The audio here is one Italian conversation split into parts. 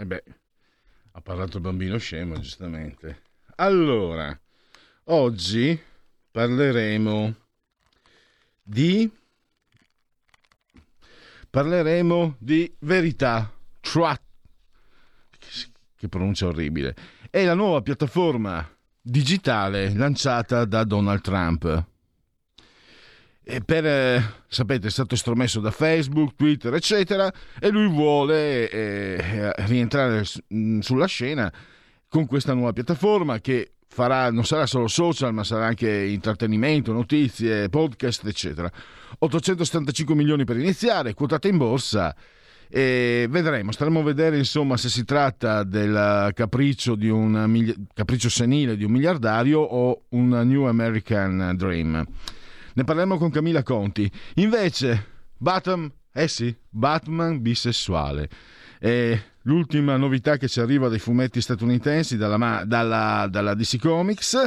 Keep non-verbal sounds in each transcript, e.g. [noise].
E eh beh, ha parlato il bambino scemo, giustamente. Allora, oggi parleremo di parleremo di verità Truth che pronuncia orribile. È la nuova piattaforma digitale lanciata da Donald Trump e per, eh, sapete, è stato estromesso da Facebook, Twitter, eccetera, e lui vuole eh, rientrare sulla scena con questa nuova piattaforma che farà, non sarà solo social, ma sarà anche intrattenimento, notizie, podcast, eccetera. 875 milioni per iniziare, quotata in borsa. E vedremo, staremo a vedere insomma se si tratta del capriccio, di un, capriccio senile di un miliardario o un New American Dream. Ne parleremo con Camilla Conti. Invece, Batman, eh sì, Batman bisessuale. E l'ultima novità che ci arriva dai fumetti statunitensi dalla, dalla, dalla DC Comics.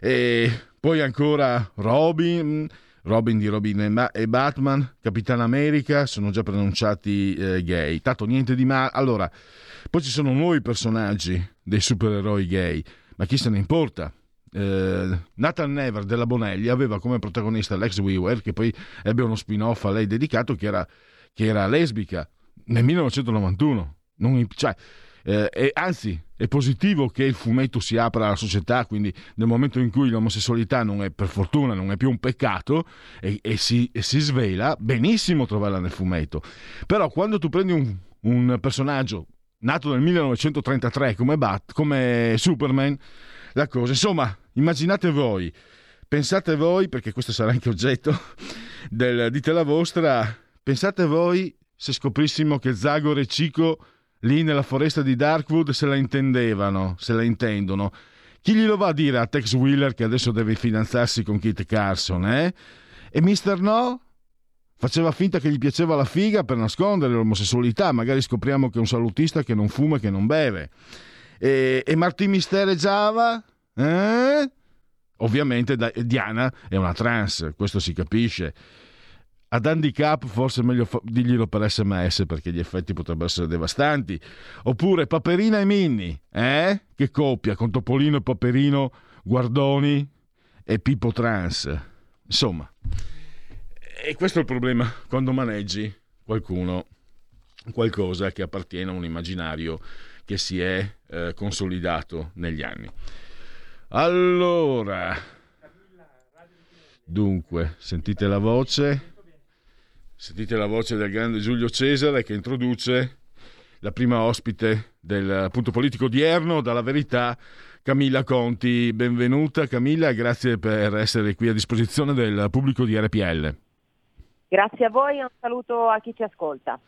E poi ancora Robin. Robin di Robin e Batman, Capitan America, sono già pronunciati eh, gay. Tanto niente di male. Allora, poi ci sono nuovi personaggi dei supereroi gay, ma chi se ne importa? Eh, Nathan Never della Bonelli aveva come protagonista Lex Weaver, che poi ebbe uno spin-off a lei dedicato, che era, che era lesbica nel 1991. Non, cioè, eh, e anzi, è positivo che il fumetto si apra alla società, quindi nel momento in cui l'omosessualità non è, per fortuna, non è più un peccato e, e, si, e si, svela, benissimo trovarla nel fumetto. Però quando tu prendi un, un personaggio nato nel 1933 come, Bat, come Superman, la cosa, insomma, immaginate voi, pensate voi, perché questo sarà anche oggetto del dite la vostra, pensate voi se scoprissimo che Zagor e Cico lì nella foresta di Darkwood se la intendevano, se la intendono. Chi glielo va a dire a Tex Wheeler che adesso deve fidanzarsi con Kit Carson, eh? E Mr. No? Faceva finta che gli piaceva la figa per nascondere l'omosessualità, magari scopriamo che è un salutista che non fuma e che non beve. E, e Martin mistereggiava? Eh? Ovviamente Diana è una trans, questo si capisce. Ad handicap forse è meglio dirglielo per sms perché gli effetti potrebbero essere devastanti. Oppure Paperina e Minni, eh? Che coppia con Topolino e Paperino, Guardoni e Pippo Trans. Insomma, e questo è il problema quando maneggi qualcuno, qualcosa che appartiene a un immaginario che si è eh, consolidato negli anni. Allora, dunque, sentite la voce. Sentite la voce del grande Giulio Cesare che introduce la prima ospite del punto politico odierno, dalla verità, Camilla Conti. Benvenuta Camilla grazie per essere qui a disposizione del pubblico di RPL. Grazie a voi e un saluto a chi ci ascolta.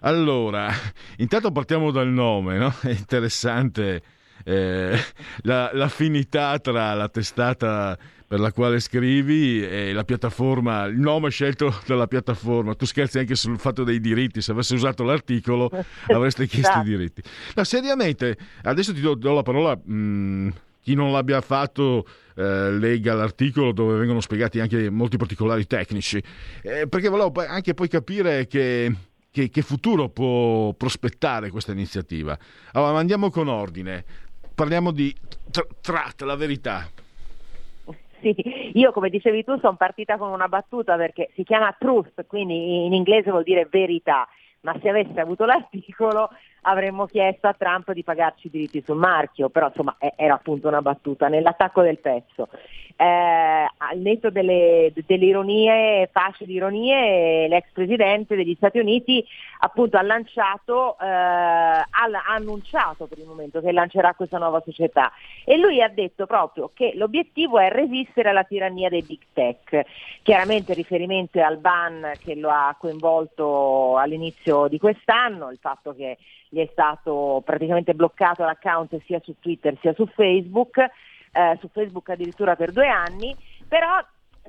Allora, [laughs] intanto partiamo dal nome, no? È interessante eh, [laughs] la, l'affinità tra la testata per la quale scrivi e la piattaforma, il nome scelto [laughs] dalla piattaforma. Tu scherzi anche sul fatto dei diritti, se avessi usato l'articolo avresti chiesto i diritti. No, seriamente, adesso ti do, do la parola. Mh, mm, chi non l'abbia fatto eh, lega l'articolo dove vengono spiegati anche molti particolari tecnici, eh, perché volevo anche poi capire che, che, che futuro può prospettare questa iniziativa. Allora, andiamo con ordine, parliamo di Trat, la verità. Sì, io come dicevi tu sono partita con una battuta perché si chiama truth, quindi in inglese vuol dire verità, ma se avessi avuto l'articolo avremmo chiesto a Trump di pagarci i diritti sul marchio, però insomma era appunto una battuta nell'attacco del pezzo. Eh, al netto delle, delle, ironie, facili ironie, l'ex presidente degli Stati Uniti appunto ha lanciato, eh, ha, annunciato per il momento che lancerà questa nuova società e lui ha detto proprio che l'obiettivo è resistere alla tirannia dei big tech, chiaramente riferimento al ban che lo ha coinvolto all'inizio di quest'anno, il fatto che gli è stato praticamente bloccato l'account sia su Twitter sia su Facebook, eh, su Facebook addirittura per due anni, però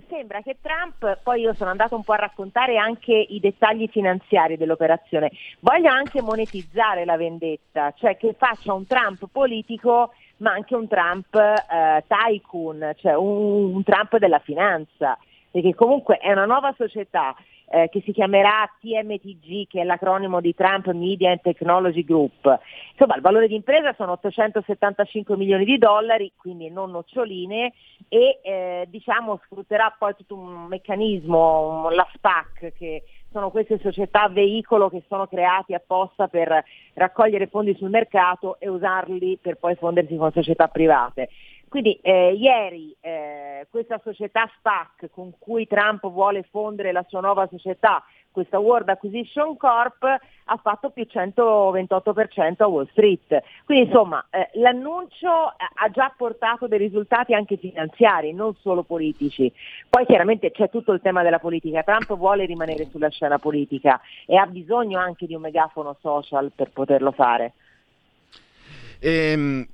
sembra che Trump, poi io sono andato un po' a raccontare anche i dettagli finanziari dell'operazione, voglia anche monetizzare la vendetta, cioè che faccia un Trump politico ma anche un Trump eh, tycoon, cioè un, un Trump della finanza, perché comunque è una nuova società eh, che si chiamerà TMTG, che è l'acronimo di Trump Media and Technology Group. Insomma, il valore di impresa sono 875 milioni di dollari, quindi non noccioline, e eh, diciamo sfrutterà poi tutto un meccanismo, la SPAC, che sono queste società veicolo che sono creati apposta per raccogliere fondi sul mercato e usarli per poi fondersi con società private. Quindi eh, ieri eh, questa società SPAC con cui Trump vuole fondere la sua nuova società, questa World Acquisition Corp, ha fatto più 128% a Wall Street. Quindi insomma eh, l'annuncio ha già portato dei risultati anche finanziari, non solo politici. Poi chiaramente c'è tutto il tema della politica. Trump vuole rimanere sulla scena politica e ha bisogno anche di un megafono social per poterlo fare. E, ehm,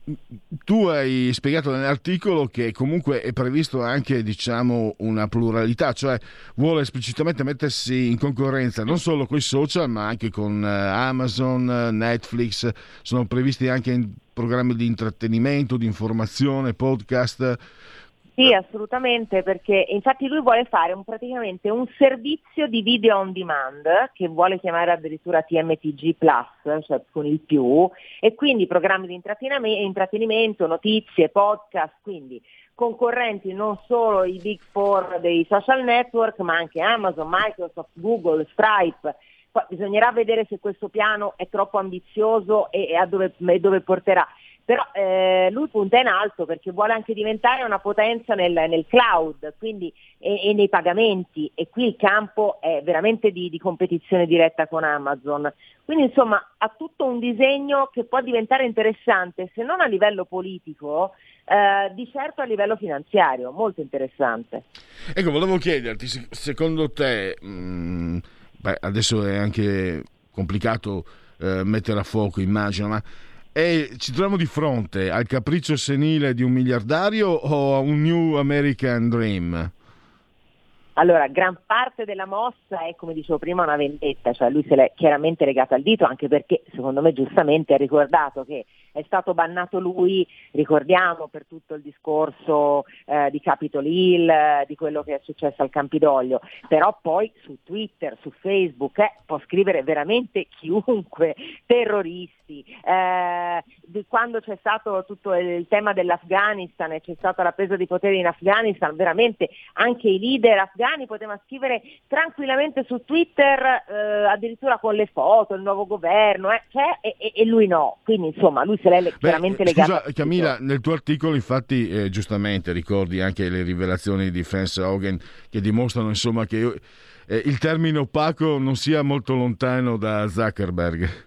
tu hai spiegato nell'articolo che comunque è previsto anche diciamo, una pluralità, cioè vuole esplicitamente mettersi in concorrenza non solo con i social ma anche con uh, Amazon, Netflix, sono previsti anche programmi di intrattenimento, di informazione, podcast. Sì, assolutamente, perché infatti lui vuole fare un, praticamente un servizio di video on demand che vuole chiamare addirittura TMTG Plus, cioè con il più, e quindi programmi di intrattenimento, notizie, podcast, quindi concorrenti non solo i big four dei social network, ma anche Amazon, Microsoft, Google, Stripe. Poi bisognerà vedere se questo piano è troppo ambizioso e, e a dove, e dove porterà però eh, lui punta in alto perché vuole anche diventare una potenza nel, nel cloud quindi, e, e, nei pagamenti e qui il campo è veramente di, di, competizione diretta con Amazon. Quindi insomma ha tutto un disegno che può diventare interessante se non a livello politico, eh, di certo a livello finanziario, molto interessante. Ecco, volevo chiederti, secondo te, mh, mm, beh, adesso è anche complicato eh, mettere a fuoco, immagino, ma e ci troviamo di fronte al capriccio senile di un miliardario o a un New American Dream? Allora, gran parte della mossa è, come dicevo prima, una vendetta, cioè lui se l'è chiaramente legato al dito, anche perché, secondo me, giustamente ha ricordato che è stato bannato lui, ricordiamo, per tutto il discorso eh, di Capitol Hill, di quello che è successo al Campidoglio, però poi su Twitter, su Facebook eh, può scrivere veramente chiunque, [laughs] terroristi. Eh, quando c'è stato tutto il tema dell'Afghanistan e c'è stata la presa di potere in Afghanistan, veramente anche i leader afghani potevano scrivere tranquillamente su Twitter, eh, addirittura con le foto, il nuovo governo, cioè, e, e, lui no. Quindi insomma lui se l'è chiaramente legato. Scusa Camilla, nel tuo articolo infatti eh, giustamente ricordi anche le rivelazioni di Franz Hogan che dimostrano insomma che eh, il termine opaco non sia molto lontano da Zuckerberg.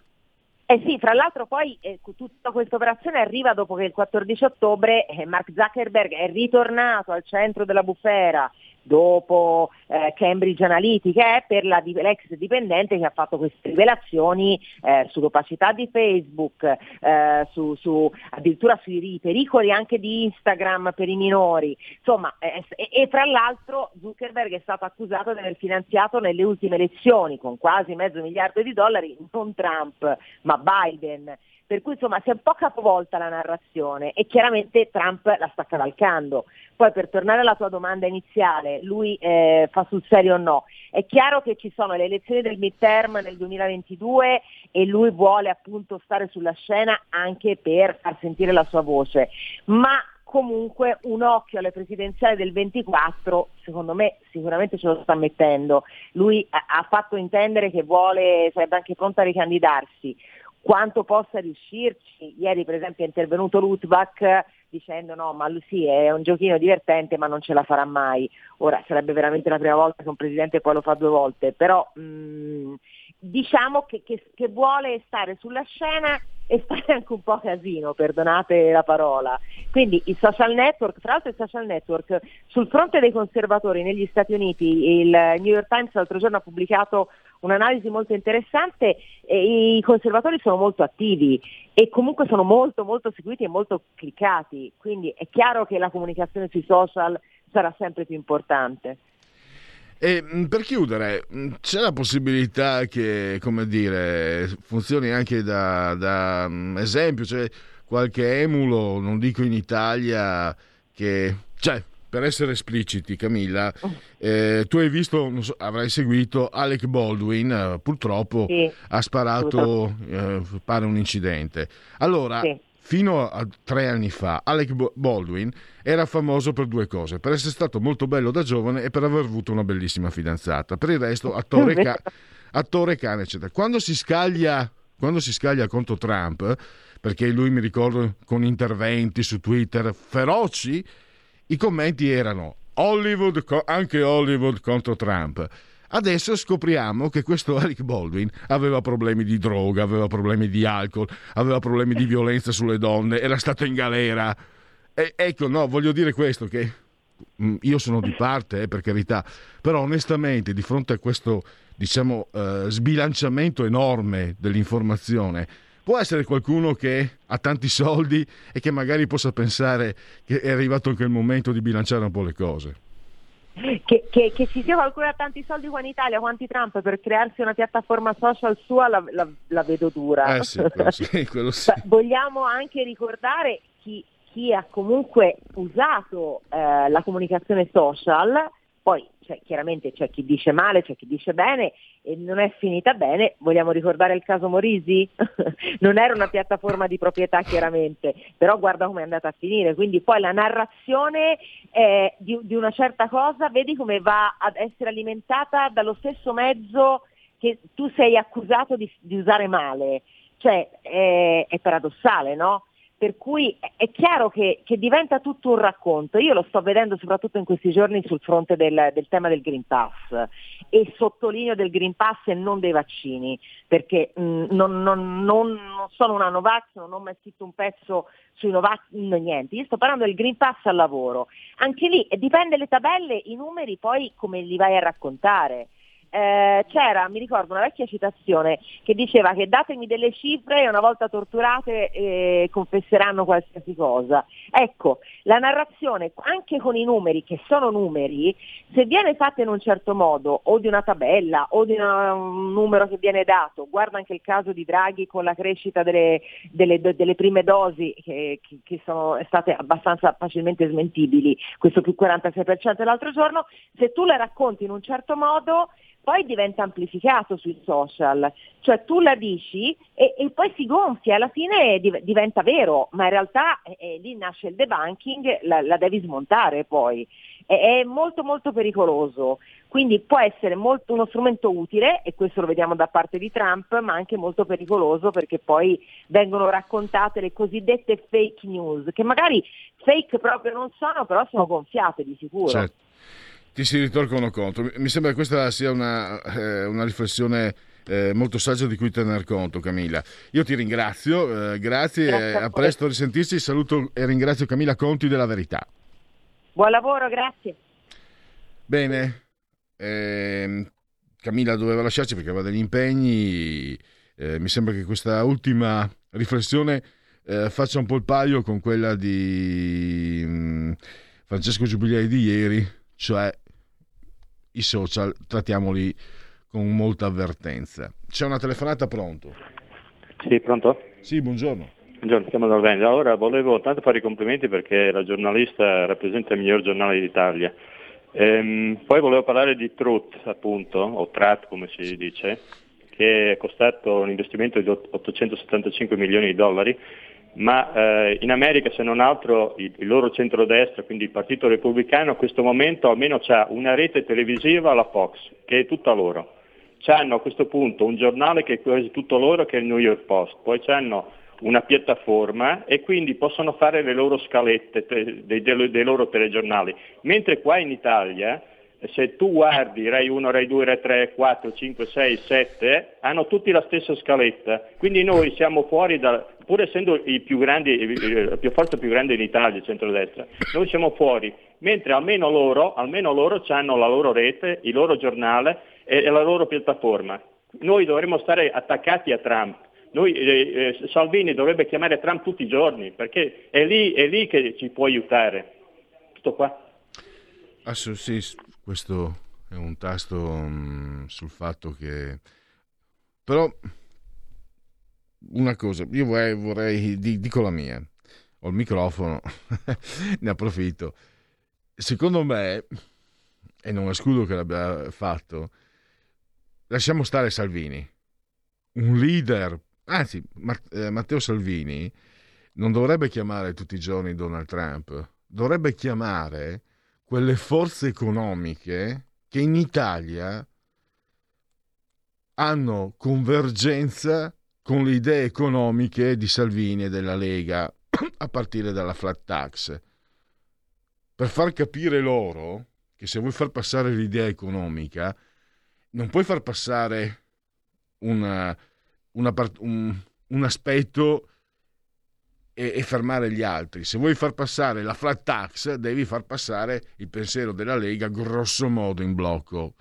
Eh sì, fra l'altro poi eh, tutta questa operazione arriva dopo che il 14 ottobre eh, Mark Zuckerberg è ritornato al centro della bufera dopo eh, Cambridge Analytica è per la, l'ex dipendente che ha fatto queste rivelazioni eh, sull'opacità di Facebook, eh, su, su, addirittura sui pericoli anche di Instagram per i minori. Insomma, e, e fra l'altro Zuckerberg è stato accusato di aver finanziato nelle ultime elezioni con quasi mezzo miliardo di dollari non Trump ma Biden. Per cui insomma si è un po' capovolta la narrazione e chiaramente Trump la sta cavalcando. Poi per tornare alla tua domanda iniziale, lui eh, fa sul serio o no? È chiaro che ci sono le elezioni del midterm nel 2022 e lui vuole appunto stare sulla scena anche per far sentire la sua voce, ma comunque un occhio alle presidenziali del 24 secondo me sicuramente ce lo sta mettendo. Lui ha fatto intendere che vuole, sarebbe anche pronto a ricandidarsi quanto possa riuscirci. Ieri per esempio è intervenuto Lutbach dicendo no, ma lui sì, è un giochino divertente ma non ce la farà mai. Ora sarebbe veramente la prima volta che un presidente poi lo fa due volte, però mh, mm, diciamo che, che, che vuole stare sulla scena e fare anche un po' casino, perdonate la parola. Quindi i social network, tra l'altro i social network, sul fronte dei conservatori negli Stati Uniti, il New York Times l'altro giorno ha pubblicato un'analisi molto interessante, i conservatori sono molto attivi e comunque sono molto molto seguiti e molto cliccati, quindi è chiaro che la comunicazione sui social sarà sempre più importante. E mm, per chiudere, mm, c'è la possibilità che, come dire, funzioni anche da, da mm, esempio, cioè qualche emulo, non dico in Italia, che... Cioè, per essere espliciti, Camilla, eh, tu hai visto, so, avrai seguito Alec Baldwin, eh, purtroppo sì, ha sparato, eh, pare un incidente. Allora, sì fino a tre anni fa Alec Baldwin era famoso per due cose, per essere stato molto bello da giovane e per aver avuto una bellissima fidanzata. Per il resto, [laughs] attore, ca- attore cane, eccetera. Quando si, scaglia, quando si scaglia contro Trump, perché lui mi ricordo con interventi su Twitter feroci, i commenti erano Hollywood, anche Hollywood contro Trump. Adesso scopriamo che questo [laughs] Eric Baldwin aveva problemi di droga, aveva problemi di alcol, aveva problemi di violenza sulle donne, era stato in galera. E, ecco, no, voglio dire questo che mm, io sono di parte, eh, per carità, però onestamente di fronte a questo, diciamo, eh, sbilanciamento enorme dell'informazione, può essere qualcuno che ha tanti soldi e che magari possa pensare che è arrivato anche il momento di bilanciare un po' le cose. Che, che, che, ci sia qualcuno che ha tanti soldi qua in Italia, quanti Trump, per crearsi una piattaforma social sua la, la, la vedo dura. Eh sì, quello sì, [laughs] quello sì. Vogliamo anche ricordare chi, chi ha comunque usato eh, la comunicazione social poi cioè, chiaramente c'è chi dice male, c'è chi dice bene e non è finita bene. Vogliamo ricordare il caso Morisi? [laughs] non era una piattaforma di proprietà chiaramente, però guarda come è andata a finire. Quindi poi la narrazione eh, di, di, una certa cosa, vedi come va ad essere alimentata dallo stesso mezzo che tu sei accusato di, di usare male. Cioè è, è paradossale, no? Per cui è chiaro che, che, diventa tutto un racconto. Io lo sto vedendo soprattutto in questi giorni sul fronte del, del, tema del Green Pass e sottolineo del Green Pass e non dei vaccini, perché mh, mm, non, non, non, sono una Novax, non ho mai scritto un pezzo sui Novax, no, niente. Io sto parlando del Green Pass al lavoro. Anche lì dipende le tabelle, i numeri poi come li vai a raccontare eh, c'era, mi ricordo, una vecchia citazione che diceva che datemi delle cifre e una volta torturate eh, confesseranno qualsiasi cosa. Ecco, la narrazione, anche con i numeri, che sono numeri, se viene fatta in un certo modo, o di una tabella, o di una, un numero che viene dato, guarda anche il caso di Draghi con la crescita delle, delle, delle prime dosi, che, che, sono state abbastanza facilmente smentibili, questo più 46% l'altro giorno, se tu le racconti in un certo modo, poi diventa amplificato sui social, cioè tu la dici e, e poi si gonfia, alla fine div- diventa vero, ma in realtà eh, eh, lì nasce il debunking, la, la devi smontare poi. È, è, molto molto pericoloso, quindi può essere molto, uno strumento utile, e questo lo vediamo da parte di Trump, ma anche molto pericoloso perché poi vengono raccontate le cosiddette fake news, che magari fake proprio non sono, però sono gonfiate di sicuro. Certo ti si ritorcono contro. Mi sembra che questa sia una, eh, una riflessione eh, molto saggia di cui tener conto, Camilla. Io ti ringrazio, eh, grazie, grazie a, a presto a risentirci. Saluto e ringrazio Camilla Conti della Verità. Buon lavoro, grazie. Bene, ehm, Camilla doveva lasciarci perché aveva degli impegni. Eh, mi sembra che questa ultima riflessione eh, faccia un po' il paio con quella di mh, mm, Francesco Giubilei di ieri, cioè i social trattiamoli con molta avvertenza. C'è una telefonata pronto? Sì, pronto? Sì, buongiorno. Buongiorno, chiamo dal Veneto. Allora, volevo tanto fare i complimenti perché la giornalista rappresenta il miglior giornale d'Italia. Ehm, poi volevo parlare di Truth, appunto, o Trat come si dice, che è costato un investimento di 875 milioni di dollari ma eh, in America se non altro il, il, loro centrodestra, quindi il Partito Repubblicano, a questo momento almeno ha una rete televisiva, la Fox, che è tutta loro. hanno a questo punto un giornale che è quasi tutto loro, che è il New York Post, poi hanno una piattaforma e quindi possono fare le loro scalette dei, dei, dei loro telegiornali, mentre qua in Italia se tu guardi Rai 1, Rai 2, Rai 3, 4, 5, 6, 7, hanno tutti la stessa scaletta, quindi noi siamo fuori da, pur essendo più grandi, la più forza più grande in Italia, il centrodestra, noi siamo fuori, mentre almeno loro, almeno loro hanno la loro rete, il loro giornale e, la loro piattaforma. Noi dovremmo stare attaccati a Trump. Noi, eh, eh, Salvini dovrebbe chiamare Trump tutti i giorni perché è lì, è lì che ci può aiutare. Tutto qua. Sì, questo è un tasto um, sul fatto che... Però una cosa, io vorrei, vorrei dico la mia, ho il microfono, [laughs] ne approfitto. Secondo me, e non escludo che l'abbia fatto, lasciamo stare Salvini, un leader, anzi eh, Matteo Salvini non dovrebbe chiamare tutti i giorni Donald Trump, dovrebbe chiamare quelle forze economiche che in Italia hanno convergenza con le idee economiche di Salvini e della Lega, [clears throat] a partire dalla flat tax, per far capire loro che se vuoi far passare l'idea economica, non puoi far passare una, una, un, un aspetto e, e, fermare gli altri. Se vuoi far passare la flat tax, devi far passare il pensiero della Lega grosso modo in blocco.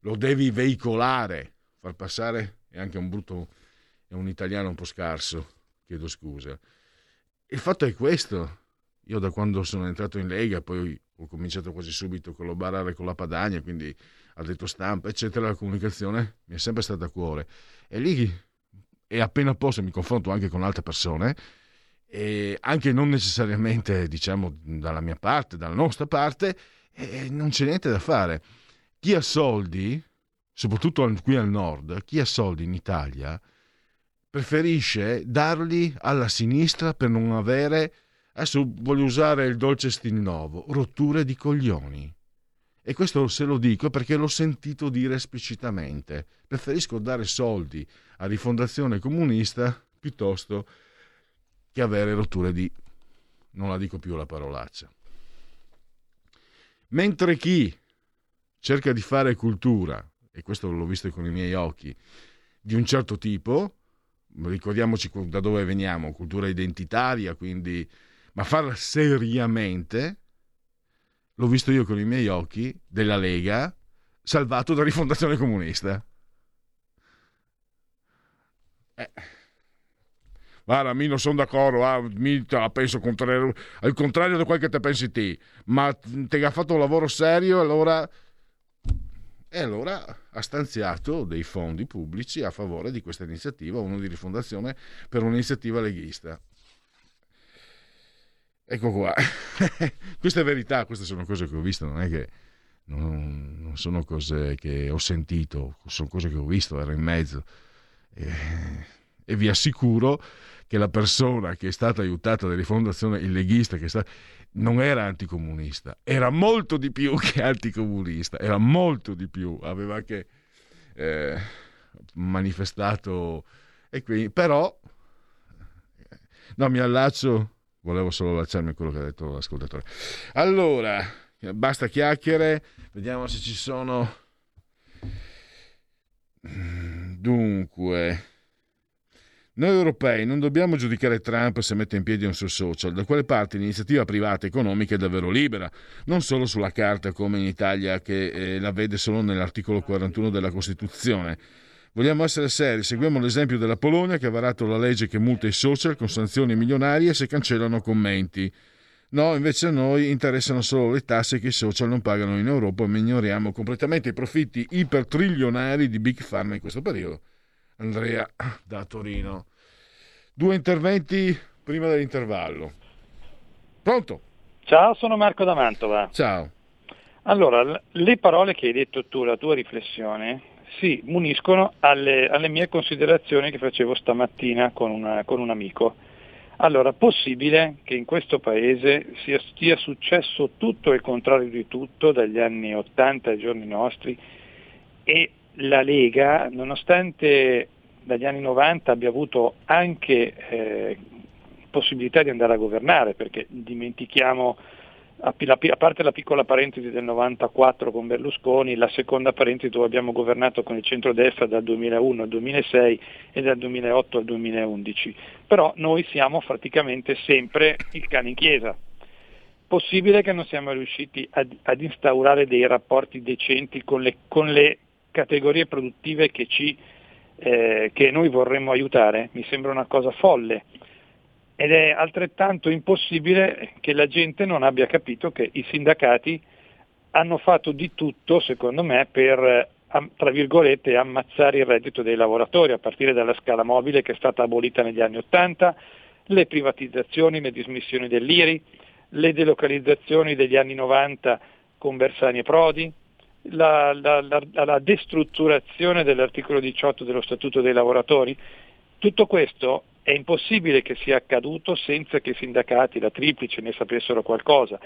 Lo devi veicolare, far passare è anche un brutto, è un italiano un po' scarso, chiedo scusa. Il fatto è questo. Io da quando sono entrato in Lega, poi ho cominciato quasi subito a collaborare con la Padania, quindi ha detto stampa, eccetera, la comunicazione mi è sempre stata a cuore. E lì, e appena posso, mi confronto anche con altre persone, e anche non necessariamente diciamo dalla mia parte, dalla nostra parte, eh, non c'è niente da fare. Chi ha soldi, soprattutto qui al nord, chi ha soldi in Italia preferisce darli alla sinistra per non avere, adesso voglio usare il dolce nuovo, rotture di coglioni. E questo se lo dico perché l'ho sentito dire esplicitamente. Preferisco dare soldi a rifondazione comunista piuttosto che che avere rotture di... non la dico più la parolaccia. Mentre chi cerca di fare cultura, e questo l'ho visto con i miei occhi, di un certo tipo, ricordiamoci da dove veniamo, cultura identitaria, quindi, ma farla seriamente, l'ho visto io con i miei occhi, della Lega, salvato da rifondazione comunista. Eh guarda, mi non sono d'accordo, ah, mi penso contrario, al contrario di quel che te pensi te, ma ti ha fatto un lavoro serio allora... E allora ha stanziato dei fondi pubblici a favore di questa iniziativa, uno di rifondazione per un'iniziativa leghista. Ecco qua, [laughs] questa è verità, queste sono cose che ho visto, non è che non, non sono cose che ho sentito, sono cose che ho visto, ero in mezzo. E, e vi assicuro che la persona che è stata aiutata da rifondazione, il leghista, che sta, non era anticomunista, era molto di più che anticomunista, era molto di più, aveva anche eh, manifestato, e quindi, però, no, mi allaccio, volevo solo allacciarmi a quello che ha detto l'ascoltatore. Allora, basta chiacchiere, vediamo se ci sono... Dunque, noi europei non dobbiamo giudicare Trump se mette in piedi un suo social, da quale parte l'iniziativa privata economica è davvero libera, non solo sulla carta come in Italia che eh, la vede solo nell'articolo 41 della Costituzione. Vogliamo essere seri, seguiamo l'esempio della Polonia che ha varato la legge che multa i social con sanzioni milionarie se cancellano commenti. No, invece a noi interessano solo le tasse che i social non pagano in Europa, ma ignoriamo completamente i profitti ipertrilionari di Big Pharma in questo periodo. Andrea da Torino. Due interventi prima dell'intervallo. Pronto? Ciao, sono Marco da Mantova. Ciao. Allora, le parole che hai detto tu, la tua riflessione, si muniscono alle, alle mie considerazioni che facevo stamattina con, una, con un amico. Allora, possibile che in questo paese sia, sia successo tutto il contrario di tutto dagli anni 80 ai giorni nostri e la Lega, nonostante dagli anni 90 abbia avuto anche eh, possibilità di andare a governare, perché dimentichiamo a, parte la piccola parentesi del 94 con Berlusconi, la seconda parentesi dove abbiamo governato con il centrodestra dal 2001 al 2006 e dal 2008 al 2011. Però noi siamo praticamente sempre il cane in chiesa. Possibile che non siamo riusciti ad, ad instaurare dei rapporti decenti con le, con le categorie produttive che, ci, eh, che noi vorremmo aiutare? Mi sembra una cosa folle ed è altrettanto impossibile che la gente non abbia capito che i sindacati hanno fatto di tutto, secondo me, per tra virgolette, ammazzare il reddito dei lavoratori, a partire dalla scala mobile che è stata abolita negli anni Ottanta, le privatizzazioni, le dismissioni dell'IRI, le delocalizzazioni degli anni 90 con Bersani e Prodi, la, la, la, la destrutturazione dell'articolo 18 dello Statuto dei lavoratori. Tutto questo è impossibile che sia accaduto senza che i sindacati, la triplice, ne sapessero qualcosa.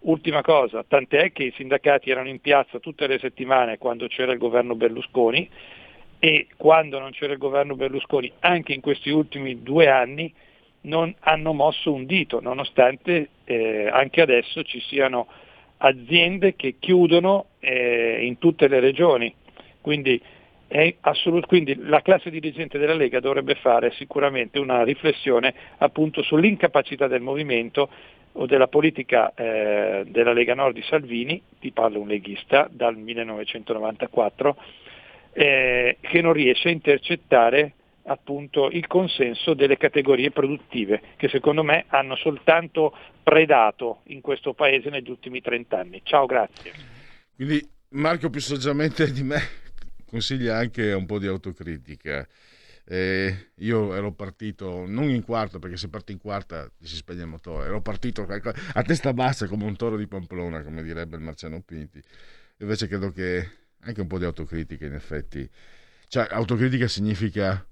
Ultima cosa, tant'è che i sindacati erano in piazza tutte le settimane quando c'era il governo Berlusconi e quando non c'era il governo Berlusconi, anche in questi ultimi due anni, non hanno mosso un dito, nonostante eh, anche adesso ci siano aziende che chiudono eh, in tutte le regioni. Quindi Assolut- quindi la classe dirigente della Lega dovrebbe fare sicuramente una riflessione appunto sull'incapacità del movimento o della politica eh, della Lega Nord di Salvini, ti parla un leghista dal 1994, eh, che non riesce a intercettare appunto il consenso delle categorie produttive che secondo me hanno soltanto predato in questo paese negli ultimi 30 anni. Ciao, grazie. Quindi Marco più saggiamente di me [laughs] consiglia anche un po' di autocritica. Eh, io ero partito non in quarta perché se parti in quarta si spegne il motore ero partito a testa bassa come un toro di Pamplona come direbbe il Marciano Pinti invece credo che anche un po' di autocritica in effetti cioè autocritica significa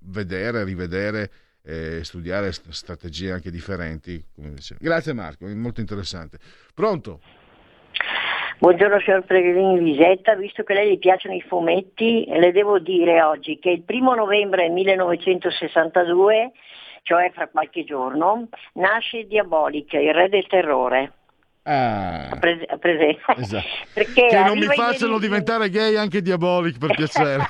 vedere, rivedere e studiare strategie anche differenti grazie Marco, è molto interessante pronto? Buongiorno signor Pellegrini Lisetta, visto che a lei gli piacciono i fumetti, le devo dire oggi che il primo novembre 1962, cioè fra qualche giorno, nasce Diabolic, il re del terrore. Ah, prese- esatto. [laughs] Perché che non mi facciano diventare gay anche Diabolic per [laughs] piacere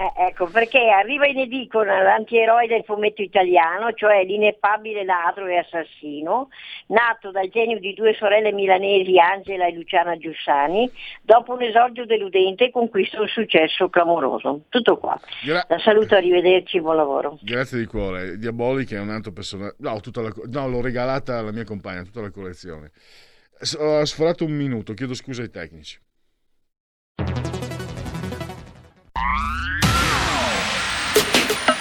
Eh, ecco, perché arriva in edicola l'antieroe del fumetto italiano, cioè l'ineffabile ladro e assassino, nato dal genio di due sorelle milanesi Angela e Luciana Giussani, dopo un esordio deludente conquista un successo clamoroso. Tutto qua. Gra- La saluto, arrivederci, buon lavoro. Grazie di cuore. Diabolic è un altro personaggio. No, tutta la no, l'ho regalata alla mia compagna, tutta la collezione. Ho sforato un minuto, chiedo scusa ai tecnici.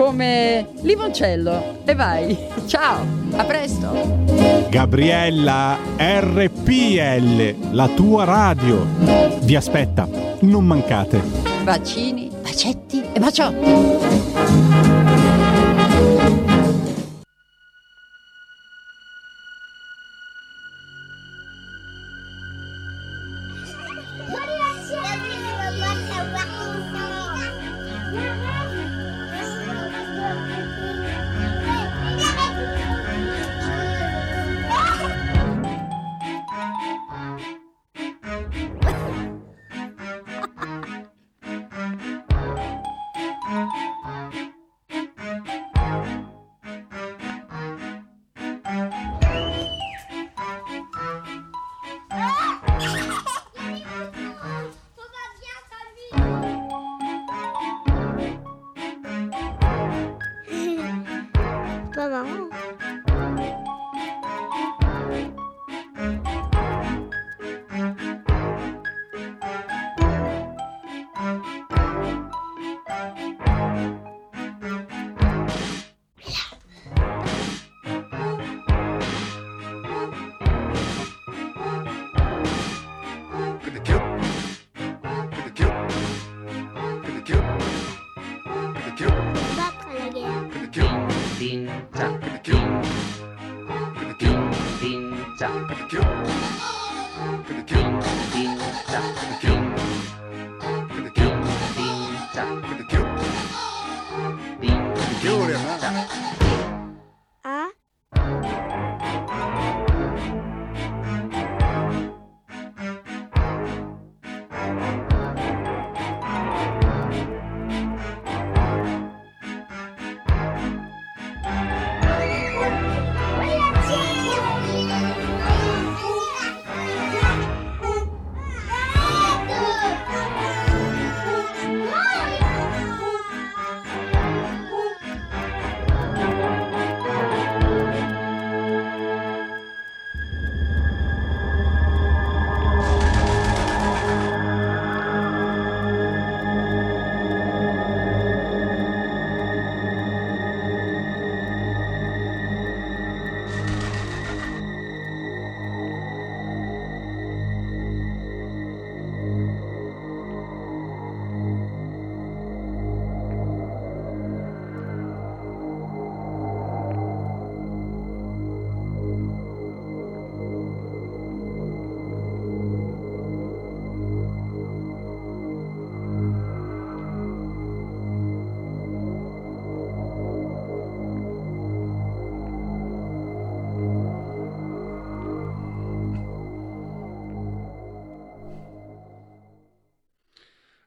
come limoncello. E vai. Ciao, a presto. Gabriella RPL, la tua radio. Vi aspetta, non mancate. Bacini, bacetti e baciotti.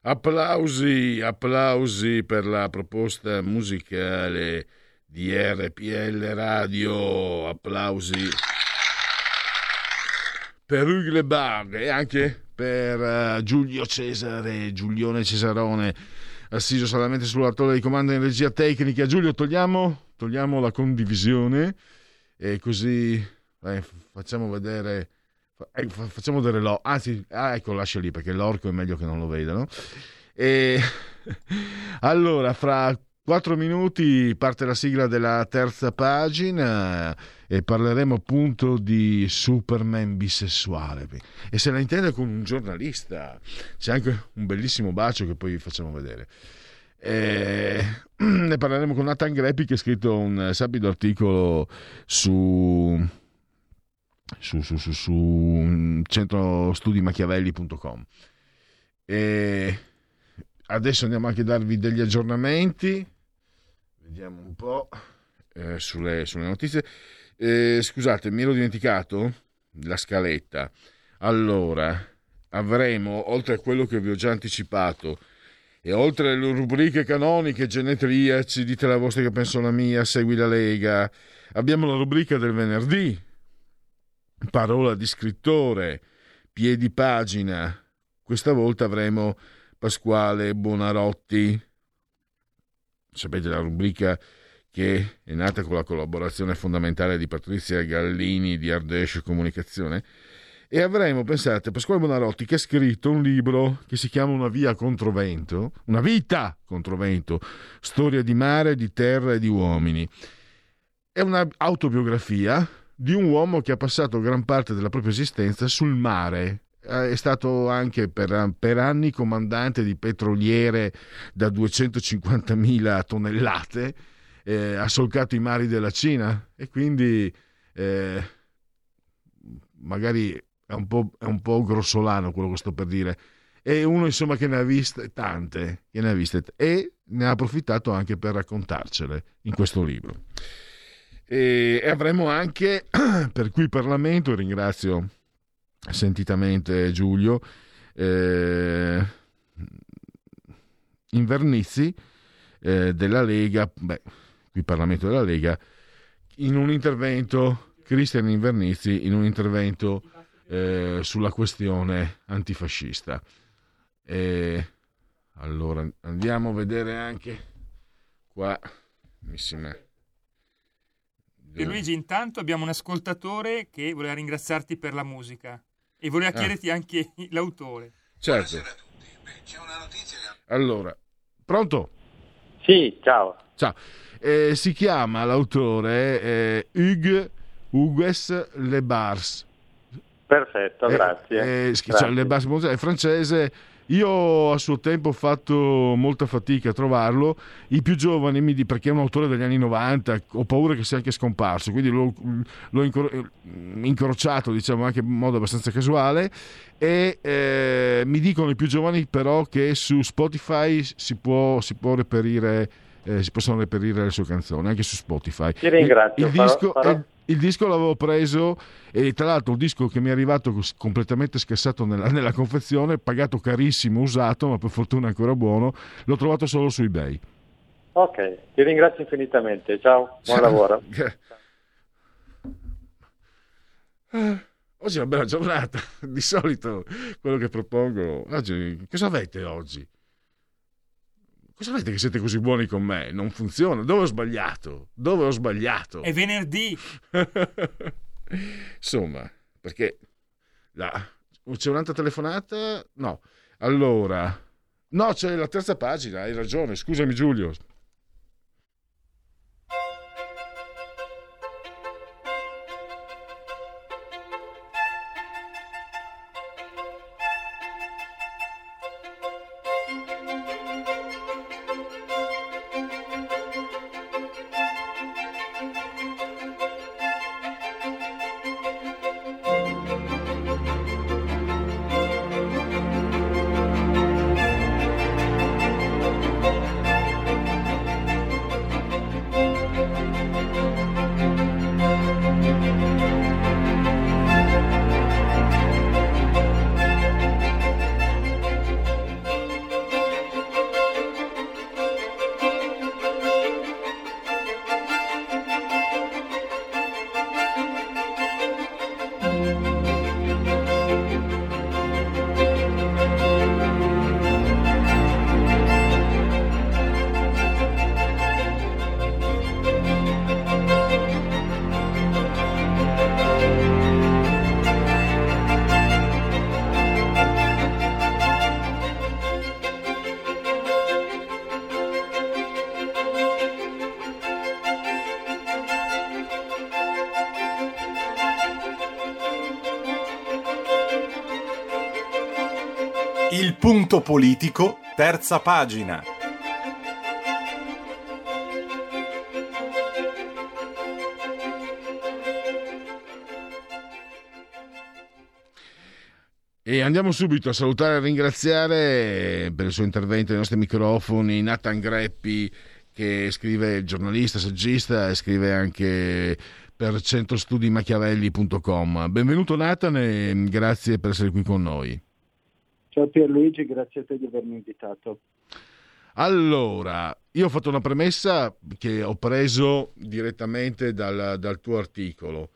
Applausi, applausi per la proposta musicale di RPL Radio, applausi per Hugues Le Bard e anche per eh, Giulio Cesare, Giulione Cesarone, assiso solamente sulla torre di comando in regia tecnica. Giulio, togliamo, togliamo la condivisione e così eh, facciamo vedere... eh, fa- facciamo vedere l'orco, anzi, ah, ecco, lascia lì perché l'orco è meglio che non lo vedano. E [laughs] allora, fra quattro minuti parte la sigla della terza pagina e parleremo appunto di Superman bisessuale. E se la intende con un giornalista, c'è anche un bellissimo bacio che poi vi facciamo vedere. E [clears throat] ne parleremo con Nathan Greppi che ha scritto un sapido articolo su su, su, su, su centrostudimachiavelli.com e adesso andiamo anche a darvi degli aggiornamenti. Vediamo un po' eh, sulle, sulle notizie. Eh, scusate mi ero dimenticato la scaletta. Allora avremo oltre a quello che vi ho già anticipato e oltre alle rubriche canoniche genetriaci dite la vostra che penso la mia segui la lega abbiamo la rubrica del venerdì parola di scrittore, piedi pagina. Questa volta avremo Pasquale Bonarotti. Sapete la rubrica che è nata con la collaborazione fondamentale di Patrizia Gallini di Ardèche Comunicazione. E avremo, pensate, Pasquale Bonarotti che ha scritto un libro che si chiama Una via contro vento, una vita contro vento, storia di mare, di terra e di uomini. È un'autobiografia di un uomo che ha passato gran parte della propria esistenza sul mare. Eh, È stato anche per, per anni comandante di petroliere da 250.000 tonnellate, eh, ha solcato i mari della Cina e quindi eh, magari è un, po', è un po' grossolano quello che sto per dire. È uno insomma che ne ha viste tante, ne ha viste e ne ha approfittato anche per raccontarcele in questo libro. E, avremo anche [clears throat] per cui Parlamento, ringrazio sentitamente Giulio, eh, Invernizzi eh, della Lega, beh, qui Parlamento della Lega, in un intervento, Cristian Invernizzi, in un intervento eh, sulla questione antifascista. E allora andiamo a vedere anche qua, mi me- Pierluigi, intanto abbiamo un ascoltatore che voleva ringraziarti per la musica e voleva Ah. chiederti anche [laughs] l'autore. Certo. Allora, pronto? Sì, ciao. Ciao. Eh, si chiama l'autore eh, Hugues Hugues Le Bars. Perfetto, Eh, grazie. eh, sch- Grazie. cioè, Le Bars è francese. Io a suo tempo ho fatto molta fatica a trovarlo. I più giovani mi dicono perché è un autore degli anni 90, ho paura che sia anche scomparso, quindi l'ho, l'ho incro- incrociato diciamo anche in modo abbastanza casuale e eh, mi dicono i più giovani però che su Spotify si può, si può reperire eh, si possono reperire le sue canzoni anche su Spotify. Ti ringrazio, Il, il disco, farò- il- il disco l'avevo preso e tra l'altro un disco che mi è arrivato completamente scassato nella, nella confezione, pagato carissimo, usato, ma per fortuna ancora buono, l'ho trovato solo su eBay. Ok, ti ringrazio infinitamente. Ciao, buon lavoro. [laughs] Eh, Oggi è una bella giornata, [laughs] di solito quello che propongo... Oggi, cosa avete oggi? Cosa avete che siete così buoni con me? Non funziona. Dove ho sbagliato? Dove ho sbagliato? È venerdì. [laughs] Insomma, perché la- c'è un'altra telefonata? No. Allora, no, c'è la terza pagina, hai ragione. Scusami Giulio. Politico, terza pagina. E andiamo subito a salutare e ringraziare per il suo intervento ai nostri microfoni Nathan Greppi, che scrive giornalista, saggista e scrive anche per centrostudimachiavelli.com. Benvenuto Nathan e grazie per essere qui con noi. Ciao Pierluigi, grazie a te di avermi invitato. Allora, io ho fatto una premessa che ho preso direttamente dal, dal tuo articolo.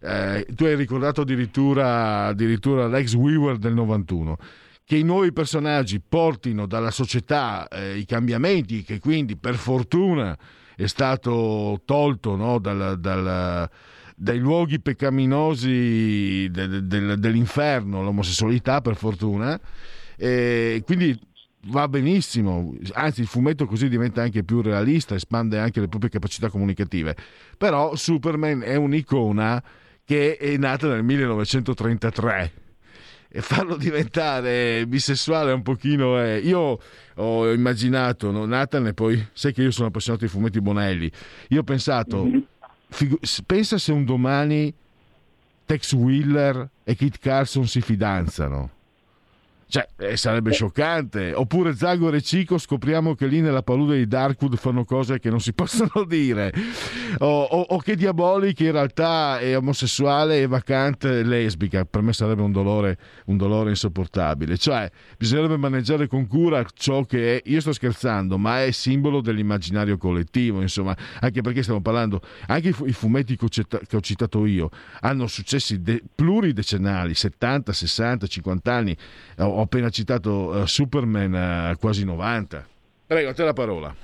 Eh, tu hai ricordato addirittura, addirittura l'ex Weaver del 91. Che i nuovi personaggi portino dalla società eh, i cambiamenti, che quindi per fortuna è stato tolto no, dal- dal- dai luoghi peccaminosi de- de- dell'inferno, l'omosessualità per fortuna, e quindi va benissimo, anzi il fumetto così diventa anche più realista, espande anche le proprie capacità comunicative, però Superman è un'icona che è nata nel 1933 e farlo diventare bisessuale un pochino è... Io ho immaginato, no? Nathan e poi sai che io sono appassionato di fumetti Bonelli, io ho pensato, figu- pensa se un domani Tex Wheeler e Kit Carson si fidanzano. Cioè, eh, sarebbe scioccante. Oppure Zagor e Cico scopriamo che lì nella palude di Darkwood fanno cose che non si [laughs] possono dire. O, o- o che Diaboli, che in realtà è omosessuale e vacante lesbica. Per me sarebbe un dolore, un dolore insopportabile. Cioè, bisognerebbe maneggiare con cura ciò che è, io sto scherzando, ma è simbolo dell'immaginario collettivo, insomma, anche perché stiamo parlando, anche i, i fumetti che ho, cita- che ho citato io hanno successi de- pluridecennali, 70, 60, 50 anni. Ho, ho appena citato eh, Superman, eh, quasi 90. Prego, a te la parola.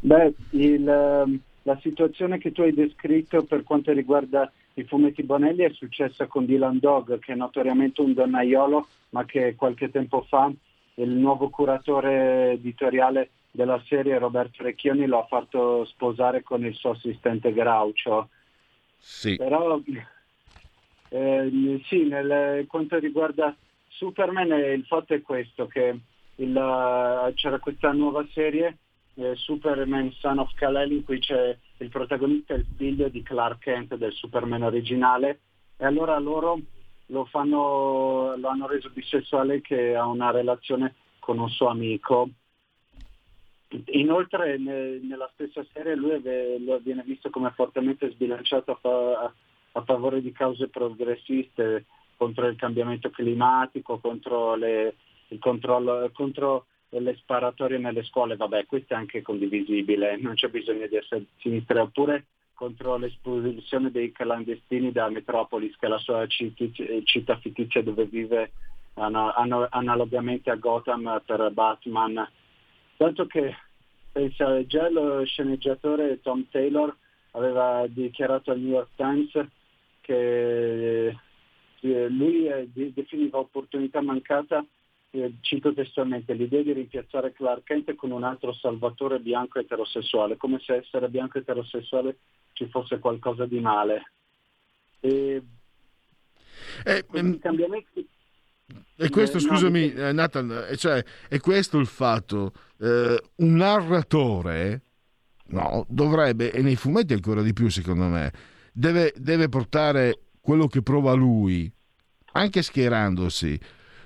Beh, il, ehm, la situazione che tu hai descritto per quanto riguarda i fumetti Bonelli è successa con Dylan Dog, che è notoriamente un donnaiolo, ma che qualche tempo fa il nuovo curatore editoriale della serie, Roberto Recchioni, lo ha fatto sposare con il suo assistente Groucho. Sì. Però [laughs] eh, sì, nel, quanto riguarda Superman eh, il fatto è questo, che il, eh, c'era questa nuova serie, eh, Superman Son of Kal-El, in cui c'è il protagonista il figlio di Clark Kent del Superman originale e allora loro lo, fanno, lo hanno reso bisessuale che ha una relazione con un suo amico. Inoltre ne, nella stessa serie lui ave, lo viene visto come fortemente sbilanciato a, fa, a favore di cause progressiste contro il cambiamento climatico, contro le, il controllo, contro le sparatorie nelle scuole, vabbè, questo è anche condivisibile, non c'è bisogno di essere sinistra, oppure contro l'espulsione dei clandestini da Metropolis, che è la sua città fittizia dove vive analogamente a Gotham per Batman. Tanto che pensa, già lo sceneggiatore Tom Taylor aveva dichiarato al New York Times che eh, lui eh, definiva opportunità mancata eh, cito testualmente, l'idea di rimpiazzare Clark Kent con un altro salvatore bianco eterosessuale, come se essere bianco eterosessuale ci fosse qualcosa di male. E eh, cambiamenti... E questo, eh, scusami, no, Nathan, cioè, è questo il fatto. Eh, un narratore, no, dovrebbe, e nei fumetti ancora di più secondo me, deve, deve portare quello che prova lui, anche schierandosi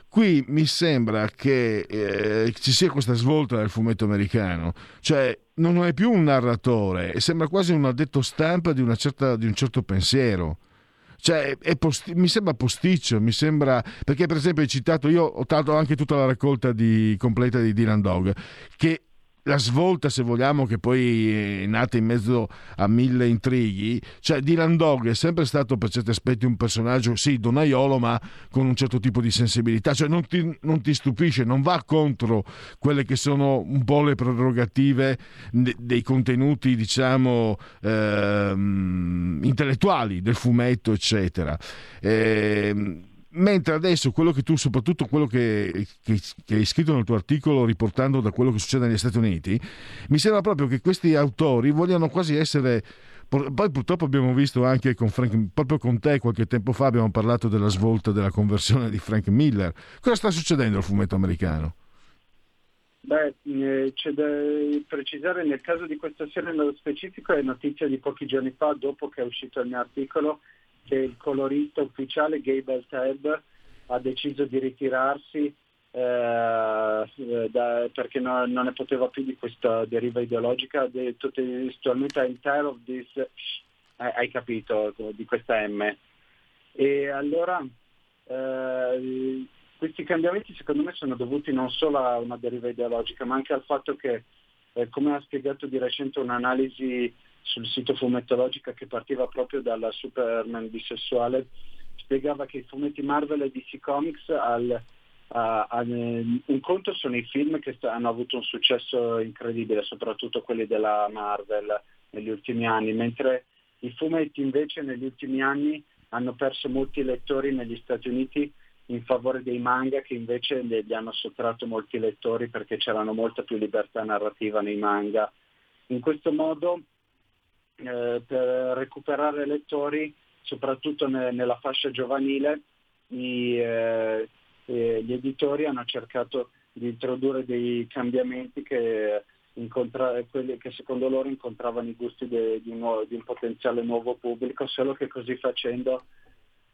Qui mi sembra che eh, ci sia questa svolta del fumetto americano, cioè non è più un narratore, sembra quasi un addetto stampa di, certa, di un certo pensiero. Cioè, posti- mi sembra posticcio, mi sembra. Perché, per esempio, hai citato, io ho dato anche tutta la raccolta di, completa di Dylan Dog, che la svolta, se vogliamo, che poi è nata in mezzo a mille intrighi, cioè Dylan Dog è sempre stato per certi aspetti un personaggio, sì, donaiolo, ma con un certo tipo di sensibilità, cioè non ti, non ti stupisce, non va contro quelle che sono un po' le prerogative dei contenuti, diciamo, ehm, intellettuali del fumetto, eccetera. Ehm, Mentre adesso quello che tu, soprattutto quello che, che, che, hai scritto nel tuo articolo riportando da quello che succede negli Stati Uniti, mi sembra proprio che questi autori vogliano quasi essere... Poi purtroppo abbiamo visto anche con Frank, proprio con te qualche tempo fa abbiamo parlato della svolta della conversione di Frank Miller. Cosa sta succedendo al fumetto americano? Beh, eh, c'è da precisare nel caso di questa serie nello specifico è notizia di pochi giorni fa, dopo che è uscito il mio articolo, che il colorista ufficiale Gable Ted ha deciso di ritirarsi eh, da, perché no, non ne poteva più di questa deriva ideologica, ha detto testualmente I'm tired of this, eh, hai capito, di questa M. E allora eh, questi cambiamenti secondo me sono dovuti non solo a una deriva ideologica, ma anche al fatto che, eh, come ha spiegato di recente un'analisi sul sito Fumettologica che partiva proprio dalla Superman bisessuale, spiegava che i fumetti Marvel e DC Comics al, a, a, un conto sono i film che hanno avuto un successo incredibile, soprattutto quelli della Marvel negli ultimi anni, mentre i fumetti invece negli ultimi anni hanno perso molti lettori negli Stati Uniti in favore dei manga che invece gli hanno sottratto molti lettori perché c'erano molta più libertà narrativa nei manga. In questo modo eh, per recuperare lettori, soprattutto ne, nella fascia giovanile, i, eh, eh, gli editori hanno cercato di introdurre dei cambiamenti che, incontra- che secondo loro incontravano i gusti de- di, un nuovo, di un potenziale nuovo pubblico, solo che così facendo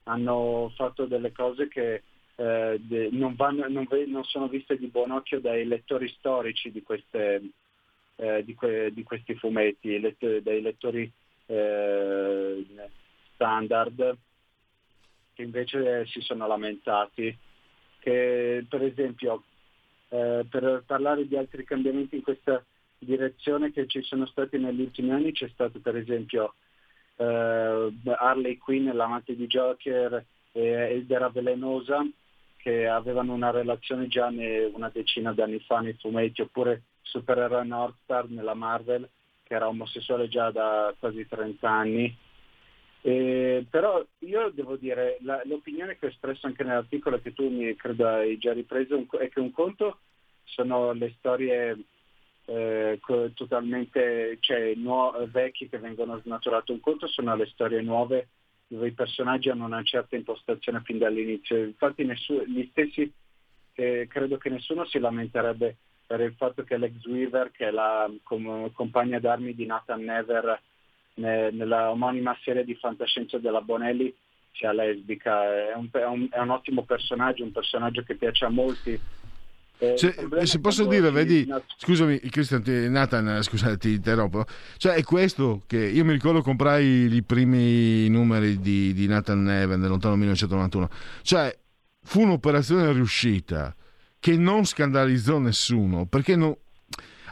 hanno fatto delle cose che eh, de- non, vanno, non, ve- non, sono viste di buon occhio dai lettori storici di queste, eh, di, que- di, questi fumetti, let- dai lettori eh, standard che invece si sono lamentati. Che, per esempio, eh, per parlare di altri cambiamenti in questa direzione che ci sono stati negli ultimi anni, c'è stato per esempio eh, Harley Quinn, l'amante di Joker, e Eldera Velenosa, che avevano una relazione già ne, una decina d'anni fa nei fumetti, oppure supereroe Northstar nella Marvel, che era omosessuale già da quasi 30 anni. Eh, però io devo dire, la- l'opinione che ho espresso anche nell'articolo che tu mi credo hai già ripreso è che un conto sono le storie eh, totalmente cioè, nuo- vecchie che vengono snaturate, un conto sono le storie nuove dove i personaggi hanno una certa impostazione fin dall'inizio. Infatti nessu- gli stessi, eh, credo che nessuno si lamenterebbe per il fatto che Lex Weaver, che è la com- compagna d'armi di Nathan Never ne- nella omonima serie di fantascienza della Bonelli, sia lesbica. È un, è un- è un ottimo personaggio, un personaggio che piace a molti. Eh, il Se, posso dire, si- vedi, scusami, Christian, ti- Nathan, scusate, ti interrompo. Cioè, è questo che io mi ricordo comprai i primi numeri di, di Nathan Neven nel lontano 1991. Cioè, fu un'operazione riuscita che non scandalizzò nessuno perché non-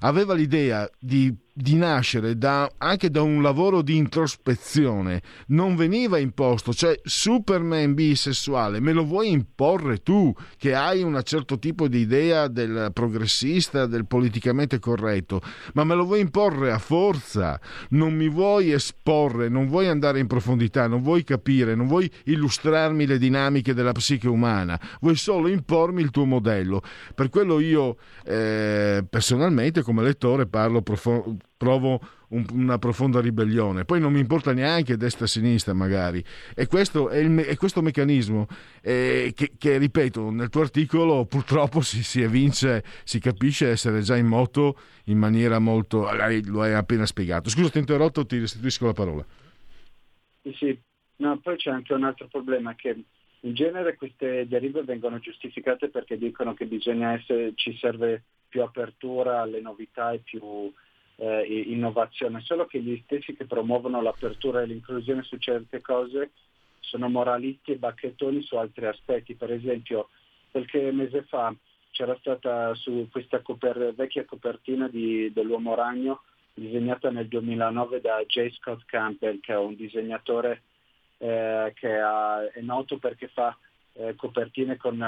aveva l'idea di, di nascere da- anche da un lavoro di introspezione, non veniva imposto, cioè Superman bisessuale, me lo vuoi imporre tu che hai un certo tipo di idea del progressista, del politicamente corretto, ma me lo vuoi imporre a forza, non mi vuoi esporre, non vuoi andare in profondità, non vuoi capire, non vuoi illustrarmi le dinamiche della psiche umana, vuoi solo impormi il tuo modello. Per quello io eh, personalmente come lettore parlo, profo- provo un- una profonda ribellione. Poi non mi importa neanche destra-sinistra magari. E questo è, il è questo meccanismo eh, che, che, ripeto, nel tuo articolo purtroppo si, si evince, si capisce essere già in moto in maniera molto... lei Lo hai appena spiegato. Scusa, ti ho interrotto, ti restituisco la parola. Sì, sì. No, poi c'è anche un altro problema che in genere queste derive vengono giustificate perché dicono che bisogna essere, ci serve più apertura alle novità e più eh, innovazione, solo che gli stessi che promuovono l'apertura e l'inclusione su certe cose sono moralisti e bacchettoni su altri aspetti. Per esempio, qualche mese fa c'era stata su questa coper- vecchia copertina di, dell'Uomo Ragno disegnata nel 2009 da J. Scott Campbell, che è un disegnatore eh, che ha, è noto perché fa eh, copertine con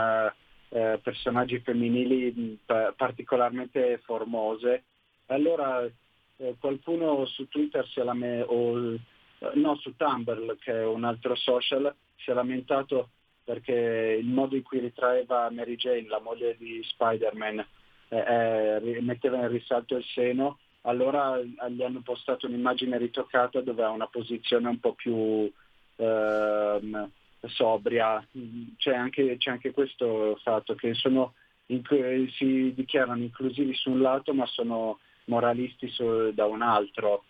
eh, personaggi femminili mh, particolarmente formose. Allora eh, qualcuno su Twitter si è lame- o no, su Tumblr, che è un altro social, si è lamentato perché il modo in cui ritraeva Mary Jane, la moglie di Spider-Man, eh, metteva in risalto il seno, allora gli hanno postato un'immagine ritoccata dove ha una posizione un po' più ehm, sobria. C'è anche, c'è anche, questo fatto che sono, si dichiarano inclusivi su un lato ma sono moralisti su, da un altro.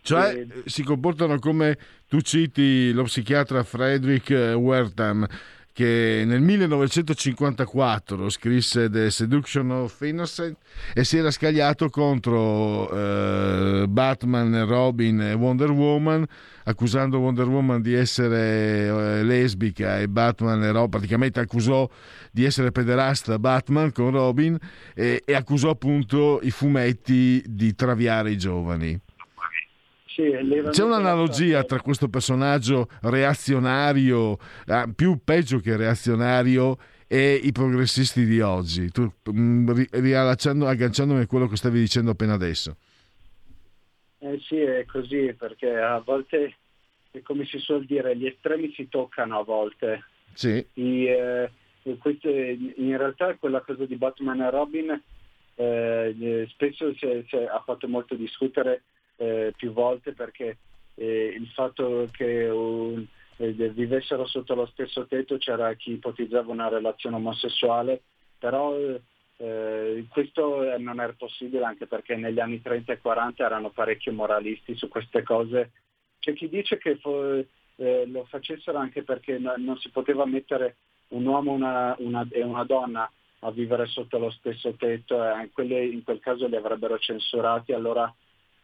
Cioè e... si comportano come tu citi lo psichiatra Frederick Wertham che nel 1954 scrisse The Seduction of Innocent e si era scagliato contro eh, Batman, Robin e Wonder Woman accusando Wonder Woman di essere eh, lesbica e Batman e Robin praticamente accusò di essere pederasta Batman con Robin e, e accusò appunto i fumetti di traviare i giovani. C'è un'analogia tra questo personaggio reazionario, eh, più peggio che reazionario, e i progressisti di oggi, tu, agganciandomi a quello che stavi dicendo appena adesso. Eh sì, è così, perché a volte, come si suol dire, gli estremi si toccano a volte. Sì. I, eh, in realtà quella cosa di Batman e Robin eh, spesso si è, si è, ha fatto molto discutere eh, più volte perché eh, il fatto che un, eh, vivessero sotto lo stesso tetto c'era chi ipotizzava una relazione omosessuale, però eh, questo non era possibile anche perché negli anni 30 e 40 erano parecchio moralisti su queste cose. C'è chi dice che fo- eh, lo facessero anche perché no, non si poteva mettere un uomo una, una, e una donna a vivere sotto lo stesso tetto e quelle, in quel caso li avrebbero censurati, allora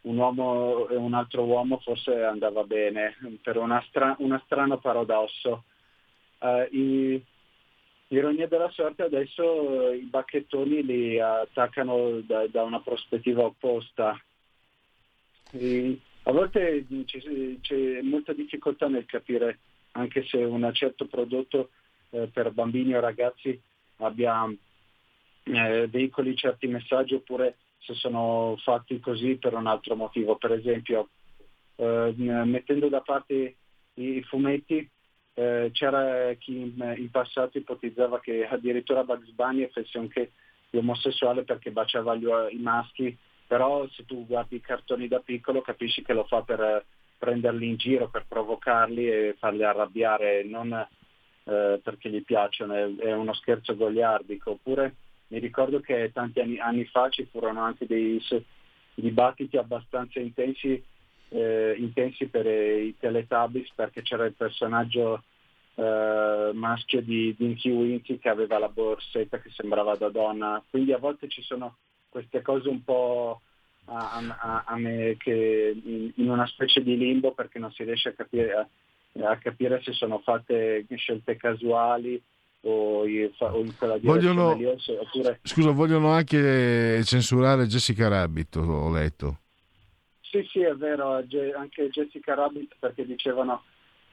un uomo e un altro uomo forse andava bene, per una, stra- una strano paradosso. Uh, i, ironia della sorte adesso uh, i bacchettoni li attaccano da, da una prospettiva opposta. E a volte c'è, c'è, molta difficoltà nel capire anche se un certo prodotto uh, per bambini o ragazzi abbia eh, veicoli certi messaggi oppure se sono fatti così per un altro motivo. Per esempio, eh, mettendo da parte i fumetti, eh, c'era chi in, in, passato ipotizzava che addirittura Bugs Bunny fosse anche omosessuale perché baciava gli, i maschi, però se tu guardi i cartoni da piccolo capisci che lo fa per prenderli in giro, per provocarli e farli arrabbiare, non eh, perché gli piacciono, è, è, uno scherzo goliardico. Oppure mi ricordo che tanti anni, anni fa ci furono anche dei dibattiti abbastanza intensi eh, intensi per i Teletubbies perché c'era il personaggio eh, maschio di Dinky Winky che aveva la borsetta che sembrava da donna. Quindi a volte ci sono queste cose un po' a, a, a me che in, in, una specie di limbo perché non si riesce a capire, a capire se sono fatte scelte casuali o in, quella vogliono, oppure... Scusa, vogliono anche censurare Jessica Rabbit, ho letto. Sì, sì, è vero, anche Jessica Rabbit perché dicevano,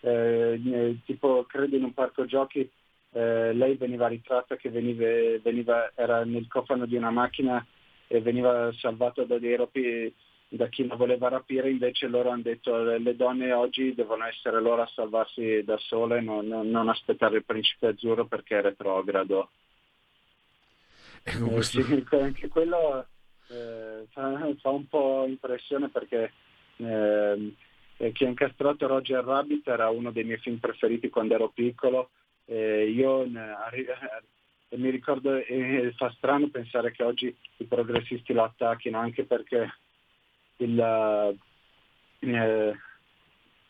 eh, tipo credo in un parco giochi, eh, lei veniva ritratta che veniva, veniva, era nel cofano di una macchina e veniva salvata da dei ropi da chi la voleva rapire, invece loro hanno detto le donne oggi devono essere loro a salvarsi da sole, non, non aspettare il principe azzurro perché è retrogrado. Questo... eh, sì, [laughs] anche quello eh, fa, fa, un po' impressione perché eh, chi ha incastrato Roger Rabbit era uno dei miei film preferiti quando ero piccolo. io mi ricordo, e fa strano pensare che oggi i progressisti lo attacchino anche perché il, eh,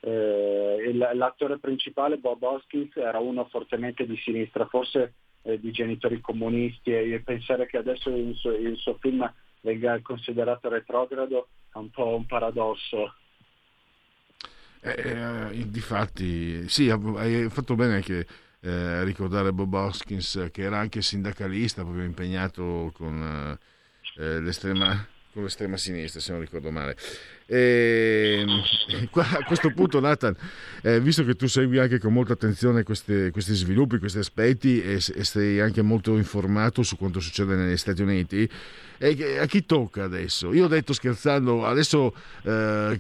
eh, l'attore principale Bob Hoskins era uno fortemente di sinistra, forse eh, di genitori comunisti e pensare che adesso il suo, il suo film venga considerato retrogrado è un po' un paradosso. Eh, eh, difatti, sì, hai fatto bene anche eh, ricordare Bob Hoskins, che era anche sindacalista, proprio impegnato con, eh, l'estrema, con l'estrema sinistra, se non ricordo male. E, [laughs] qua, a questo punto, Nathan, eh, visto che tu segui anche con molta attenzione queste, questi sviluppi, questi aspetti e, e, sei anche molto informato su quanto succede negli Stati Uniti, a chi tocca adesso? Io ho detto scherzando, adesso eh,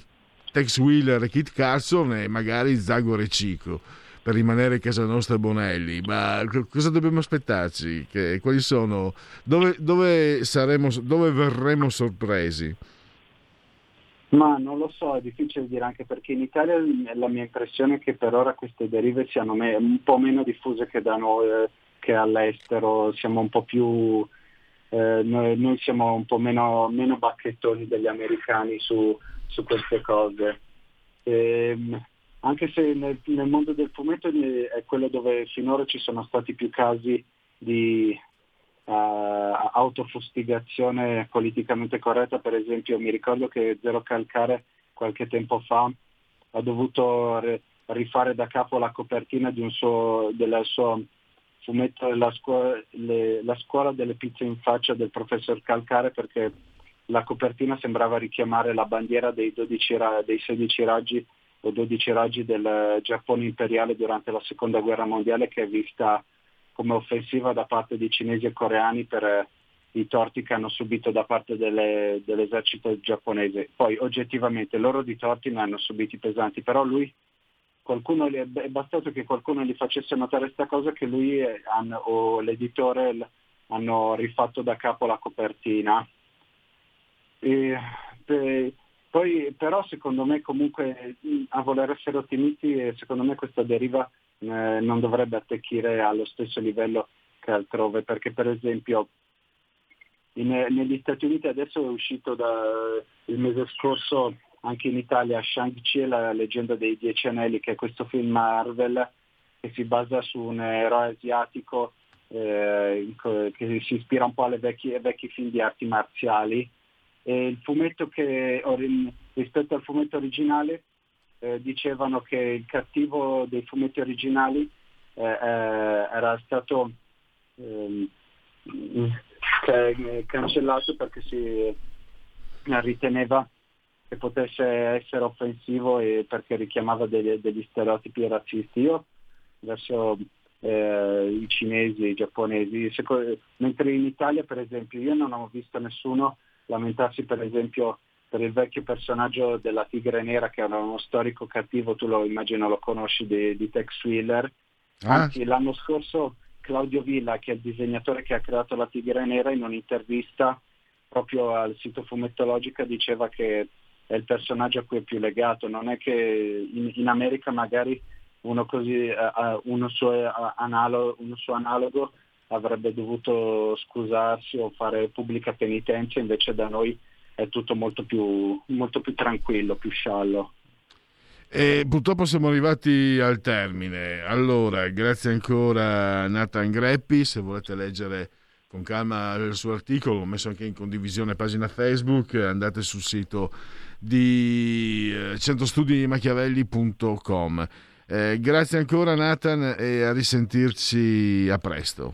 Tex Wheeler e Kit Carson e magari Zagor e Cico per rimanere a casa nostra Bonelli, ma cosa dobbiamo aspettarci? Che, quali sono? Dove, dove, saremo, dove verremo sorpresi? Ma non lo so, è difficile dire anche perché in Italia la mia impressione è che per ora queste derive siano me- un po' meno diffuse che da noi, eh, che all'estero, siamo un po' più, eh, noi, noi, siamo un po' meno, meno bacchettoni degli americani su, su queste cose. E, ehm, anche se nel, nel, mondo del fumetto è quello dove finora ci sono stati più casi di uh, autofustigazione politicamente corretta, per esempio mi ricordo che Zero Calcare qualche tempo fa ha dovuto re, rifare da capo la copertina di un suo, del suo fumetto la scuola, le, la scuola delle pizze in faccia del professor Calcare perché la copertina sembrava richiamare la bandiera dei, 12, dei 16 raggi o 12 raggi del Giappone imperiale durante la seconda guerra mondiale che è vista come offensiva da parte dei cinesi e coreani per eh, i torti che hanno subito da parte delle, dell'esercito giapponese. Poi oggettivamente loro di torti ne hanno subiti pesanti, però lui qualcuno è bastato che qualcuno gli facesse notare questa cosa che lui o l'editore hanno rifatto da capo la copertina. E, poi però secondo me comunque a voler essere ottimisti secondo me questa deriva eh, non dovrebbe attecchire allo stesso livello che altrove perché per esempio in, negli Stati Uniti adesso è uscito da, il mese scorso anche in Italia Shang-Chi e la leggenda dei Dieci Anelli che è questo film Marvel che si basa su un eroe asiatico eh, che si ispira un po' ai vecchi film di arti marziali e il fumetto che rispetto al fumetto originale eh, dicevano che il cattivo dei fumetti originali eh, eh era stato ehm, cancellato perché si riteneva che potesse essere offensivo e perché richiamava degli, degli stereotipi razzisti. Io verso eh, i cinesi, i giapponesi, mentre in Italia per esempio io non ho visto nessuno lamentarsi per esempio per il vecchio personaggio della Tigre Nera che era uno storico cattivo, tu lo immagino lo conosci di, di Tex Wheeler. Ah. Anzi, l'anno scorso Claudio Villa, che è il disegnatore che ha creato la Tigre Nera, in un'intervista proprio al sito Fumettologica diceva che è il personaggio a cui è più legato, non è che in, in America magari uno, così, eh, uno, suo, eh, analogo, uno suo analogo avrebbe dovuto scusarsi o fare pubblica penitenza, invece da noi è tutto molto più, molto più tranquillo, più sciallo. E purtroppo siamo arrivati al termine. Allora, grazie ancora a Nathan Greppi, se volete leggere con calma il suo articolo, l'ho messo anche in condivisione pagina Facebook, andate sul sito di eh, centrostudimachiavelli.com. Eh, grazie ancora Nathan e a risentirci a presto.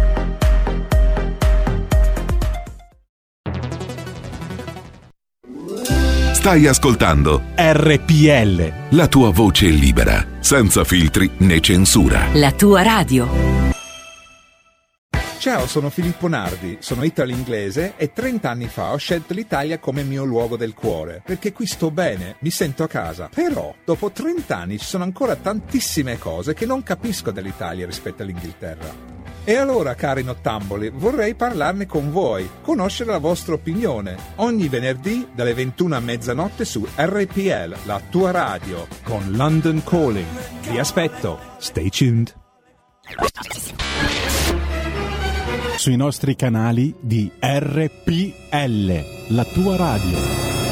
Stai ascoltando RPL. la tua voce libera, senza filtri né censura. La tua radio. Ciao, sono Filippo Nardi, sono italo-inglese e 30 anni fa ho scelto l'Italia come mio luogo del cuore, perché qui sto bene, mi sento a casa. Però, dopo 30 anni ci sono ancora tantissime cose che non capisco dell'Italia rispetto all'Inghilterra. E allora, cari nottamboli, vorrei parlarne con voi, conoscere la vostra opinione. Ogni venerdì dalle 21 a mezzanotte su RPL, la tua radio. Con London Calling. Vi aspetto. Stay tuned. Sui nostri canali di RPL, la tua radio.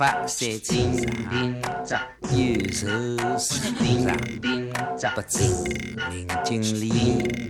发三千零扎，有仇是零零扎不走，零零零。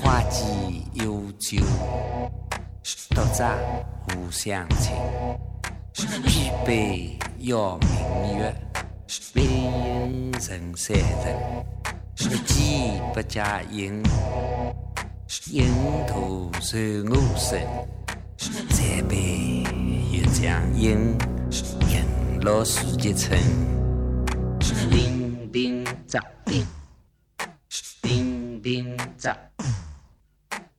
花季幽酒，独酌无相亲。举杯邀明月，对人成三不。既不加饮，饮徒随我身。再杯。降迎阎罗世界惩是兵兵则定是兵兵则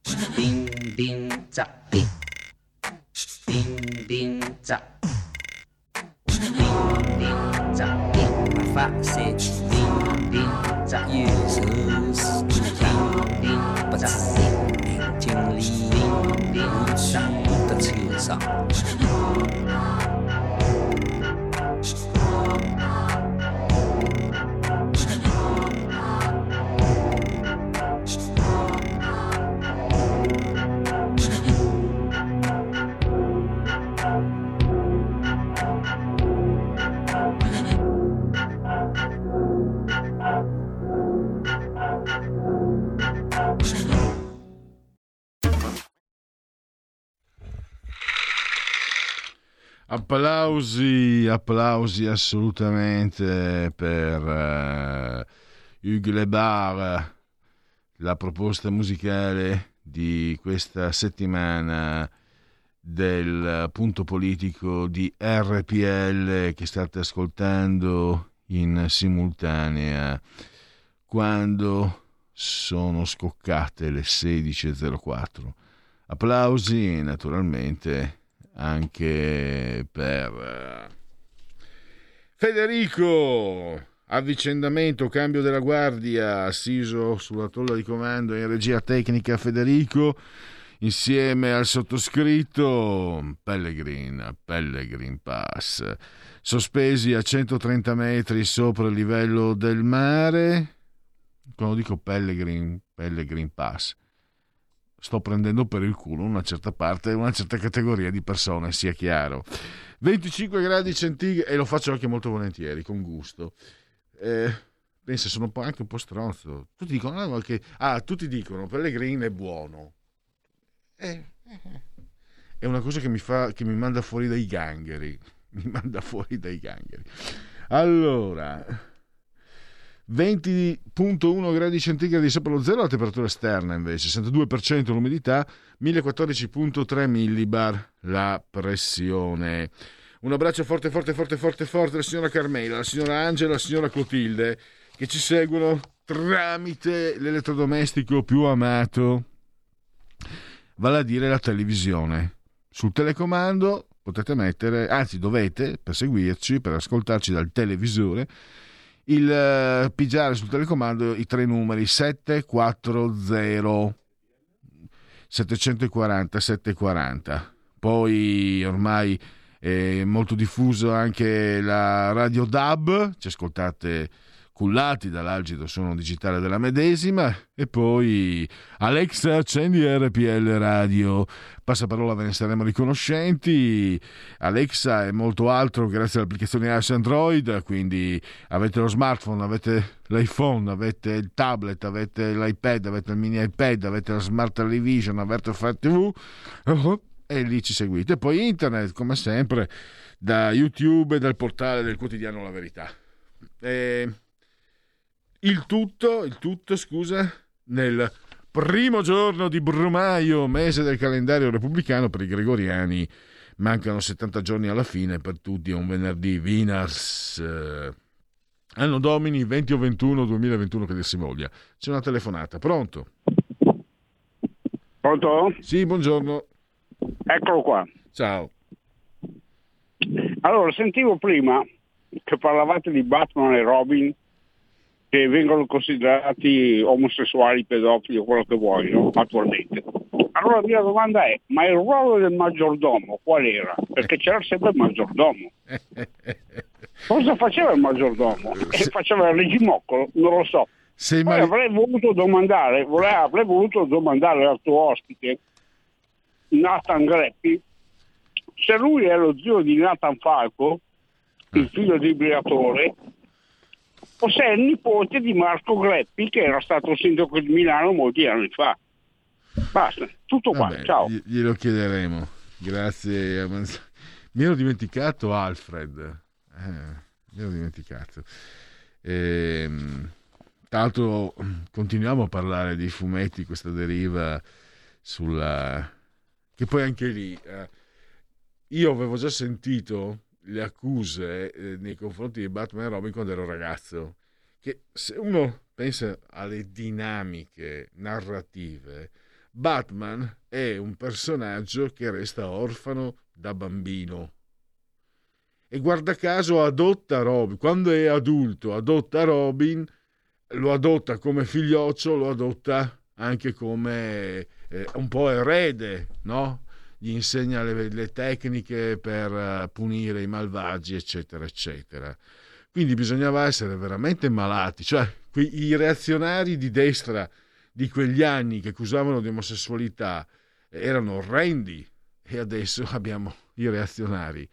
是兵兵则定是兵兵则是发现是兵兵则与是是兵不在是兵兵里 Applausi, applausi assolutamente per uh, Hugues Lebar, la proposta musicale di questa settimana del punto politico di RPL che state ascoltando in simultanea quando sono scoccate le 16.04. Applausi naturalmente anche per eh, Federico. Avvicendamento, cambio della guardia, assiso sulla tolla di comando in regia tecnica Federico, insieme al sottoscritto Pellegrin, Pellegrin Pass, sospesi a 130 metri sopra il livello del mare. Quando dico Pellegrin, Pellegrin Pass, sto prendendo per il culo una certa parte, una certa categoria di persone, sia chiaro. 25 gradi centigradi e lo faccio anche molto volentieri, con gusto. Eh, pensa, sono anche un po' stronzo. Tutti dicono, ah, che, ah tutti dicono, Pellegrini è buono. Eh, eh, è una cosa che mi, fa, che mi manda fuori dai gangheri. [laughs] Mi manda fuori dai gangheri. Allora, 20.1 gradi centigradi sopra lo zero la temperatura esterna invece, 62% l'umidità, 1014.3 millibar la pressione. Un abbraccio forte, forte, forte, forte, forte alla signora Carmela, alla signora Angela, alla signora Clotilde che ci seguono tramite l'elettrodomestico più amato, vale a dire la televisione. Sul telecomando potete mettere, anzi dovete, per seguirci, per ascoltarci dal televisore, il uh, pigiare sul telecomando i tre numeri 740 740 740 poi ormai è molto diffuso anche la radio DAB ci ascoltate cullati dall'algido suono digitale della medesima e poi Alexa accendi RPL radio. Passaparola ve ne saremo riconoscenti. Alexa è molto altro grazie all'applicazione iOS Android quindi avete lo smartphone avete l'iPhone avete il tablet avete l'iPad avete il mini iPad avete la smart television avete Fire TV e lì ci seguite. Poi internet come sempre da YouTube e dal portale del quotidiano La Verità. E il tutto, il tutto, scusa, nel primo giorno di Brumaio, mese del calendario repubblicano per i gregoriani. Mancano 70 giorni alla fine, per tutti è un venerdì. Vinars. Eh, anno domini 20 o 21, 2021 che dir si voglia. C'è una telefonata, pronto? Pronto? Sì, buongiorno. Eccolo qua. Ciao. Allora, sentivo prima che parlavate di Batman e Robin che vengono considerati omosessuali, pedofili o quello che vogliono attualmente. Allora la mia domanda è, ma il ruolo del maggiordomo qual era? Perché c'era sempre il maggiordomo. [laughs] Cosa faceva il maggiordomo? E faceva il regimoccolo? Non lo so. Poi mai... avrei voluto domandare, avrei voluto domandare al tuo ospite, Nathan Greppi, se lui è lo zio di Nathan Falco, il figlio di Briatore, o se è il nipote di Marco Greppi che era stato sindaco di Milano molti anni fa. Basta, tutto qua, Vabbè, ciao. gli- Glielo chiederemo. Grazie. Mi ero dimenticato Alfred. Eh, mi ero dimenticato. Ehm, tra l'altro continuiamo a parlare di fumetti, questa deriva sulla... che poi anche lì... eh, io avevo già sentito le accuse eh, nei confronti di Batman e Robin quando ero ragazzo. Che se uno pensa alle dinamiche narrative, Batman è un personaggio che resta orfano da bambino. E guarda caso adotta Robin. Quando è adulto, adotta Robin, lo adotta come figlioccio, lo adotta anche come eh, un po' erede, no? Gli insegna le, le tecniche per eh, punire i malvagi, eccetera, eccetera. Quindi bisognava essere veramente malati, cioè i reazionari di destra di quegli anni che accusavano di omosessualità erano orrendi e adesso [laughs] abbiamo i reazionari.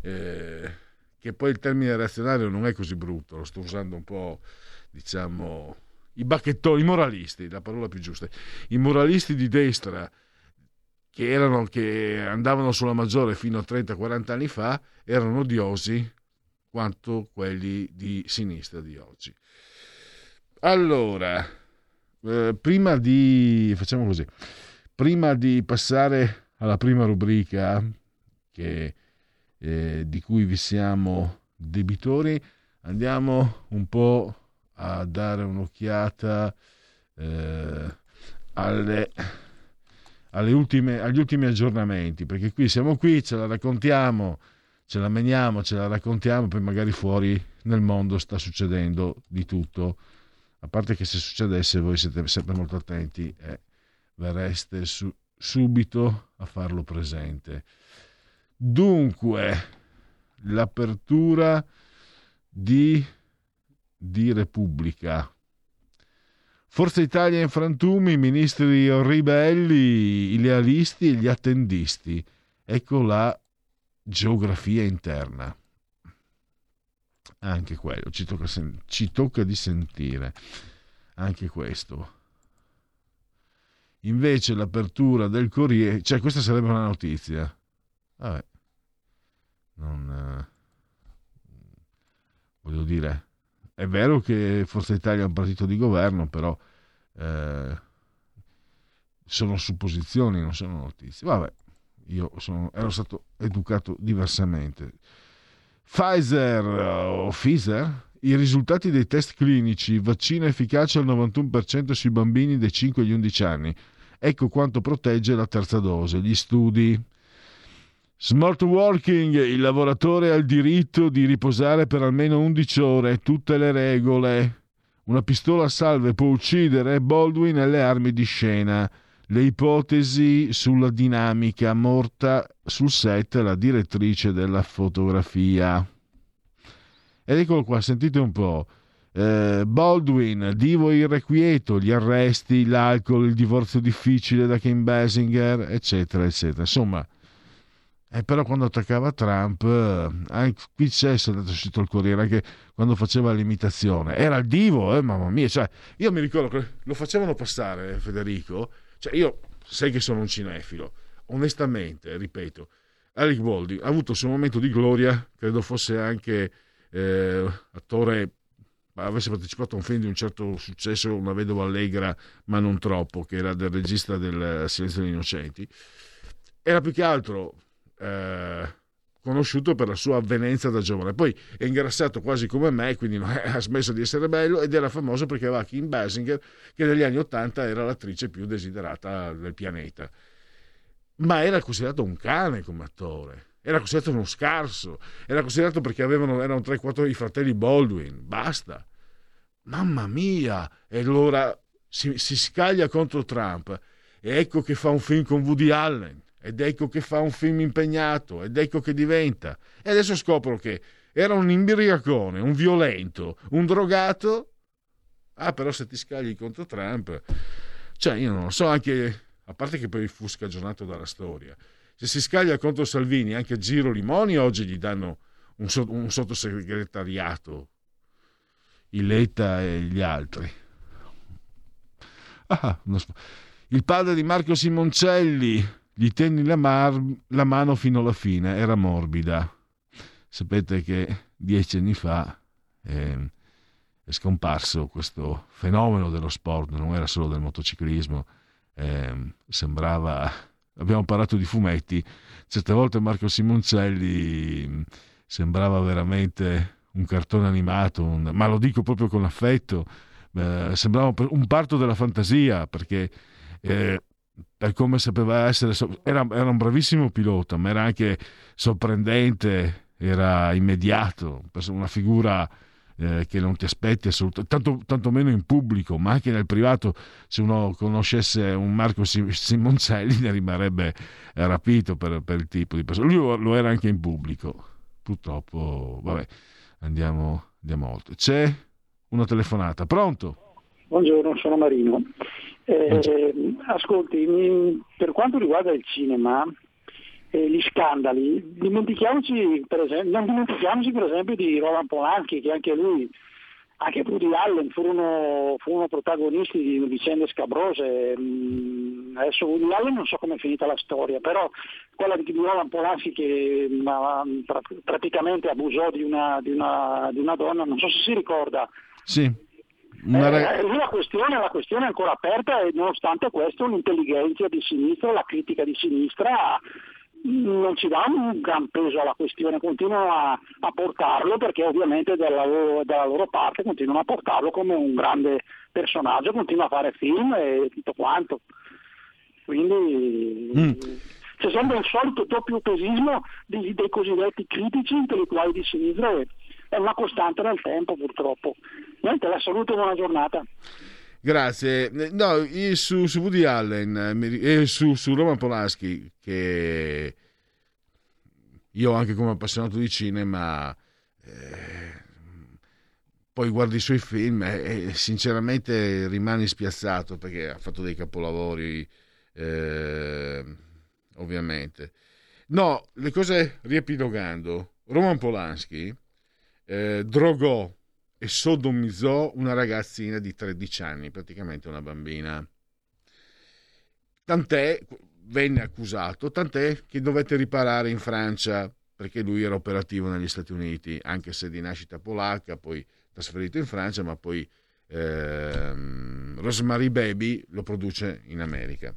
Eh, che poi il termine reazionario non è così brutto, lo sto usando un po', diciamo, i bacchettoni, i moralisti, la parola più giusta, i moralisti di destra che, erano, che andavano sulla maggiore fino a 30-40 anni fa erano odiosi quanto quelli di sinistra di oggi. Allora, eh, prima di facciamo così, prima di passare alla prima rubrica che, eh, di cui vi siamo debitori, andiamo un po' a dare un'occhiata eh, alle, ultime, agli ultimi aggiornamenti, perché qui siamo qui, ce la raccontiamo, ce la meniamo, ce la raccontiamo, poi magari fuori nel mondo sta succedendo di tutto. A parte che se succedesse voi siete sempre molto attenti e verreste su, subito a farlo presente. Dunque, l'apertura di, di Repubblica. Forza Italia in frantumi, i ministri ribelli, i lealisti e gli attendisti. Ecco la geografia interna. Anche quello, ci tocca, ci tocca di sentire anche questo. Invece l'apertura del Corriere, cioè questa sarebbe una notizia. Vabbè, non... Eh, voglio dire, è vero che Forza Italia è un partito di governo, però eh, sono supposizioni, non sono notizie. Vabbè, io sono, ero stato educato diversamente. Pfizer o Pfizer, i risultati dei test clinici, vaccino efficace al 91% sui bambini dai 5 agli 11 anni. Ecco quanto protegge la terza dose. Gli studi Smart working, il lavoratore ha il diritto di riposare per almeno 11 ore, tutte le regole. Una pistola a salve può uccidere Baldwin e le armi di scena. Le ipotesi sulla dinamica morta sul set la direttrice della fotografia. Ed eccolo qua, sentite un po'. Eh, Baldwin, divo irrequieto, gli arresti, l'alcol, il divorzio difficile da Kim Basinger, eccetera, eccetera. Insomma, eh, però quando attaccava Trump, eh, anche qui c'è è uscito il Corriere, anche quando faceva l'imitazione, era il divo, eh, mamma mia, cioè, io mi ricordo che lo facevano passare Federico, cioè io sai che sono un cinefilo, onestamente, ripeto, Alec Baldwin ha avuto il suo momento di gloria, credo fosse anche eh, attore avesse partecipato a un film di un certo successo, Una vedova allegra, ma non troppo, che era del regista del Silenzio degli Innocenti. Era più che altro eh, conosciuto per la sua avvenenza da giovane. Poi è ingrassato quasi come me, quindi ha smesso di essere bello ed era famoso perché aveva Kim Basinger, che negli anni Ottanta era l'attrice più desiderata del pianeta. Ma era considerato un cane come attore. Era considerato uno scarso, era considerato perché avevano, erano 3-4 i fratelli Baldwin, basta. Mamma mia! E allora si, si scaglia contro Trump e ecco che fa un film con Woody Allen ed ecco che fa un film impegnato, ed ecco che diventa. E adesso scopro che era un imbriacone, un violento, un drogato. Ah, però se ti scagli contro Trump, cioè io non lo so, anche a parte che poi fu scagionato dalla storia. Se si scaglia contro Salvini, anche Giro Limoni oggi gli danno un, un sottosegretariato, il Letta e gli altri. Ah, il padre di Marco Simoncelli gli tenni la, mar- la mano fino alla fine, era morbida. Sapete che dieci anni fa eh, è scomparso questo fenomeno dello sport, non era solo del motociclismo, eh, sembrava, abbiamo parlato di fumetti, certe volte Marco Simoncelli mm, sembrava veramente un cartone animato, un, ma lo dico proprio con affetto, eh, sembrava un parto della fantasia perché eh, per come sapeva essere, era, era, un bravissimo pilota, ma era anche sorprendente, era immediato, una figura eh, che non ti aspetti assolutamente, tanto, tanto, meno in pubblico, ma anche nel privato, se uno conoscesse un Marco Simoncelli ne rimarrebbe rapito per, per il tipo di persona. Lui lo era anche in pubblico, purtroppo, vabbè, andiamo, andiamo oltre. C'è una telefonata, pronto? Buongiorno, sono Marino. Eh, ascolti, per quanto riguarda il cinema, eh, gli scandali, dimentichiamoci per esempio, non dimentichiamoci per esempio di Roland Polanchi, che anche lui anche Woody Allen furono, furono protagonisti di vicende scabrose. Mm, adesso Woody Allen non so come è finita la storia, però quella di Roman Polanski che ma, pra- praticamente abusò di una, di, una, di una donna, non so se si ricorda. Sì. Una rag- Eh, lì la, questione, la questione è ancora aperta e nonostante questo l'intelligenza di sinistra, la critica di sinistra mh, non ci dà un gran peso alla questione, continuano a, a portarlo perché ovviamente dalla loro, dalla loro parte continuano a portarlo come un grande personaggio, continua a fare film e tutto quanto. Quindi Mm. c'è sempre il solito doppio pesismo dei, dei cosiddetti critici intellettuali di sinistra è una costante nel tempo purtroppo. Niente, la saluto e buona giornata. Grazie. Eh, No, io su, su Woody Allen eh, e su, su Roman Polanski, che io anche come appassionato di cinema, eh, poi guardi i suoi film e, e sinceramente rimani spiazzato perché ha fatto dei capolavori, eh, ovviamente. No, le cose riepilogando, Roman Polanski eh, drogò e sodomizzò una ragazzina di 13 anni, praticamente una bambina. Tant'è, venne accusato, tant'è che dovette riparare in Francia perché lui era operativo negli Stati Uniti, anche se di nascita polacca, poi trasferito in Francia, ma poi ehm, Rosemary Baby lo produce in America.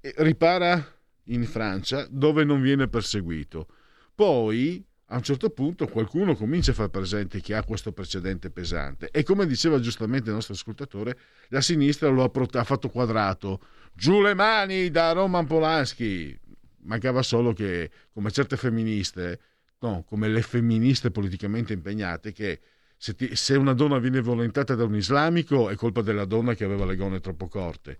E ripara in Francia dove non viene perseguito. Poi a un certo punto qualcuno comincia a far presente che ha questo precedente pesante e come diceva giustamente il nostro ascoltatore, la sinistra lo ha, prot- ha fatto quadrato. Giù le mani da Roman Polanski! Mancava solo che, come certe femministe, no, come le femministe politicamente impegnate, che se, ti- se una donna viene violentata da un islamico è colpa della donna che aveva le gonne troppo corte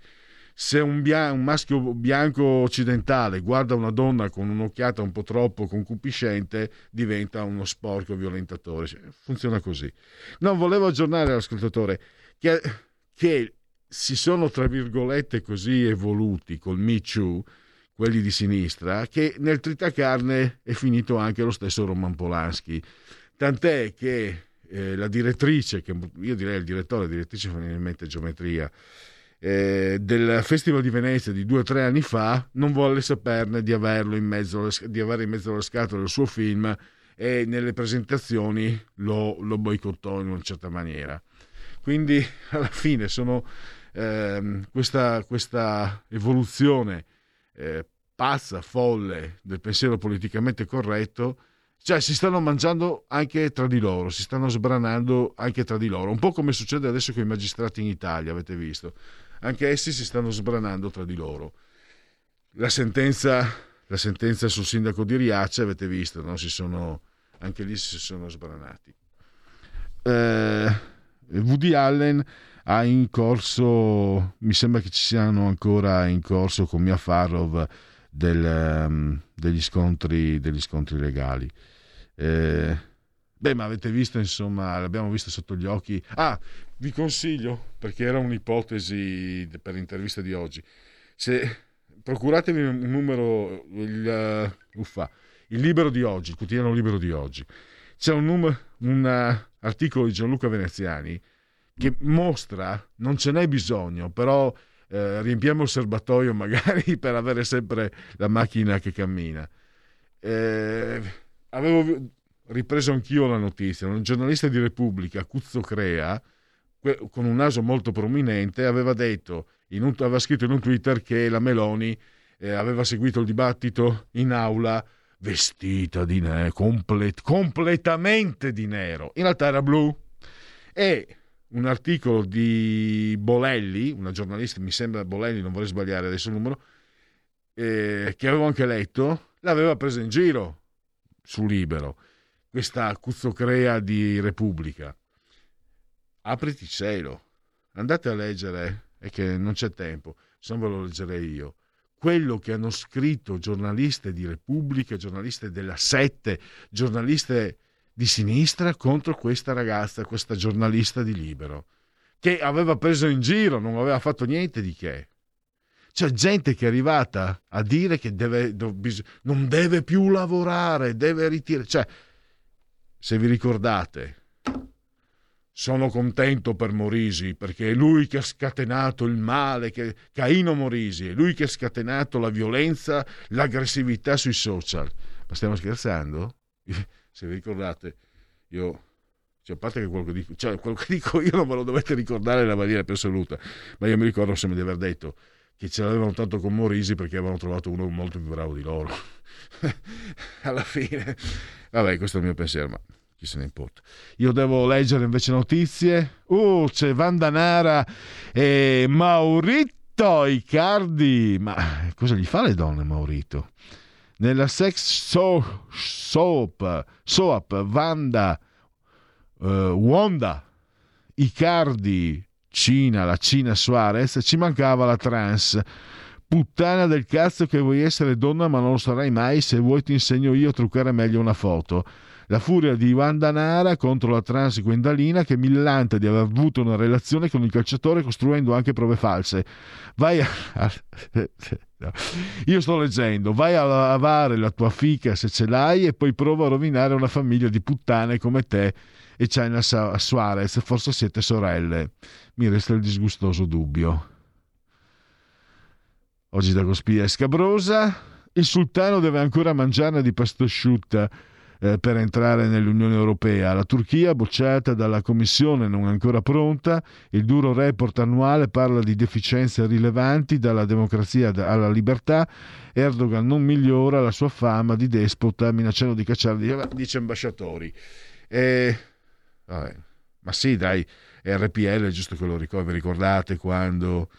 se un, bia- un maschio bianco occidentale guarda una donna con un'occhiata un po' troppo concupiscente, diventa uno sporco violentatore. Cioè, Funziona così. Non volevo aggiornare l'ascoltatore che, che si sono, tra virgolette, così evoluti col Me Too, quelli di sinistra, che nel tritacarne è finito anche lo stesso Roman Polanski. Tant'è che eh, la direttrice, che io direi il direttore, la direttrice fa geometria, eh, del Festival di Venezia di due o tre anni fa non volle saperne di mezzo di avere in mezzo alla scatola il suo film e nelle presentazioni lo, lo boicottò in una certa maniera. Quindi [laughs] alla fine sono ehm, questa, questa evoluzione eh, pazza, folle del pensiero politicamente corretto, cioè si stanno mangiando anche tra di loro, si stanno sbranando anche tra di loro, un po' come succede adesso con i magistrati in Italia, avete visto anche essi si stanno sbranando tra di loro. La sentenza, la sentenza sul sindaco di Riace, avete visto, no? sono, anche lì si sono sbranati. Eh, Woody Allen ha in corso, mi sembra che ci siano ancora in corso con Mia Farrow del, um, degli, scontri, degli scontri legali. Eh, beh, ma avete visto, insomma, l'abbiamo visto sotto gli occhi. Ah, vi consiglio, perché era un'ipotesi per l'intervista di oggi, se procuratevi un numero, il, uh, uffa, il libro di oggi, il quotidiano libero di oggi, c'è un, num- un uh, articolo di Gianluca Veneziani che mostra, non ce n'è bisogno, però eh, riempiamo il serbatoio magari [laughs] per avere sempre la macchina che cammina. Eh, avevo ripreso anch'io la notizia, un giornalista di Repubblica, Cuzzo Crea, con un naso molto prominente, aveva detto, un, aveva scritto in un Twitter che la Meloni eh, aveva seguito il dibattito in aula vestita di nero, complet, completamente di nero. In realtà era blu. E un articolo di Bolelli, una giornalista, mi sembra Bolelli, non vorrei sbagliare adesso il numero, eh, che avevo anche letto, l'aveva presa in giro su Libero, questa cuzzocrea di Repubblica apriti cielo, andate a leggere, è che non c'è tempo, se non ve lo leggerei io, quello che hanno scritto giornaliste di Repubblica, giornaliste della Sette, giornaliste di sinistra contro questa ragazza, questa giornalista di Libero, che aveva preso in giro, non aveva fatto niente di che. C'è gente che è arrivata a dire che deve, non deve più lavorare, deve ritirare. Cioè, se vi ricordate, sono contento per Morisi perché è lui che ha scatenato il male, che, Caino Morisi, è lui che ha scatenato la violenza, l'aggressività sui social. Ma stiamo scherzando? [laughs] Se vi ricordate, io, cioè, a parte che quello che, dico, cioè, quello che [laughs] dico io non me lo dovete ricordare nella maniera più assoluta, ma io mi ricordo sempre di aver detto che ce l'avevano tanto con Morisi perché avevano trovato uno molto più bravo di loro. [laughs] Alla fine, vabbè, questo è il mio pensiero, ma chi se ne importa. Io devo leggere invece notizie. Uh, c'è Vandanara e Maurito Icardi. Ma cosa gli fa le donne, Maurito? Nella sex so- soap, soap, Vanda, uh, Wanda, Icardi, Cina, la Cina Suarez, ci mancava la trans. Puttana del cazzo che vuoi essere donna ma non lo sarai mai, se vuoi ti insegno io a truccare meglio una foto. La furia di Wanda Nara contro la trans Gwendalina che millanta di aver avuto una relazione con il calciatore costruendo anche prove false. Vai a... [laughs] Io sto leggendo, vai a lavare la tua fica se ce l'hai e poi prova a rovinare una famiglia di puttane come te e China Suarez, forse siete sorelle. Mi resta il disgustoso dubbio. Oggi da Cospia e Scabrosa, il sultano deve ancora mangiarne di pasta asciutta eh, per entrare nell'Unione Europea. La Turchia, bocciata dalla Commissione, non ancora pronta. Il duro report annuale parla di deficienze rilevanti dalla democrazia alla libertà. Erdogan non migliora la sua fama di despota, minacciando di cacciare dice ambasciatori. E... Vabbè. Ma sì, dai, RPL è giusto che lo ricordi, ricordate quando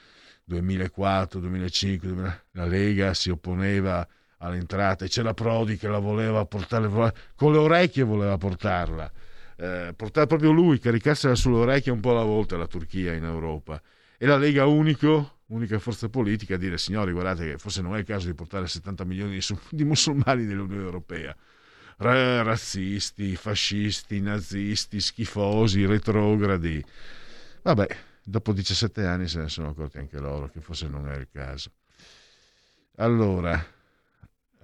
2004, 2005, 2000, la Lega si opponeva all'entrata e c'era Prodi che la voleva portare con le orecchie voleva portarla. Eh, portare proprio lui caricarsela sulle orecchie un po' alla volta la Turchia in Europa. E la Lega unico unica forza politica a dire signori guardate che forse non è il caso di portare 70 milioni di, musulmani nell'Unione Europea razzisti, fascisti, nazisti, schifosi, retrogradi vabbè dopo 17 anni se ne sono accorti anche loro che forse non è il caso allora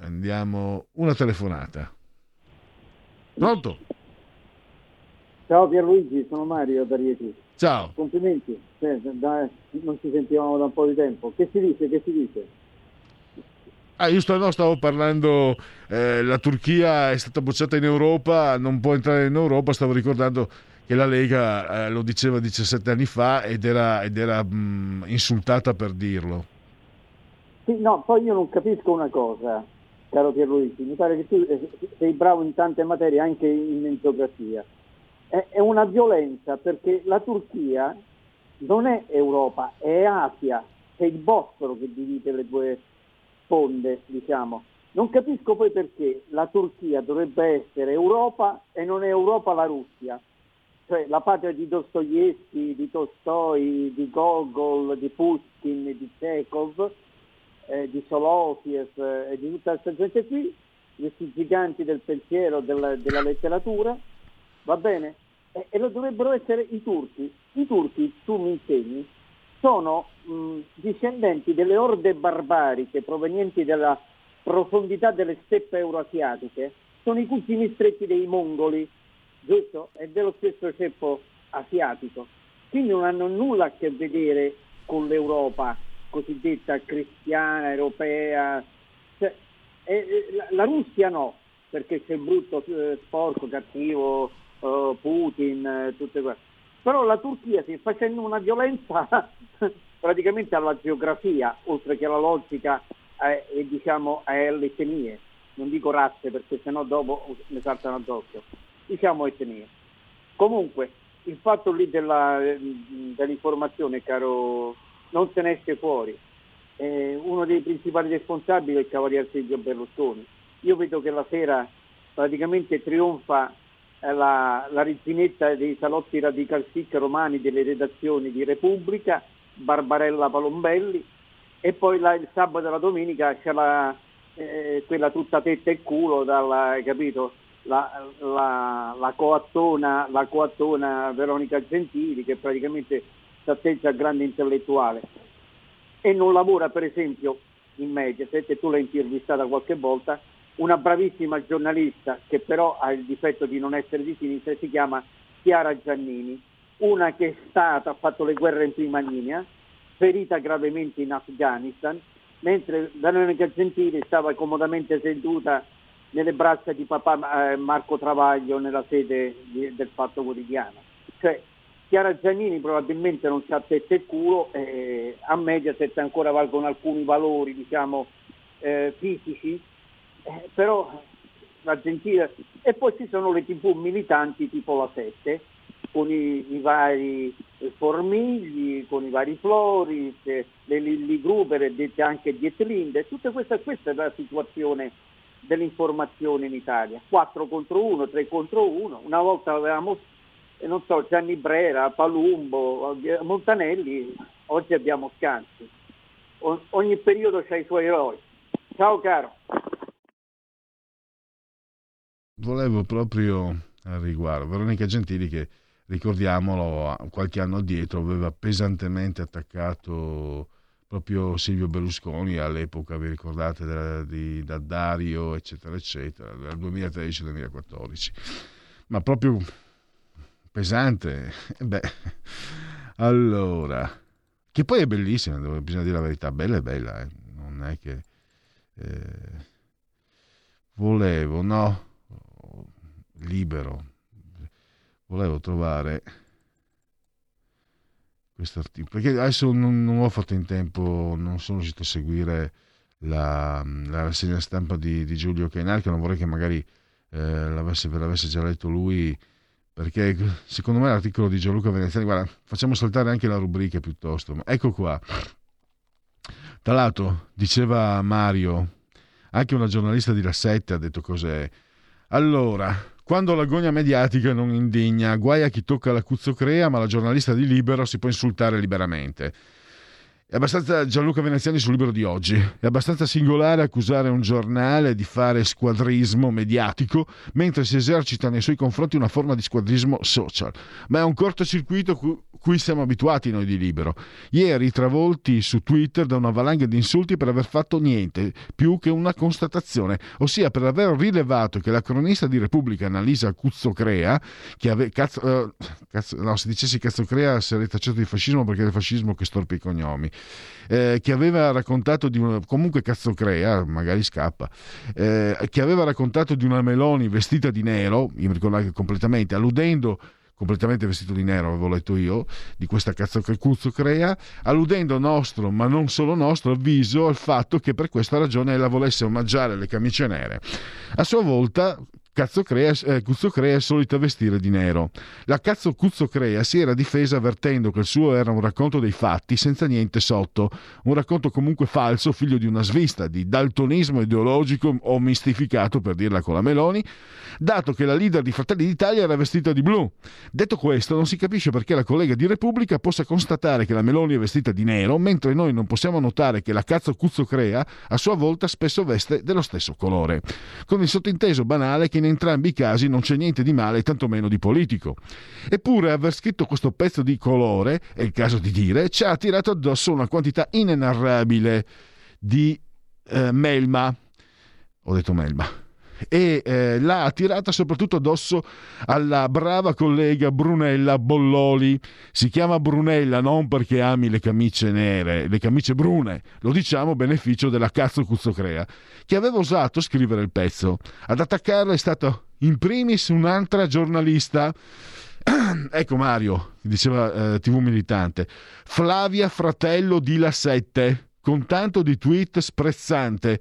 Andiamo una telefonata. Pronto? Ciao Pierluigi, sono Mario da Rieti. Ciao. Complimenti, non ci sentivamo da un po' di tempo. Che si dice? Che si dice? Ah, io stavo, stavo parlando, eh, la Turchia è stata bocciata in Europa, non può entrare in Europa, stavo ricordando che la Lega eh, lo diceva 17 anni fa ed era, ed era mh, mm, insultata per dirlo. Sì, no, poi io non capisco una cosa caro Pierluigi, mi pare che tu eh, sei bravo in tante materie, anche in geografia. È, è una violenza perché la Turchia non è Europa, è Asia, è il Bosforo che divide le due sponde, diciamo. Non capisco poi perché la Turchia dovrebbe essere Europa e non è Europa la Russia, cioè la patria di Dostoevsky, di Tolstoi, di Gogol, di Pushkin, di Chekhov, eh, di Solofiev eh, e di tutta questa gente qui, questi giganti del pensiero, della, della letteratura, va bene? E, e, lo dovrebbero essere i turchi. I turchi, tu mi insegni, sono mh, discendenti delle orde barbariche provenienti dalla profondità delle steppe euroasiatiche, sono i cugini stretti dei mongoli, giusto? E dello stesso ceppo asiatico. Quindi non hanno nulla a che vedere con l'Europa, cosiddetta cristiana, europea. Cioè, eh, la, la, Russia no, perché c'è il brutto, eh, sporco, cattivo, eh, Putin, eh, tutte queste. Però la Turchia sta facendo una violenza [laughs] praticamente alla geografia, oltre che alla logica eh, e diciamo alle etnie. Non dico razze perché sennò dopo ne saltano addosso. Diciamo etnie. Comunque, il fatto lì della, dell'informazione, caro non se ne esce fuori. Eh, uno dei principali responsabili è il Cavaliere Silvio Berlusconi. Io vedo che la sera praticamente trionfa la, la reginetta dei salotti radical chic romani delle redazioni di Repubblica, Barbarella Palombelli, e poi la, il sabato e la domenica c'è la, eh, quella tutta tetta e culo, dalla, capito? La, la, la, coattona, la coattona Veronica Gentili che praticamente si atteggia a grande intellettuale e non lavora per esempio in Mediaset, tu l'hai intervistata qualche volta, una bravissima giornalista che però ha il difetto di non essere di sinistra si chiama Chiara Giannini una che è stata, ha fatto le guerre in prima linea, ferita gravemente in Afghanistan, mentre Veronica Gentili stava comodamente seduta nelle braccia di papà eh, Marco Travaglio nella sede del Fatto Quotidiano. Cioè, Chiara Giannini probabilmente non sa testa e culo, eh, a Mediaset ancora valgono alcuni valori diciamo, eh, fisici, eh, però la Gentile... E poi ci sono le tv militanti tipo la 7, con i, i vari Formigli, con i vari Floris, eh, le Lilli Gruber, dette anche Dietlinde, tutta questa, questa è la situazione dell'informazione in Italia. 4 contro 1, 3 contro 1, una volta avevamo, eh, non so, Gianni Brera, Palumbo, eh, Montanelli, oggi abbiamo Scanzi. Ogni periodo ha i suoi eroi. Ciao caro. Volevo proprio al riguardo, Veronica Gentili che ricordiamolo qualche anno addietro aveva pesantemente attaccato proprio Silvio Berlusconi all'epoca, vi ricordate, della- di Daddario, eccetera, eccetera, dal 2013-2014. Ma proprio pesante. Eh [laughs] Beh, allora, che poi è bellissima, bisogna dire la verità, bella è bella, eh. non è che... eh, volevo, no, libero, volevo trovare questo articolo, perché adesso non, non ho fatto in tempo, non sono riuscito a seguire la, la rassegna stampa di, di Giulio Cainal, che non vorrei che magari eh, l'avesse, ve l'avesse già letto lui, perché secondo me l'articolo di Gianluca Veneziani, guarda, facciamo saltare anche la rubrica piuttosto, ma ecco qua. Tra l'altro, diceva Mario, anche una giornalista di La Sette ha detto cos'è. Allora, quando l'agonia mediatica non indigna, guai a chi tocca la cuzzocrea, ma la giornalista di Libero si può insultare liberamente. È abbastanza Gianluca Veneziani sul libro di oggi. È abbastanza singolare accusare un giornale di fare squadrismo mediatico mentre si esercita nei suoi confronti una forma di squadrismo social. Ma è un cortocircuito cu- cui siamo abituati noi di Libero. Ieri travolti su Twitter da una valanga di insulti per aver fatto niente più che una constatazione, ossia per aver rilevato che la cronista di Repubblica Annalisa Cuzzocrea, che ave- cazzo, eh, cazzo- no, se dicessi Cazzocrea sarei tacciato di fascismo perché è il fascismo che storpia i cognomi eh, che aveva raccontato di una, comunque cazzo crea, magari scappa, eh, che aveva raccontato di una Meloni vestita di nero, io mi ricordo anche completamente, alludendo completamente vestito di nero, avevo letto io, di questa cazzo che cuzzo crea, alludendo nostro, ma non solo nostro, avviso al fatto che per questa ragione ella volesse omaggiare le camicie nere. A sua volta Crea, eh, Cuzzo Crea è solita vestire di nero. La Cazzo Cuzzo Crea si era difesa avvertendo che il suo era un racconto dei fatti senza niente sotto, un racconto comunque falso, figlio di una svista, di daltonismo ideologico o mistificato, per dirla con la Meloni, dato che la leader di Fratelli d'Italia era vestita di blu. Detto questo, non si capisce perché la collega di Repubblica possa constatare che la Meloni è vestita di nero, mentre noi non possiamo notare che la Cazzo Cuzzo Crea a sua volta spesso veste dello stesso colore. Con il sottinteso banale che in entrambi i casi non c'è niente di male, tantomeno di politico. Eppure aver scritto questo pezzo di colore, è il caso di dire, ci ha tirato addosso una quantità inenarrabile di eh, melma. Ho detto melma. E eh, l'ha tirata soprattutto addosso alla brava collega Brunella Bolloli. Si chiama Brunella non perché ami le camicie nere, le camicie brune, lo diciamo a beneficio della cazzo Cuzzocrea, che aveva osato scrivere il pezzo. Ad attaccarla è stato in primis un'altra giornalista. [clears throat] ecco Mario, diceva eh, TV militante, Flavia Fratello di La Sette, con tanto di tweet sprezzante.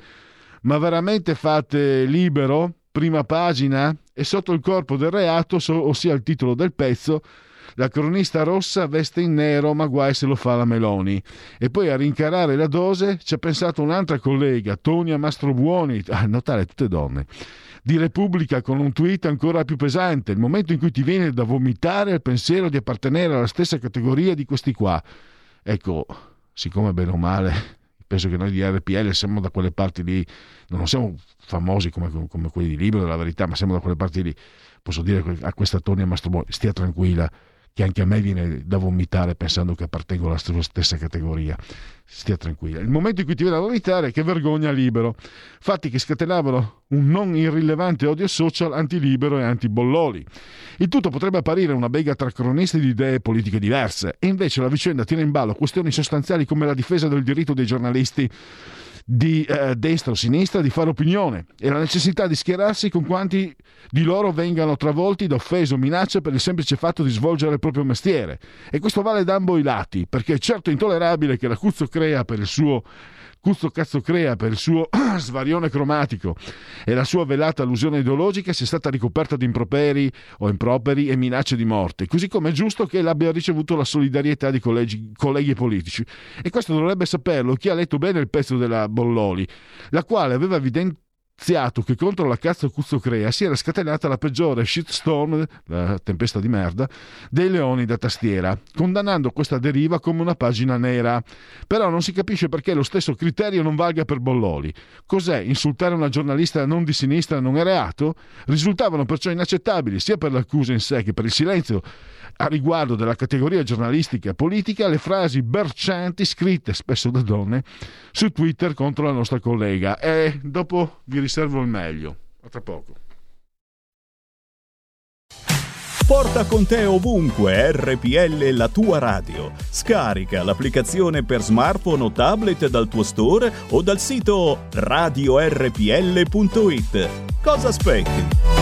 Ma veramente fate libero? Prima pagina? E sotto il corpo del reato, ossia il titolo del pezzo, la cronista rossa veste in nero, ma guai se lo fa la Meloni. E poi a rincarare la dose ci ha pensato un'altra collega, Tonia Mastrobuoni, a notare tutte donne, di Repubblica con un tweet ancora più pesante, il momento in cui ti viene da vomitare il pensiero di appartenere alla stessa categoria di questi qua. Ecco, siccome bene o male penso che noi di RPL siamo da quelle parti lì, non siamo famosi come, come quelli di Libero, la verità, ma siamo da quelle parti lì. Posso dire a questa Tonia Mastrobuoni, stia tranquilla, che anche a me viene da vomitare pensando che appartengo alla stessa categoria. Stia tranquilla. Il momento in cui ti viene da vomitare, che vergogna libero. Fatti che scatenavano un non irrilevante odio social anti-libero e anti-bolloli. Il tutto potrebbe apparire una bega tra cronisti di idee politiche diverse, e invece la vicenda tiene in ballo questioni sostanziali come la difesa del diritto dei giornalisti di eh, destra o sinistra di fare opinione e la necessità di schierarsi con quanti di loro vengano travolti da offese o minacce per il semplice fatto di svolgere il proprio mestiere. E questo vale da ambo i lati, perché è certo intollerabile che la Cuzzo crea per il suo Cuzzo cazzo crea per il suo [clears throat] svarione cromatico e la sua velata allusione ideologica sia stata ricoperta di improperi o improperi e minacce di morte, così come è giusto che l'abbia ricevuto la solidarietà di collegi, colleghi politici. E questo dovrebbe saperlo chi ha letto bene il pezzo della Bolloli, la quale aveva evidentemente che contro la cazzo Cuzzo Crea si era scatenata la peggiore shitstorm, la tempesta di merda, dei leoni da tastiera, condannando questa deriva come una pagina nera. Però non si capisce perché lo stesso criterio non valga per Bolloli. Cos'è? Insultare una giornalista non di sinistra non è reato? Risultavano perciò inaccettabili sia per l'accusa in sé che per il silenzio a riguardo della categoria giornalistica politica le frasi bercianti scritte spesso da donne su Twitter contro la nostra collega e dopo vi riservo il meglio. A tra poco. Porta con te ovunque RPL la tua radio. Scarica l'applicazione per smartphone o tablet dal tuo store o dal sito radiorpl.it. Cosa aspetti?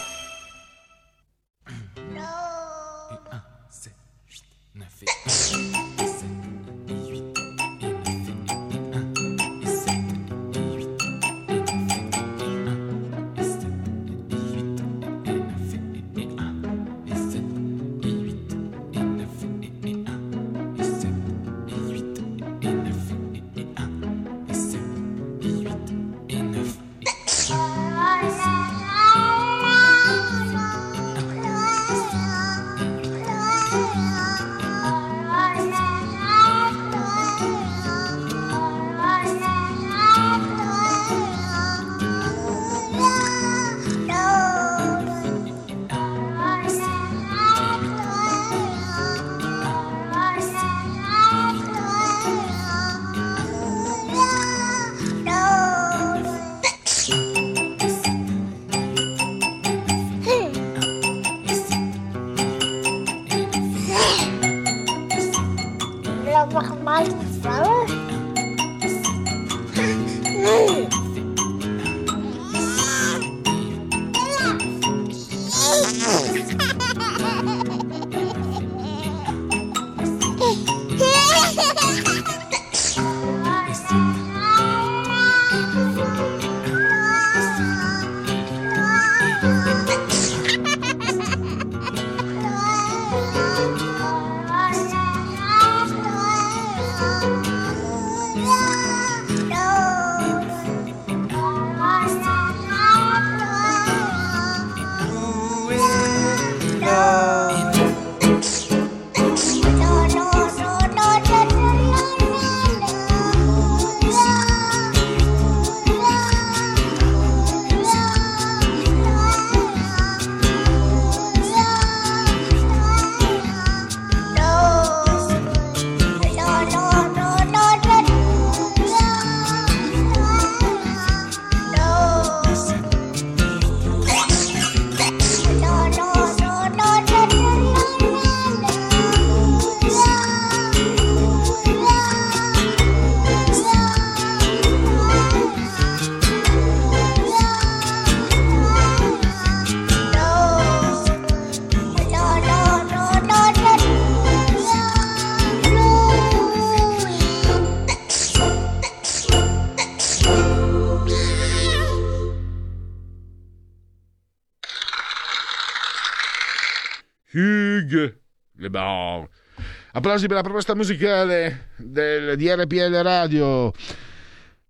Applausi per la proposta musicale del, di RPL Radio.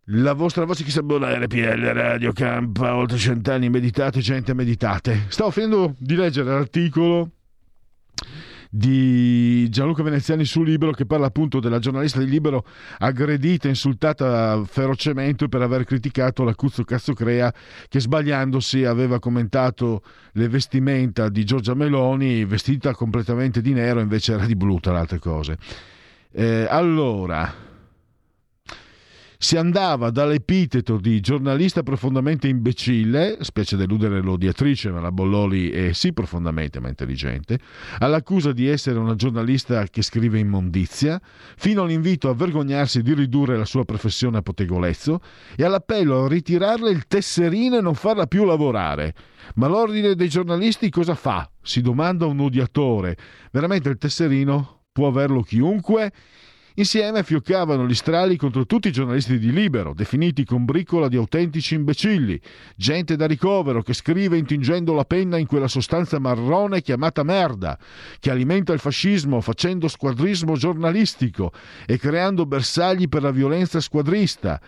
La vostra voce che sa buona RPL Radio campa oltre cent'anni meditate, gente meditate. Stavo finendo di leggere l'articolo di Gianluca Veneziani su Libero che parla appunto della giornalista di Libero aggredita, insultata ferocemente per aver criticato la Cuzzo Cazzo Crea che sbagliandosi aveva commentato le vestimenta di Giorgia Meloni vestita completamente di nero invece era di blu tra le altre cose. Eh, allora, si andava dall'epiteto di giornalista profondamente imbecille, specie deludere l'odiatrice, ma la Bolloli è sì profondamente ma intelligente, all'accusa di essere una giornalista che scrive immondizia, fino all'invito a vergognarsi di ridurre la sua professione a potegolezzo e all'appello a ritirarle il tesserino e non farla più lavorare. Ma l'ordine dei giornalisti cosa fa? Si domanda un odiatore. Veramente il tesserino può averlo chiunque? Insieme fioccavano gli strali contro tutti i giornalisti di Libero, definiti con bricola di autentici imbecilli, gente da ricovero che scrive intingendo la penna in quella sostanza marrone chiamata merda, che alimenta il fascismo facendo squadrismo giornalistico e creando bersagli per la violenza squadrista.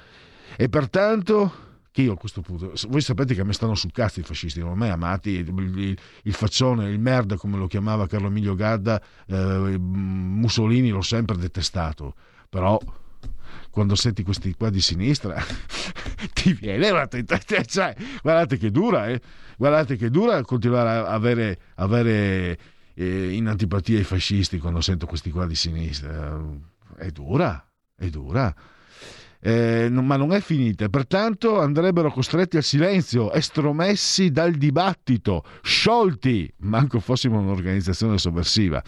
E pertanto che io a questo punto, voi sapete che a me stanno sul cazzo i fascisti, non me amati, il, il, faccione, il merda come lo chiamava Carlo Emilio Gadda, eh, Mussolini l'ho sempre detestato, però quando senti questi qua di sinistra [laughs] ti viene una tentazione, cioè, guardate che dura, eh? guardate che dura continuare a avere, avere eh, in antipatia i fascisti quando sento questi qua di sinistra, è dura, è dura eh, ma non è finita. Pertanto andrebbero costretti al silenzio, estromessi dal dibattito, sciolti, manco fossimo un'organizzazione sovversiva.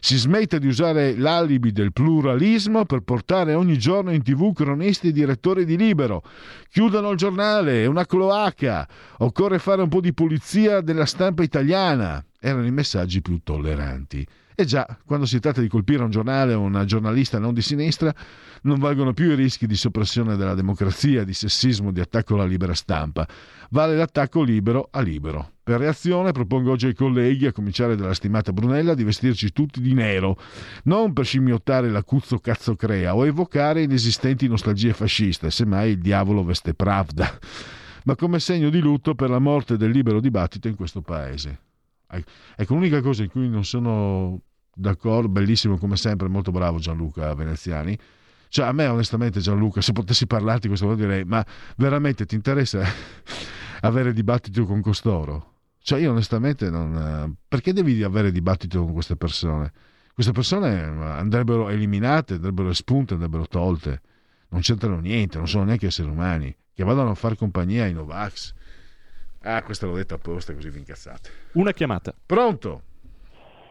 Si smette di usare l'alibi del pluralismo per portare ogni giorno in tv cronisti e direttori di Libero. Chiudono il giornale, è una cloaca. Occorre fare un po' di pulizia della stampa italiana. Erano i messaggi più tolleranti. E già, quando si tratta di colpire un giornale o una giornalista non di sinistra, non valgono più i rischi di soppressione della democrazia, di sessismo, di attacco alla libera stampa. Vale l'attacco libero a libero. Per reazione propongo oggi ai colleghi, a cominciare dalla stimata Brunella, di vestirci tutti di nero, non per scimmiottare l'acuzzo cazzo crea o evocare inesistenti nostalgie fasciste, semmai il diavolo veste pravda, ma come segno di lutto per la morte del libero dibattito in questo paese. Ecco, l'unica cosa in cui non sono d'accordo, bellissimo come sempre, molto bravo Gianluca Veneziani. Cioè, a me onestamente Gianluca, se potessi parlarti questo vuol direi, ma veramente ti interessa [laughs] avere dibattito con costoro? Cioè, io onestamente non... Perché devi avere dibattito con queste persone? Queste persone andrebbero eliminate, andrebbero espunte, andrebbero tolte. Non c'entrano niente, non sono neanche esseri umani. Che vadano a fare compagnia ai Novax Ah, questo l'ho detto apposta così vi incazzate. Una chiamata. Pronto?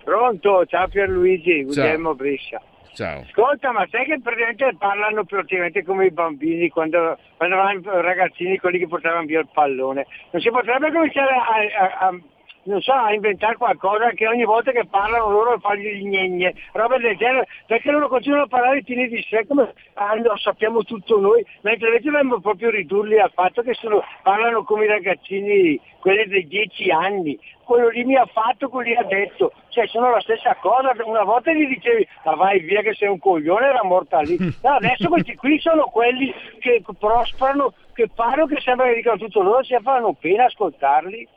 Pronto, ciao Pierluigi, Guglielmo Brescia. Ciao. Ascolta, ma sai che praticamente parlano praticamente come i bambini quando, quando erano ragazzini, quelli che portavano via il pallone. Non si potrebbe cominciare a, a, a non so, a inventare qualcosa che ogni volta che parlano loro fargli gli gnegne, roba del genere, perché loro continuano a parlare fini di sé come ah, lo sappiamo tutto noi, mentre invece dovremmo proprio ridurli al fatto che sono, parlano come i ragazzini, quelli dei dieci anni, quello lì mi ha fatto, quello lì ha detto, cioè sono la stessa cosa, una volta gli dicevi ma vai via che sei un coglione, era morta lì, [laughs] no, adesso questi qui sono quelli che prosperano, che fanno che sembra che dicano tutto loro, si fanno pena ascoltarli.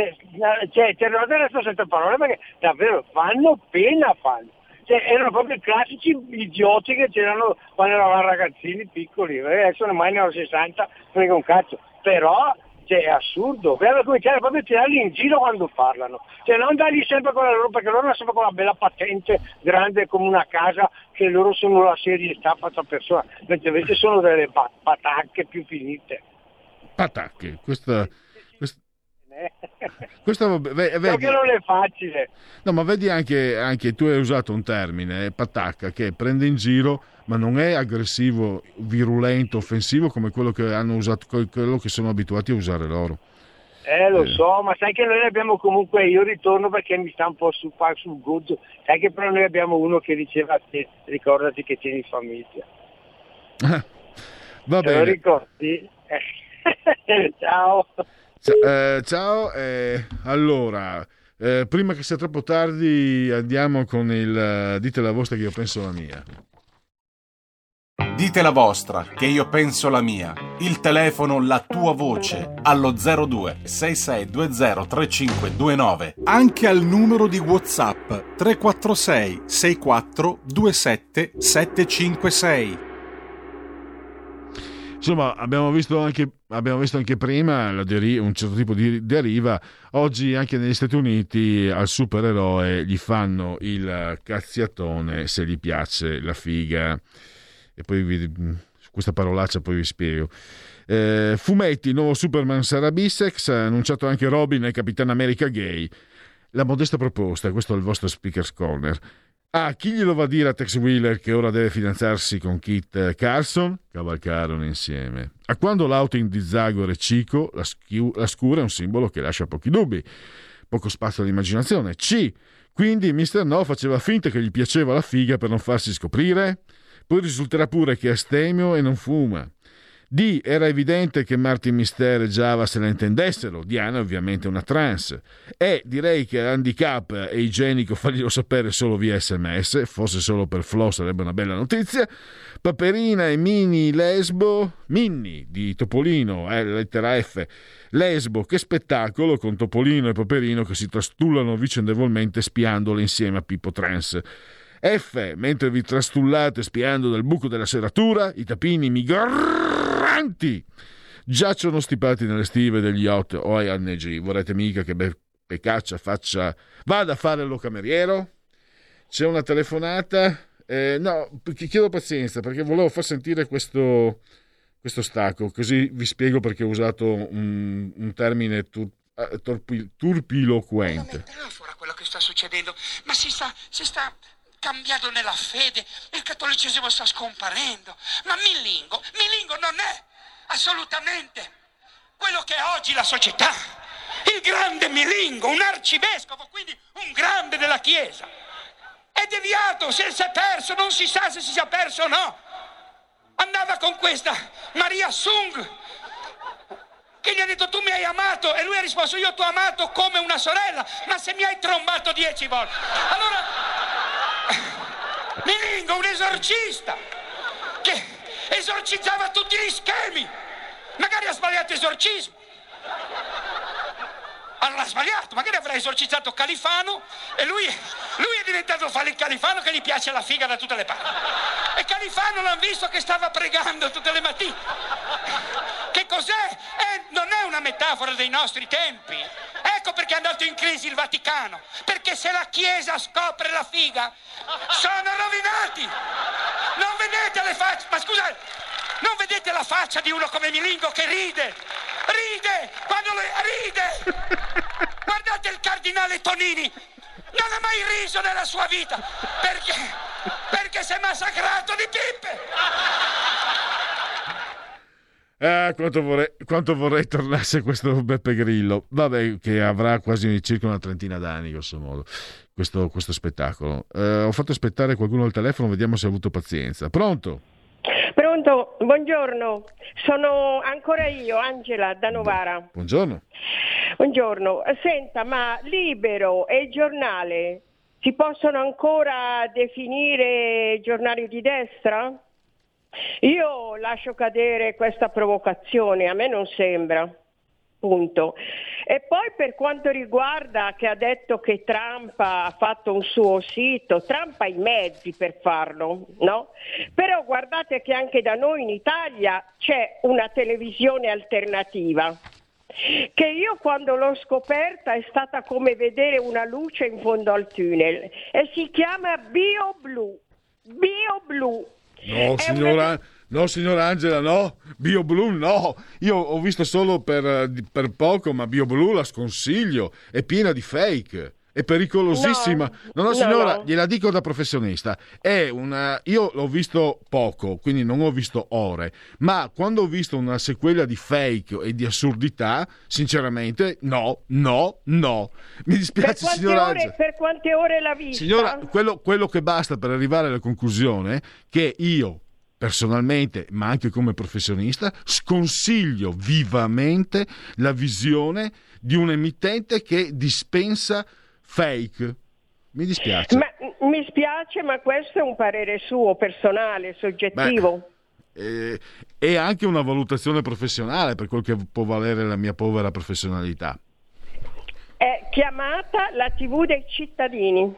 Cioè, cioè Terrore resto senza parole perché davvero fanno pena fanno. Cioè, erano proprio i classici idioti che c'erano quando eravamo ragazzini piccoli, eh, adesso ormai ne ho 60, frega un cazzo. Però cioè, è assurdo, bisogna cominciare proprio a tirarli in giro quando parlano, cioè non dargli sempre con la loro, perché loro hanno sempre con la bella patente grande come una casa che loro sono la serie sta fatta persona, mentre invece sono delle patacche più finite. Patacche, questa [laughs] questo vedi, che non è facile. No, ma vedi anche, anche, tu hai usato un termine, patacca, che prende in giro, ma non è aggressivo, virulento, offensivo come quello che hanno usato, quello che sono abituati a usare loro. Eh, lo eh. so, ma sai che noi abbiamo comunque, io ritorno perché mi sta un po' sul, sul gozzo, sai che però noi abbiamo uno che diceva te, ricordati che tieni famiglia. [laughs] Va Te bene. lo ricordi? [laughs] Ciao. Eh, ciao, eh, allora, Eh, prima che sia troppo tardi andiamo con il eh, dite la vostra che io penso la mia. Dite la vostra, che io penso la mia. Il telefono, la tua voce, allo 02 6620 3529. Anche al numero di WhatsApp 346 64 27 756. Insomma, abbiamo visto anche, abbiamo visto anche prima deri- un certo tipo di deriva. Oggi anche negli Stati Uniti al supereroe gli fanno il cazziatone se gli piace la figa. E poi vi, questa parolaccia poi vi spiego. Eh, fumetti, nuovo Superman sarà bisex, annunciato anche Robin e Capitan America gay. La modesta proposta, questo è il vostro Speaker's Corner. Ah, chi glielo va a dire a Tex Wheeler che ora deve fidanzarsi con Kit Carson? Cavalcarono insieme. A quando l'outing di Zagor e Cico, la, schi- la scura è un simbolo che lascia pochi dubbi. Poco spazio all'immaginazione. C. Quindi Mr. No faceva finta che gli piaceva la figa per non farsi scoprire? Poi risulterà pure che è astemio e non fuma. D. Era evidente che Martin Mister e Java se la intendessero. Diana è ovviamente una trans. E. Direi che handicap è igienico farglielo sapere solo via sms, fosse solo per Flo sarebbe una bella notizia. Paperina e Mini Lesbo, Minni di Topolino, eh, lettera F. Lesbo, che spettacolo con Topolino e Paperino che si trastullano vicendevolmente spiandole insieme a Pippo Trans. F, mentre vi trastullate spiando dal buco della serratura, i tapini migranti giacciono stipati nelle stive degli yacht ONG. Vorrete mica che Beppe Caccia faccia... vada a fare lo cameriero? C'è una telefonata? Eh, no, chiedo pazienza perché volevo far sentire questo, questo stacco, così vi spiego perché ho usato un, un termine tur, turpi, turpiloquente. È una metafora quello che sta succedendo, ma si sta, si sta cambiando nella fede, il cattolicesimo sta scomparendo. Ma Millingo, Millingo non è assolutamente quello che è oggi la società. Il grande Milingo, un arcivescovo, quindi un grande della Chiesa. È deviato, se si è perso, non si sa se si sia perso o no. Andava con questa Maria Sung, che gli ha detto tu mi hai amato e lui ha risposto io ti ho amato come una sorella, ma se mi hai trombato dieci volte. Allora, esorcista, che esorcizzava tutti gli schemi, magari ha sbagliato esorcismo. Allora ha sbagliato, magari avrà esorcizzato Califano e lui, lui è diventato il Califano che gli piace la figa da tutte le parti. E Califano l'hanno visto che stava pregando tutte le mattine. Che cos'è? Eh, non è una metafora dei nostri tempi. Ecco perché è andato in crisi il Vaticano. Perché se la Chiesa scopre la figa, sono rovinati. Non vedete le facce, ma scusate, non vedete la faccia di uno come Milingo che ride? Ride! Quando lui ride! [laughs] Guardate il cardinale Tonini! Non ha mai riso nella sua vita! Perché? Perché si è massacrato di pippe! Ah, quanto, vorrei, quanto vorrei tornasse questo Beppe Grillo. Vabbè, che avrà quasi circa una trentina d'anni, grosso modo, questo, questo spettacolo. Eh, ho fatto aspettare qualcuno al telefono, vediamo se ha avuto pazienza. Pronto? Pronto, buongiorno, sono ancora io, Angela da Novara. Buongiorno. Buongiorno, senta, ma Libero e il giornale si possono ancora definire giornali di destra? Io lascio cadere questa provocazione, a me non sembra. Punto. E poi per quanto riguarda che ha detto che Trump ha fatto un suo sito, Trump ha i mezzi per farlo, no? Però guardate che anche da noi in Italia c'è una televisione alternativa che io quando l'ho scoperta è stata come vedere una luce in fondo al tunnel e si chiama BioBlue. BioBlue. No, signora, no, signora Angela, no. BioBlue no. Io ho visto solo per, per poco, ma BioBlue la sconsiglio. È piena di fake. È pericolosissima. No, no, signora, no. gliela dico da professionista. È una. Io l'ho visto poco, quindi non ho visto ore. Ma quando ho visto una sequela di fake e di assurdità, sinceramente, no, no, no. Mi dispiace, per signora. Ore, Angela. per quante ore l'ha vista? Signora, quello, quello che basta per arrivare alla conclusione che io personalmente, ma anche come professionista, sconsiglio vivamente la visione di un emittente che dispensa fake. Mi dispiace. Ma, mi spiace, ma questo è un parere suo, personale, soggettivo. Eh, è anche una valutazione professionale per quel che può valere la mia povera professionalità. È chiamata la TV dei cittadini.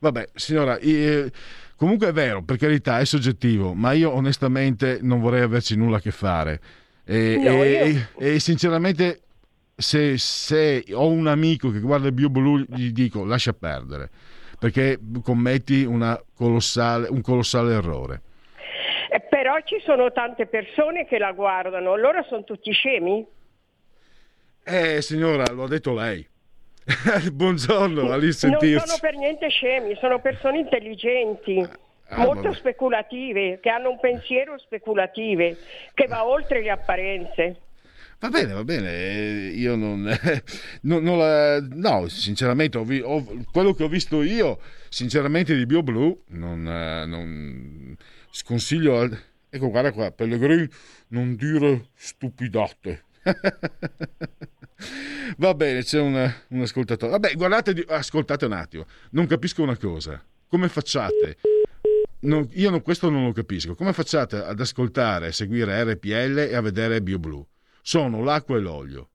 Vabbè, signora, eh, comunque è vero, per carità, è soggettivo, ma io onestamente non vorrei averci nulla a che fare. E, No, e- io- e sinceramente, se, se ho un amico che guarda il BioBlue, gli dico lascia perdere, perché commetti una colossale- un colossale errore. Eh, Però ci sono tante persone che la guardano, loro sono tutti scemi? Eh, signora, lo ha detto lei. [laughs] Buongiorno, a Non sono per niente scemi, sono persone intelligenti, Ah, molto vabbè. speculative, che hanno un pensiero speculative, che va oltre le apparenze. Va bene, va bene, eh, io non, [laughs] non- non la- no, sinceramente, ho vi- ho- quello che ho visto io, sinceramente di BioBlue, non, eh, non sconsiglio, ecco guarda qua, Pellegrini, non dire stupidate. [laughs] Va bene, c'è un, un ascoltatore. Vabbè, guardate, ascoltate un attimo, non capisco una cosa, come facciate? Non- io non- questo non lo capisco, come facciate ad ascoltare, seguire RPL e a vedere BioBlue? sono l'acqua e l'olio.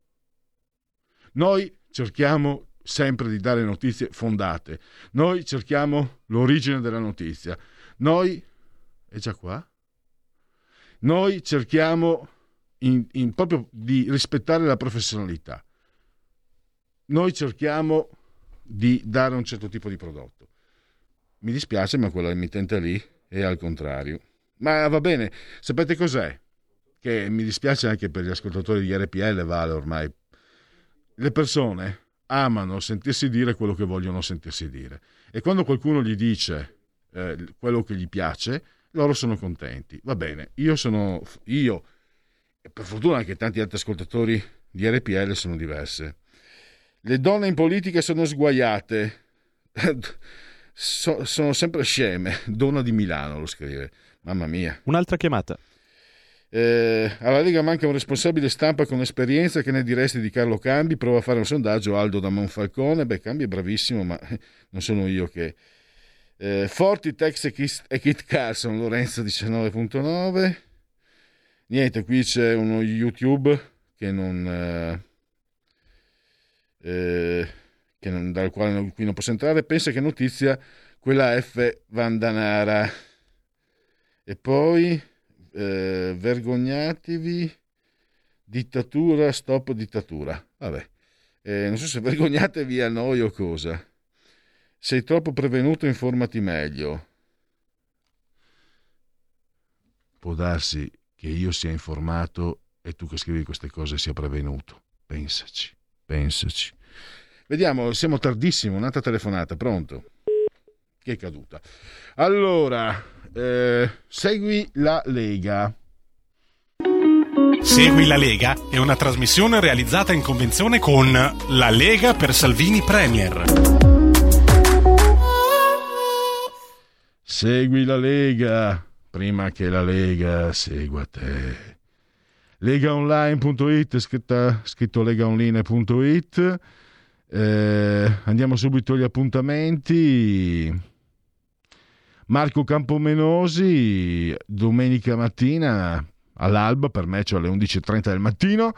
Noi cerchiamo sempre di dare notizie fondate. Noi cerchiamo l'origine della notizia. Noi è già qua. Noi cerchiamo in- in- proprio di rispettare la professionalità. Noi cerchiamo di dare un certo tipo di prodotto. Mi dispiace, ma quella emittente lì è al contrario. Ma va bene, sapete cos'è? Che mi dispiace anche per gli ascoltatori di RPL, vale ormai. Le persone amano sentirsi dire quello che vogliono sentirsi dire. E quando qualcuno gli dice eh, quello che gli piace, loro sono contenti. Va bene, io sono. Io, e per fortuna anche tanti altri ascoltatori di RPL sono diverse. Le donne in politica sono sguaiate. [laughs] So- sono sempre sceme. Donna di Milano lo scrive. Mamma mia. Un'altra chiamata. Eh, alla Lega manca un responsabile stampa con esperienza che ne diresti di Carlo Cambi. Prova a fare un sondaggio. Aldo da Monfalcone. Beh, Cambi è bravissimo, ma [laughs] non sono io che. Eh, Forti, Tex e Kit, e Kit Carson. Lorenzo 19.9. Niente, qui c'è uno YouTube che non. eh, eh, che non- dal quale non- qui non posso entrare. Pensa che notizia quella F Vandanara. E poi eh, vergognatevi, dittatura, stop dittatura. Vabbè, Eh, non so se vergognatevi a noi o cosa. Sei troppo prevenuto, informati meglio. Può darsi che io sia informato e tu che scrivi queste cose sia prevenuto. Pensaci, pensaci. Vediamo, siamo tardissimo, un'altra telefonata, pronto? Che è caduta. Allora, eh, segui la Lega. Segui la Lega è una trasmissione realizzata in convenzione con La Lega per Salvini Premier. Segui la Lega prima che la Lega segua te. Legaonline.it, scritta- scritto legaonline.it. Eh, andiamo subito agli appuntamenti. Marco Campomenosi, domenica mattina all'alba, per me, cioè alle 11.30 del mattino,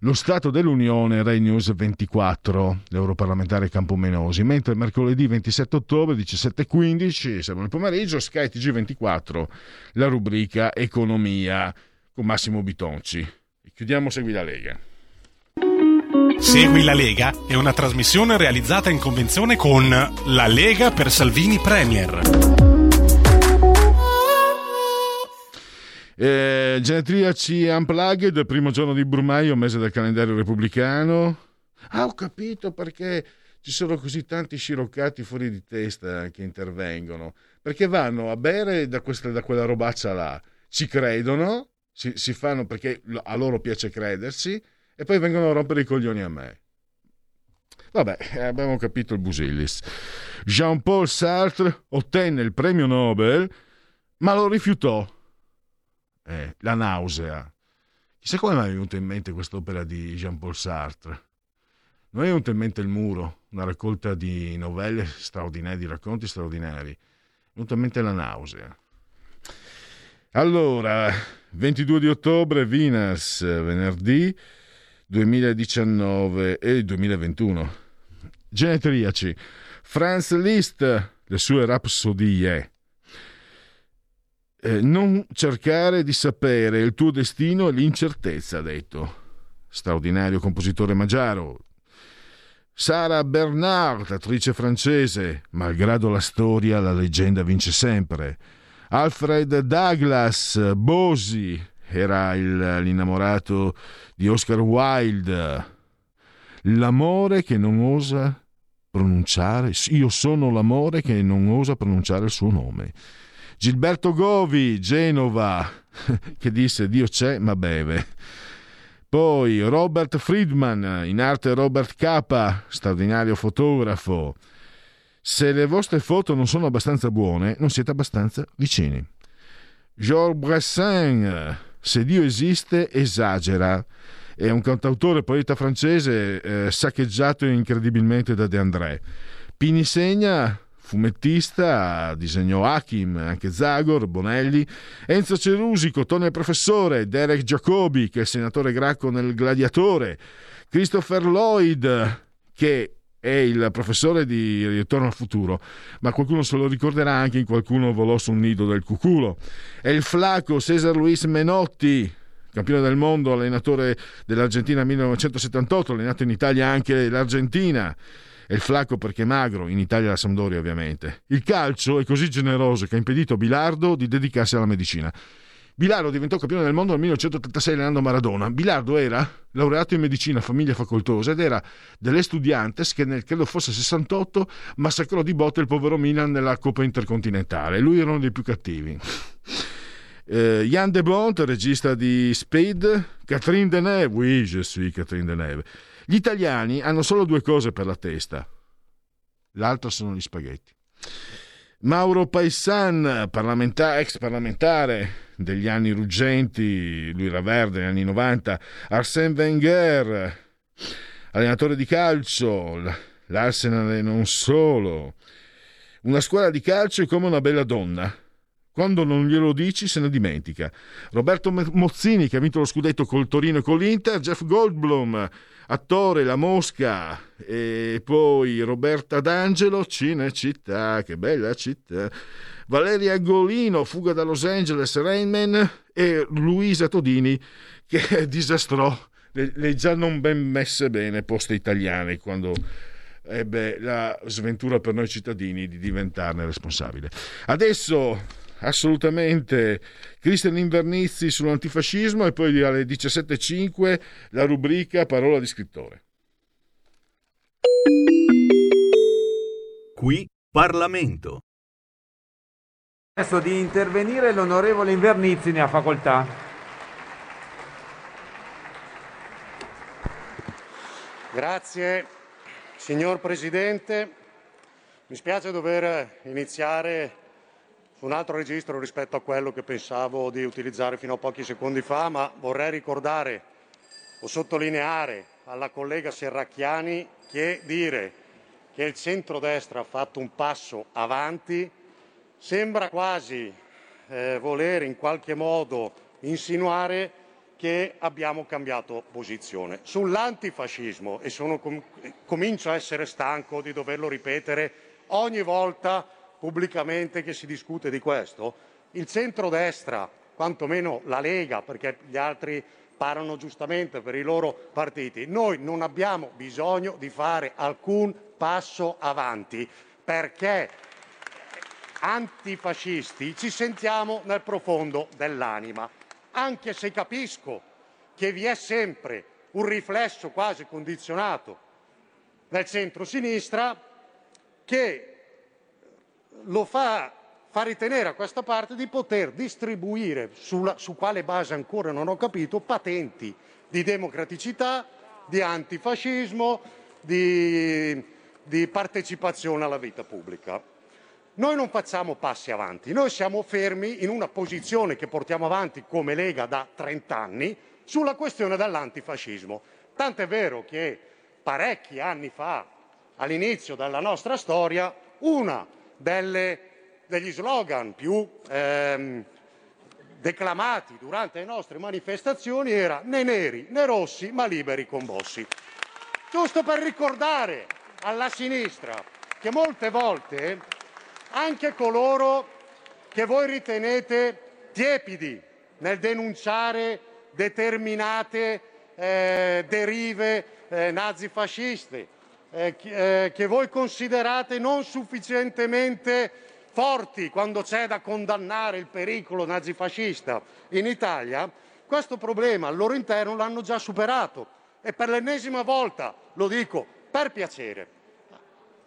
lo Stato dell'Unione, Rai News 24, l'europarlamentare Campomenosi, mentre mercoledì 27 ottobre 17.15, siamo nel pomeriggio, Sky TG24, la rubrica Economia con Massimo Bitonci. E chiudiamo Segui la Lega. Segui la Lega è una trasmissione realizzata in convenzione con La Lega per Salvini Premier. Eh, genetriaci Unplugged, primo giorno di Brumaio, mese del calendario repubblicano. Ah, ho capito perché ci sono così tanti sciroccati fuori di testa che intervengono. Perché vanno a bere da, questa, da quella robaccia là, ci credono, si, si fanno perché a loro piace credersi, e poi vengono a rompere i coglioni a me. Vabbè, eh, abbiamo capito il Busillis. Jean-Paul Sartre ottenne il premio Nobel, ma lo rifiutò. Eh, la nausea. Chissà come mi è venuta in mente quest'opera di Jean-Paul Sartre. Non è venuto in mente il muro, una raccolta di novelle straordinarie, di racconti straordinari. È venuta in mente la nausea. Allora, 22 di ottobre, Venus, venerdì 2019 e 2021. Genetriaci. Franz Liszt, le sue rapsodie. Eh, non cercare di sapere il tuo destino e l'incertezza, ha detto. Straordinario compositore magiaro. Sara Bernard, attrice francese, malgrado la storia, la leggenda vince sempre. Alfred Douglas, Bosi, era il, l'innamorato di Oscar Wilde. L'amore che non osa pronunciare, io sono l'amore che non osa pronunciare il suo nome. Gilberto Govi, Genova, [laughs] che disse Dio c'è ma beve. Poi Robert Friedman, in arte Robert Capa, straordinario fotografo. Se le vostre foto non sono abbastanza buone, non siete abbastanza vicini. Georges Brassens, se Dio esiste, esagera. È un cantautore poeta francese eh, saccheggiato incredibilmente da De André. Pini Segna, fumettista, disegnò Hakim, anche Zagor, Bonelli, Enzo Cerusi, Cotone il professore, Derek Jacobi, che è il senatore Gracco nel Gladiatore, Christopher Lloyd, che è il professore di Ritorno al futuro, ma qualcuno se lo ricorderà anche in qualcuno volò su un nido del cuculo. È il flaco Cesar Luis Menotti, campione del mondo, allenatore dell'Argentina 1978, allenato in Italia anche l'Argentina. È il flacco perché magro, in Italia la Sampdoria ovviamente. Il calcio è così generoso che ha impedito a Bilardo di dedicarsi alla medicina. Bilardo diventò campione del mondo nel 1986 allenando Maradona. Bilardo era laureato in medicina, famiglia facoltosa, ed era delle Studiantes che nel credo fosse 68 massacrò di botte il povero Milan nella Coppa Intercontinentale. Lui era uno dei più cattivi. [laughs] Eh, Jan de Bont, regista di Spade, Catherine Deneuve, oui, je suis Catherine Deneuve. Gli italiani hanno solo due cose per la testa, l'altra sono gli spaghetti. Mauro Paissan, parlamenta- ex parlamentare degli anni ruggenti, lui era verde negli anni 90, Arsène Wenger, allenatore di calcio, l'Arsenal e non solo. Una squadra di calcio è come una bella donna. Quando non glielo dici se ne dimentica. Roberto Mozzini che ha vinto lo scudetto col Torino e con l'Inter, Jeff Goldblum, attore La Mosca e poi Roberta D'Angelo, Cinecittà, che bella città. Valeria Golino, Fuga da Los Angeles, Rainman e Luisa Todini che disastrò le, le già non ben messe bene poste italiane quando ebbe la sventura per noi cittadini di diventarne responsabile. Adesso assolutamente Cristian Invernizzi sull'antifascismo e poi alle 17.05 la rubrica Parola di scrittore. Qui Parlamento. Adesso di intervenire l'onorevole Invernizzi ne ha facoltà. Grazie, signor Presidente. Mi spiace dover iniziare un altro registro rispetto a quello che pensavo di utilizzare fino a pochi secondi fa, ma vorrei ricordare o sottolineare alla collega Serracchiani che dire che il centrodestra ha fatto un passo avanti sembra quasi eh, voler in qualche modo insinuare che abbiamo cambiato posizione. Sull'antifascismo, e sono, com- comincio a essere stanco di doverlo ripetere ogni volta pubblicamente che si discute di questo, il centrodestra, quantomeno la Lega, perché gli altri parlano giustamente per i loro partiti, noi non abbiamo bisogno di fare alcun passo avanti perché antifascisti ci sentiamo nel profondo dell'anima, anche se capisco che vi è sempre un riflesso quasi condizionato nel centro-sinistra che lo fa, fa ritenere a questa parte di poter distribuire, sulla, su quale base ancora non ho capito, patenti di democraticità, di antifascismo, di, di partecipazione alla vita pubblica. Noi non facciamo passi avanti, noi siamo fermi in una posizione che portiamo avanti come Lega da 30 anni sulla questione dell'antifascismo. Tant'è vero che parecchi anni fa, all'inizio della nostra storia, una delle, degli slogan più ehm, declamati durante le nostre manifestazioni era né neri né rossi ma liberi con Bossi. Giusto per ricordare alla sinistra che molte volte anche coloro che voi ritenete tiepidi nel denunciare determinate eh, derive eh, nazifasciste, eh, eh, che voi considerate non sufficientemente forti quando c'è da condannare il pericolo nazifascista in Italia, questo problema al loro interno l'hanno già superato. E per l'ennesima volta, lo dico per piacere,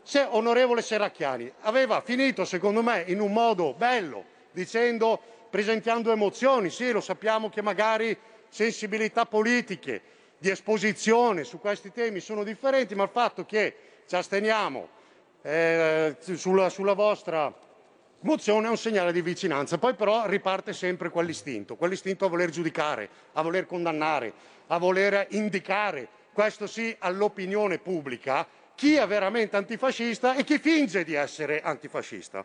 se onorevole Serracchiani aveva finito, secondo me, in un modo bello, dicendo, presentando emozioni, sì, lo sappiamo che magari sensibilità politiche, di esposizione su questi temi sono differenti, ma il fatto che ci asteniamo eh, sulla, sulla vostra mozione è un segnale di vicinanza. Poi però riparte sempre quell'istinto, quell'istinto a voler giudicare, a voler condannare, a voler indicare, questo sì, all'opinione pubblica, chi è veramente antifascista e chi finge di essere antifascista.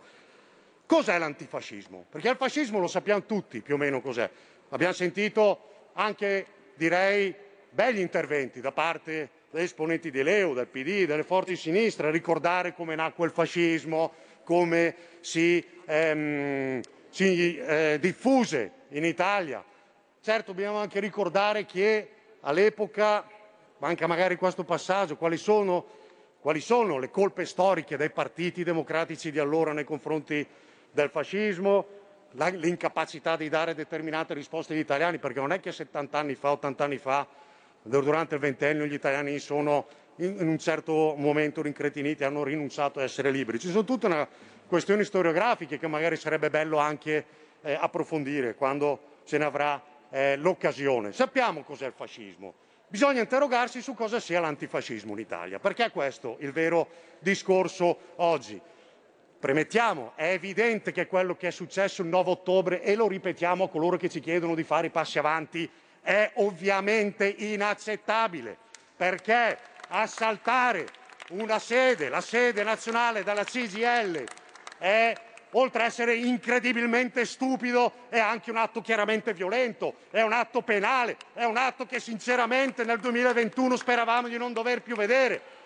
Cos'è l'antifascismo? Perché il fascismo lo sappiamo tutti più o meno cos'è. Abbiamo sentito anche, direi, begli interventi da parte degli esponenti di Leo, del PD, delle forze di sinistra, ricordare come nacque il fascismo, come si, ehm, si eh, diffuse in Italia. Certo, dobbiamo anche ricordare che all'epoca, manca magari questo passaggio, quali sono, quali sono le colpe storiche dei partiti democratici di allora nei confronti del fascismo, l'incapacità di dare determinate risposte agli italiani, perché non è che 70 anni fa, 80 anni fa, durante il ventennio gli italiani sono in un certo momento rincretiniti, hanno rinunciato a essere liberi. Ci sono tutte una questioni storiografiche che magari sarebbe bello anche eh, approfondire quando se ne avrà eh, l'occasione. Sappiamo cos'è il fascismo. Bisogna interrogarsi su cosa sia l'antifascismo in Italia, perché è questo il vero discorso oggi. Premettiamo, è evidente che quello che è successo il 9 ottobre, e lo ripetiamo a coloro che ci chiedono di fare i passi avanti, è ovviamente inaccettabile, perché assaltare una sede, la sede nazionale della CGL, è, oltre a essere incredibilmente stupido, è anche un atto chiaramente violento, è un atto penale, è un atto che sinceramente nel 2021 speravamo di non dover più vedere.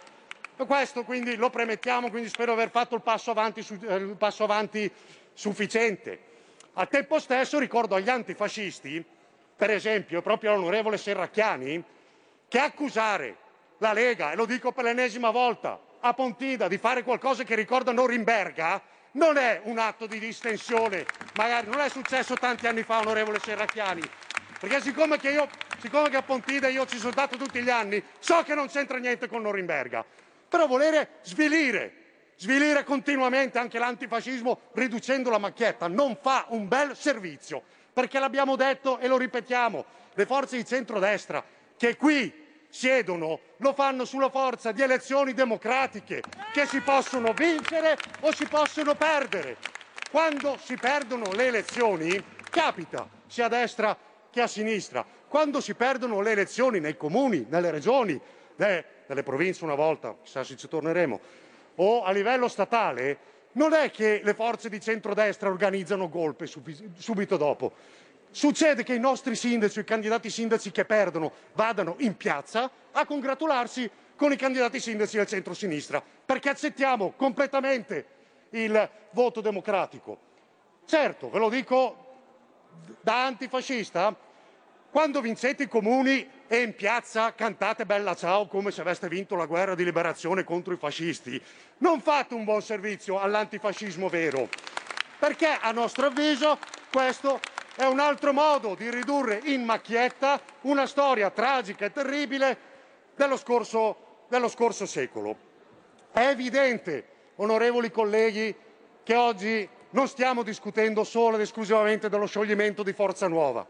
Questo quindi lo premettiamo, quindi spero aver fatto il passo avanti, eh, il passo avanti sufficiente. Al tempo stesso ricordo agli antifascisti, per esempio proprio all'onorevole Serracchiani, che accusare la Lega, e lo dico per l'ennesima volta, a Pontida di fare qualcosa che ricorda Norimberga, non è un atto di distensione, magari non è successo tanti anni fa, onorevole Serracchiani, perché siccome che, io, siccome che a Pontida io ci sono stato tutti gli anni, so che non c'entra niente con Norimberga, però volere svilire, svilire continuamente anche l'antifascismo riducendo la macchietta non fa un bel servizio, perché l'abbiamo detto e lo ripetiamo, le forze di centrodestra che qui siedono lo fanno sulla forza di elezioni democratiche che si possono vincere o si possono perdere. Quando si perdono le elezioni, capita sia a destra che a sinistra. Quando si perdono le elezioni nei comuni, nelle regioni, ne- nelle province una volta, chissà se ci torneremo, o a livello statale, non è che le forze di centrodestra organizzano golpe subi- subito dopo. Succede che i nostri sindaci, i candidati sindaci che perdono, vadano in piazza a congratularsi con i candidati sindaci del centro-sinistra, perché accettiamo completamente il voto democratico. Certo, ve lo dico da antifascista, quando vincete i comuni e in piazza cantate Bella Ciao come se aveste vinto la guerra di liberazione contro i fascisti, non fate un buon servizio all'antifascismo vero, perché a nostro avviso questo è un altro modo di ridurre in macchietta una storia tragica e terribile dello scorso, dello scorso secolo. È evidente, onorevoli colleghi, che oggi non stiamo discutendo solo ed esclusivamente dello scioglimento di Forza Nuova,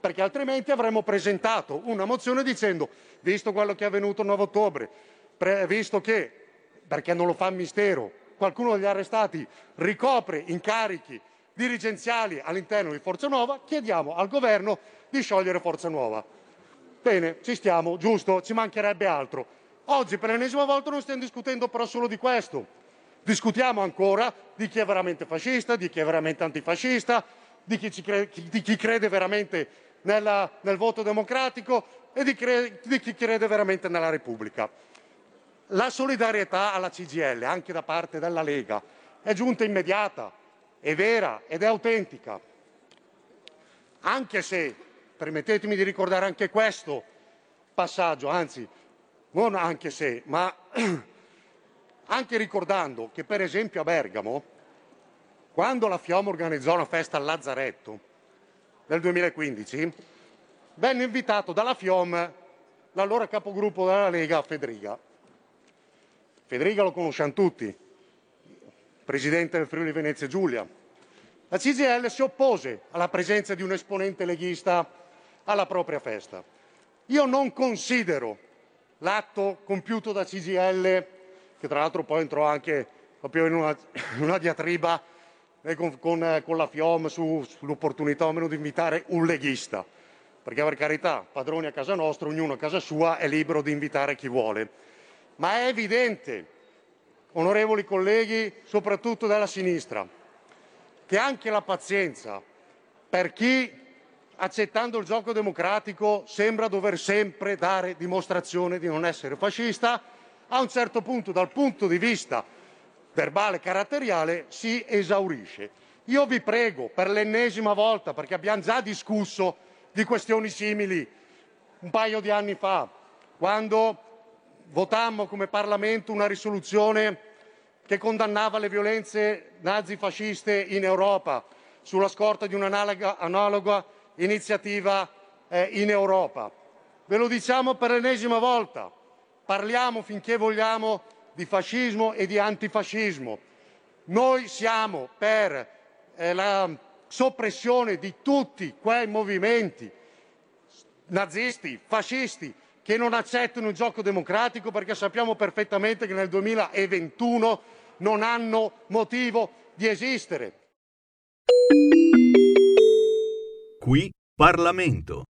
perché altrimenti avremmo presentato una mozione dicendo, visto quello che è avvenuto il 9 ottobre, visto che, perché non lo fa il mistero, qualcuno degli arrestati ricopre incarichi dirigenziali all'interno di Forza Nuova, chiediamo al governo di sciogliere Forza Nuova. Bene, ci stiamo, giusto, ci mancherebbe altro. Oggi per l'ennesima volta non stiamo discutendo però solo di questo. Discutiamo ancora di chi è veramente fascista, di chi è veramente antifascista, di chi, cre- di chi crede veramente nella- nel voto democratico e di, cre- di chi crede veramente nella Repubblica. La solidarietà alla CGL, anche da parte della Lega, è giunta immediata, è vera ed è autentica. Anche se, permettetemi di ricordare anche questo passaggio, anzi, non anche se, ma [clears throat] anche ricordando che per esempio a Bergamo, quando la FIOM organizzò una festa al Lazzaretto nel 2015, venne invitato dalla FIOM l'allora capogruppo della Lega Federica. Federica lo conosciamo tutti, presidente del Friuli Venezia Giulia. La CGL si oppose alla presenza di un esponente leghista alla propria festa. Io non considero l'atto compiuto da CGL, che tra l'altro poi entrò anche proprio in una, in una diatriba con, con, eh, con la FIOM su- sull'opportunità o meno di invitare un leghista. Perché per carità, padroni a casa nostra, ognuno a casa sua è libero di invitare chi vuole. Ma è evidente, onorevoli colleghi, soprattutto della sinistra, che anche la pazienza per chi, accettando il gioco democratico, sembra dover sempre dare dimostrazione di non essere fascista, a un certo punto, dal punto di vista verbale caratteriale, si esaurisce. Io vi prego per l'ennesima volta, perché abbiamo già discusso di questioni simili un paio di anni fa, quando votammo come Parlamento una risoluzione che condannava le violenze nazifasciste in Europa sulla scorta di un'analoga analoga iniziativa eh, in Europa. Ve lo diciamo per l'ennesima volta, parliamo finché vogliamo di fascismo e di antifascismo. Noi siamo per eh, la soppressione di tutti quei movimenti nazisti, fascisti, che non accettano il gioco democratico perché sappiamo perfettamente che nel 2021 non hanno motivo di esistere. Qui Parlamento.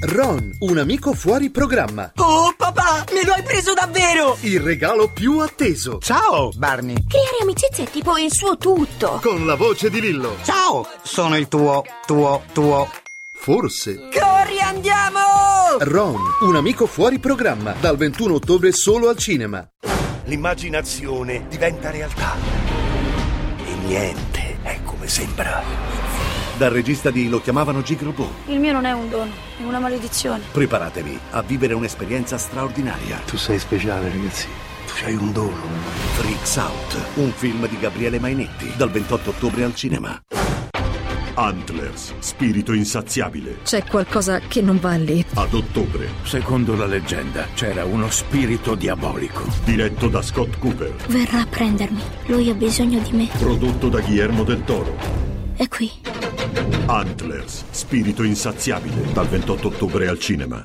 Ron, un amico fuori programma. Oh, papà, me lo hai preso davvero! Il regalo più atteso. Ciao, Barney. Creare amicizia è tipo il suo tutto. Con la voce di Lillo. Ciao, sono il tuo, tuo, tuo. Forse. Corri, andiamo! Ron, un amico fuori programma. Dal 21 ottobre solo al cinema. L'immaginazione diventa realtà. E niente è come sembra. Dal regista di Lo chiamavano Gigrobo. Il mio non è un dono, è una maledizione. Preparatevi a vivere un'esperienza straordinaria. Tu sei speciale, ragazzi. Tu hai un dono. Freaks Out, un film di Gabriele Mainetti. Dal 28 ottobre al cinema. Antlers, spirito insaziabile. C'è qualcosa che non va lì. Ad ottobre. Secondo la leggenda c'era uno spirito diabolico. Diretto da Scott Cooper. Verrà a prendermi. Lui ha bisogno di me. Prodotto da Guillermo del Toro. È qui. Antlers, spirito insaziabile. Dal 28 ottobre al cinema.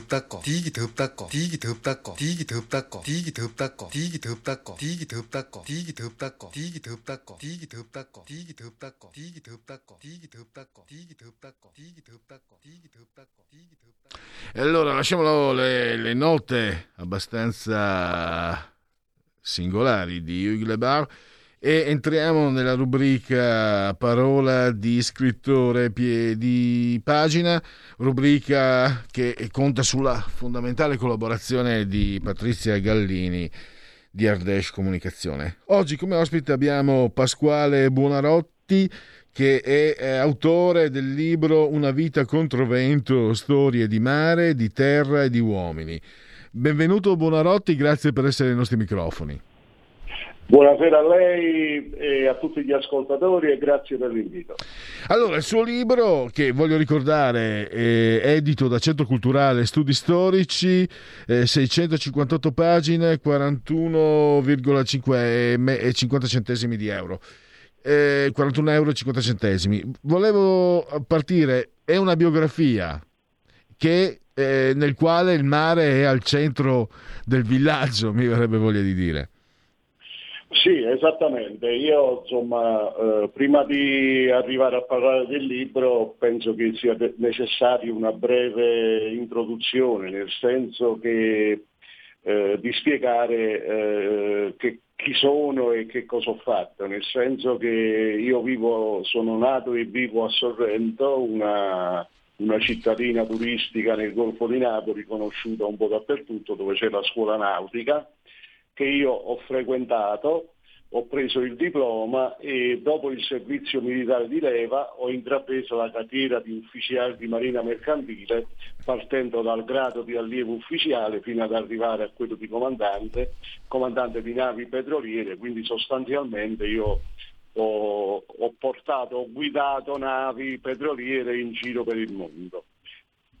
덥다고 디기 덥다고 디기 덥다고 디기 덥다고 디기 덥다고 디기 덥다고 디기 덥다고 디기 덥다고 디기 덥다고 디기 덥다고 디기 덥다고 디기 덥다고 디기 덥다고 디기 덥다고 디기 덥다고 디기 덥다고 디기 덥다고 e allora lasciamolo le, le note abbastanza singolari di Hugues Lebar e entriamo nella rubrica parola di scrittore di pagina, rubrica che conta sulla fondamentale collaborazione di Patrizia Gallini di Ardèche Comunicazione. Oggi come ospite abbiamo Pasquale Buonarotti che è autore del libro Una vita contro vento, storie di mare, di terra e di uomini. Benvenuto Buonarotti, grazie per essere ai nostri microfoni. Buonasera a lei e a tutti gli ascoltatori e grazie per l'invito. Allora, il suo libro, che voglio ricordare, è edito da Centro Culturale Studi Storici, eh, 658 pagine, 41,5 e 50 centesimi di euro. Eh, 41 euro 50 centesimi. Volevo partire, è una biografia che, eh, nel quale il mare è al centro del villaggio, [laughs] mi verrebbe voglia di dire. Sì, esattamente. Io insomma, eh, prima di arrivare a parlare del libro penso che sia necessaria una breve introduzione, nel senso che eh, di spiegare eh, che, chi sono e che cosa ho fatto, nel senso che io vivo, sono nato e vivo a Sorrento, una, una cittadina turistica nel Golfo di Napoli, conosciuta un po' dappertutto, dove c'è la scuola nautica che io ho frequentato, ho preso il diploma e dopo il servizio militare di leva ho intrapreso la carriera di ufficiale di marina mercantile partendo dal grado di allievo ufficiale fino ad arrivare a quello di comandante, comandante di navi petroliere, quindi sostanzialmente io ho, ho portato, ho guidato navi petroliere in giro per il mondo.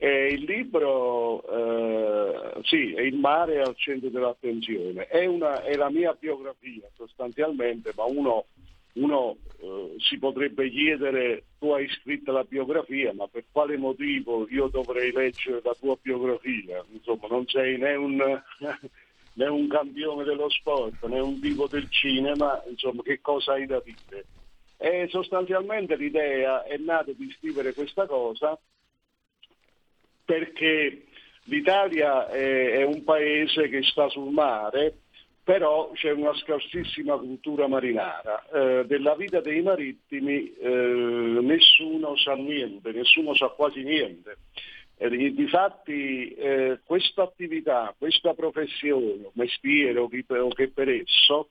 E il libro, eh, sì, è il mare al centro dell'attenzione, è, una, è la mia biografia sostanzialmente, ma uno, uno eh, si potrebbe chiedere, tu hai scritto la biografia, ma per quale motivo io dovrei leggere la tua biografia? Insomma, non sei né un, [laughs] né un campione dello sport, né un vivo del cinema, insomma, che cosa hai da dire? E sostanzialmente l'idea è nata di scrivere questa cosa perché l'Italia è, è un paese che sta sul mare, però c'è una scarsissima cultura marinara. Eh, della vita dei marittimi eh, nessuno sa niente, nessuno sa quasi niente. Eh, difatti eh, questa attività, questa professione, mestiere o che per esso,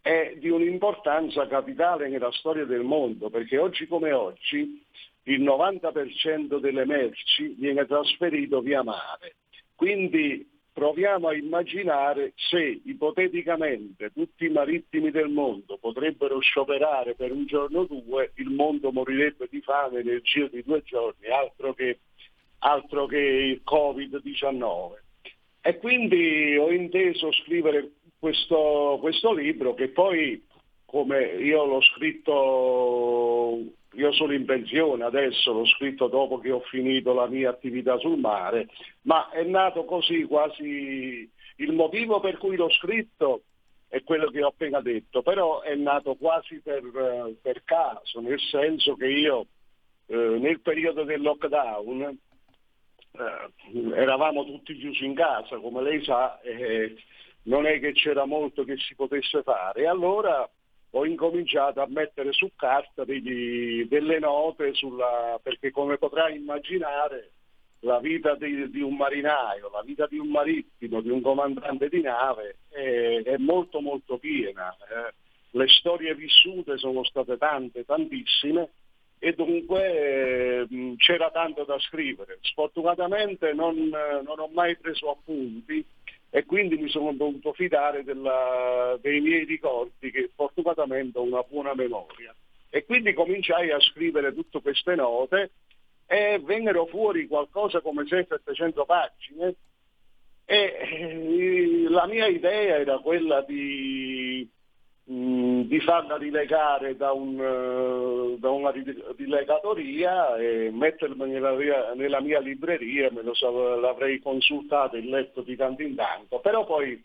è di un'importanza capitale nella storia del mondo, perché oggi come oggi il 90% delle merci viene trasferito via mare. Quindi proviamo a immaginare se ipoteticamente tutti i marittimi del mondo potrebbero scioperare per un giorno o due, il mondo morirebbe di fame nel giro di due giorni, altro che, altro che il Covid-19. E quindi ho inteso scrivere questo, questo libro che poi, come io l'ho scritto io sono in pensione adesso, l'ho scritto dopo che ho finito la mia attività sul mare, ma è nato così quasi il motivo per cui l'ho scritto è quello che ho appena detto, però è nato quasi per, per caso, nel senso che io eh, nel periodo del lockdown eh, eravamo tutti chiusi in casa, come lei sa, eh, non è che c'era molto che si potesse fare. Allora ho incominciato a mettere su carta degli, delle note sulla, perché come potrai immaginare la vita di, di, un marinaio, la vita di un marittimo, di un comandante di nave è, è molto molto piena. Eh. Le storie vissute sono state tante, tantissime e dunque eh, c'era tanto da scrivere. Sfortunatamente non, non, ho mai preso appunti e quindi mi sono dovuto fidare della, dei miei ricordi che fortunatamente ho una buona memoria. E quindi cominciai a scrivere tutte queste note e vennero fuori qualcosa come 600-700 pagine e eh, la mia idea era quella di, mh, di farla rilegare da, un, uh, da, una rilegatoria e mettermi nella, nella mia libreria, me lo, l'avrei consultato e letto di tanto in tanto, però poi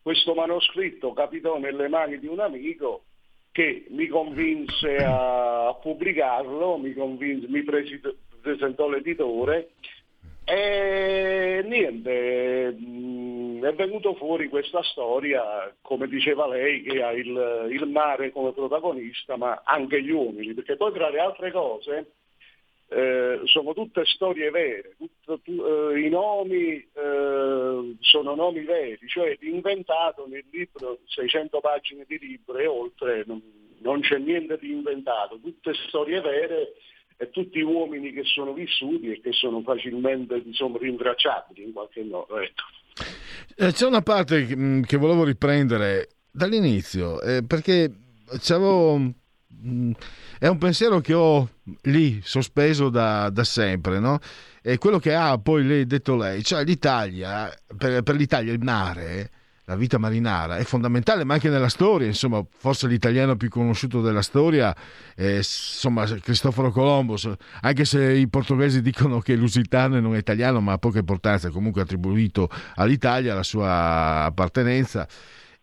questo manoscritto capitò nelle mani di un amico che mi convinse a, a pubblicarlo, mi, convinse, mi presi presentò l'editore e niente, mh, è venuto fuori questa storia, come diceva lei, che ha il, il, mare come protagonista, ma anche gli uomini, perché poi tra le altre cose eh, sono tutte storie vere, tutto, tu, eh, i nomi eh, sono nomi veri, cioè inventato nel libro, 600 pagine di libro e oltre, non, non c'è niente di inventato, tutte storie vere e tutti uomini che sono vissuti e che sono facilmente diciamo, rintracciabili in qualche modo. Ecco. Eh, c'è una parte che volevo riprendere dall'inizio, eh, perché è un pensiero che ho lì sospeso da, da sempre, no? E quello che ha poi detto lei, cioè l'Italia, per, per l'Italia il mare la vita marinara è fondamentale, ma anche nella storia, insomma, forse l'italiano più conosciuto della storia è insomma, Cristoforo Colombo, anche se i portoghesi dicono che Lusitano non è italiano, ma ha poca importanza, comunque attribuito all'Italia la sua appartenenza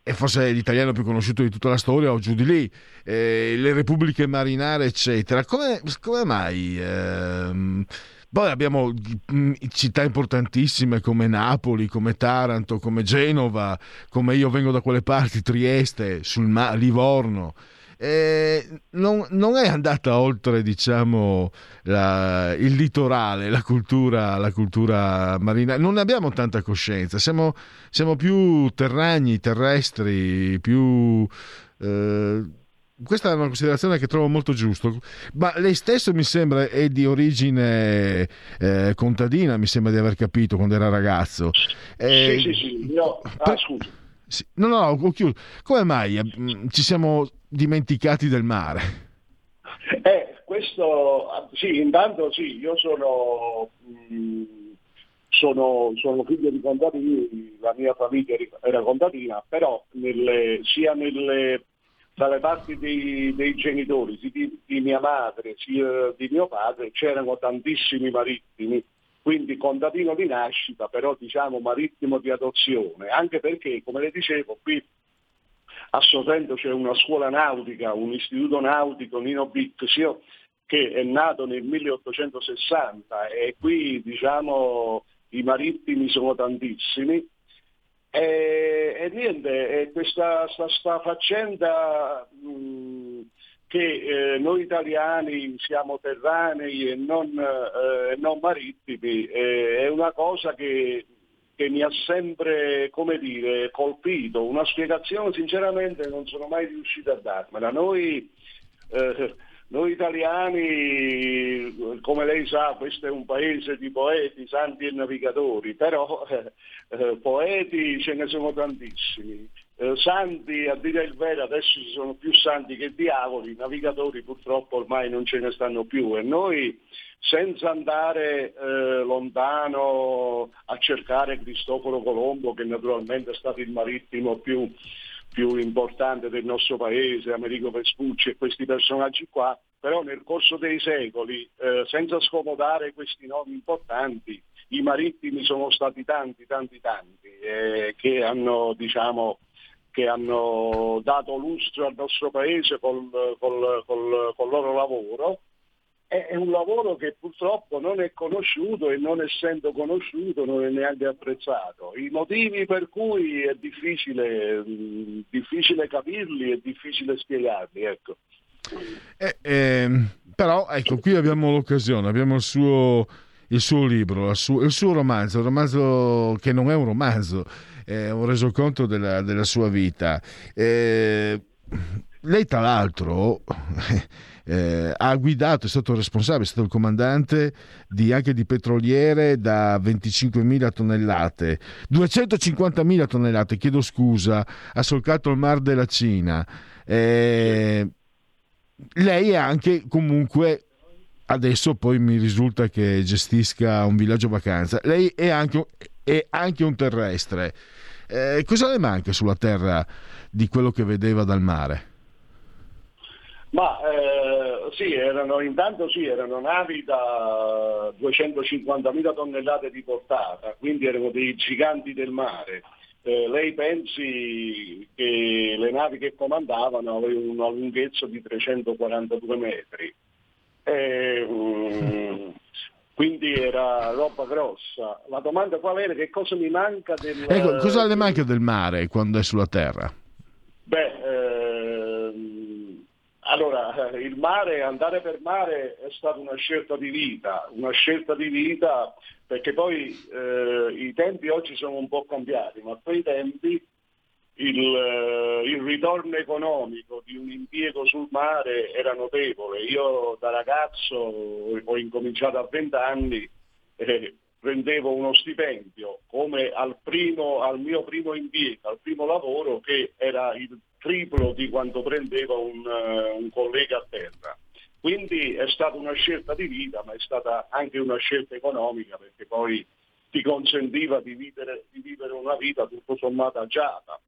e forse è l'italiano più conosciuto di tutta la storia o giù di lì, eh, le repubbliche marinare, eccetera. Come, come mai? Ehm, poi abbiamo mm, città importantissime come Napoli, come Taranto, come Genova, come io vengo da quelle parti, Trieste, sul ma- Livorno. Non, non, è andata oltre diciamo, la, il litorale, la cultura, la cultura marina, non ne abbiamo tanta coscienza, siamo, siamo più terragni, terrestri, più... Eh, questa è una considerazione che trovo molto giusta. Ma lei stesso mi sembra è di origine eh, contadina, mi sembra di aver capito quando era ragazzo. Eh, sì, sì, sì. No, ah, scusa. Sì. No, no, ho chiuso. Come mai eh, ci siamo dimenticati del mare? Eh, questo, sì, intanto sì, io sono, mh, mm, sono, sono, figlio di contadini, la mia famiglia era contadina, però nelle, sia nelle dalle parti dei, dei genitori, di, di, mia madre sia di mio padre, c'erano tantissimi marittimi, quindi contadino di nascita, però diciamo marittimo di adozione, anche perché, come le dicevo, qui a Sorrento c'è una scuola nautica, un istituto nautico Nino Bicchio, che è nato nel 1860 e qui diciamo i marittimi sono tantissimi e, e niente, questa, questa, faccenda mh, che eh, noi italiani siamo terranei e non, eh, non marittimi eh, è una cosa che, che, mi ha sempre, come dire, colpito. Una spiegazione sinceramente non sono mai riuscito a darmela. Noi eh, noi italiani, come lei sa, questo è un paese di poeti, santi e navigatori, però eh, eh, poeti ce ne sono tantissimi. Eh, santi, a dire il vero, adesso ci sono più santi che diavoli, navigatori purtroppo ormai non ce ne stanno più e noi senza andare eh, lontano a cercare Cristoforo Colombo, che naturalmente è stato il marittimo più più importante del nostro paese, Americo Vespucci e questi personaggi qua, però nel corso dei secoli, eh, senza scomodare questi nomi importanti, i marittimi sono stati tanti, tanti, tanti, eh, che, hanno, diciamo, che hanno dato lustro al nostro paese col, col, col, col loro lavoro è, un lavoro che purtroppo non è conosciuto e non essendo conosciuto non è neanche apprezzato. I motivi per cui è difficile, difficile capirli e difficile spiegarli. Ecco. Eh, ehm, però ecco, qui abbiamo l'occasione, abbiamo il suo, il suo libro, il suo, il suo romanzo, un romanzo che non è un romanzo, è un resoconto della, della sua vita. Eh, lei tra l'altro [laughs] eh, ha guidato, è stato responsabile, è stato il comandante di, anche di petroliere da 25.000 tonnellate, 250.000 tonnellate, chiedo scusa, ha solcato il mar della Cina. Eh, lei è anche comunque adesso poi mi risulta che gestisca un villaggio vacanza. Lei è anche, è anche un terrestre. Eh, cosa le manca sulla terra di quello che vedeva dal mare? Ma eh, sì, erano, intanto sì, erano navi da 250.000 tonnellate di portata, quindi erano dei giganti del mare. Eh, lei pensi che le navi che comandavano avevano una lunghezza di 342 metri. Eh, mm, [laughs] quindi era roba grossa. La domanda qual era? Che cosa mi manca del... Ecco, cosa le manca del mare quando è sulla terra? Beh, ehm, allora, il mare, andare per mare è stata una scelta di vita, una scelta di vita perché poi eh, i tempi oggi sono un po' cambiati, ma a quei tempi il, eh, il, ritorno economico di un impiego sul mare era notevole. Io da ragazzo ho incominciato a 20 anni e prendevo uno stipendio come al, primo, al mio primo impiego, al primo lavoro che era il triplo di quanto prendeva un, uh, un collega a terra. Quindi è stata una scelta di vita, ma è stata anche una scelta economica perché poi ti consentiva di vivere, di vivere una vita tutto sommato agiata.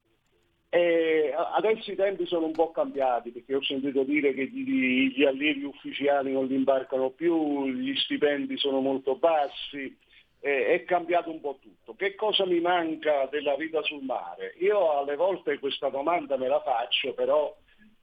E adesso i tempi sono un po' cambiati perché ho sentito dire che gli, gli allievi ufficiali non li imbarcano più, gli stipendi sono molto bassi, eh, è cambiato un po' tutto. Che cosa mi manca della vita sul mare? Io alle volte questa domanda me la faccio, però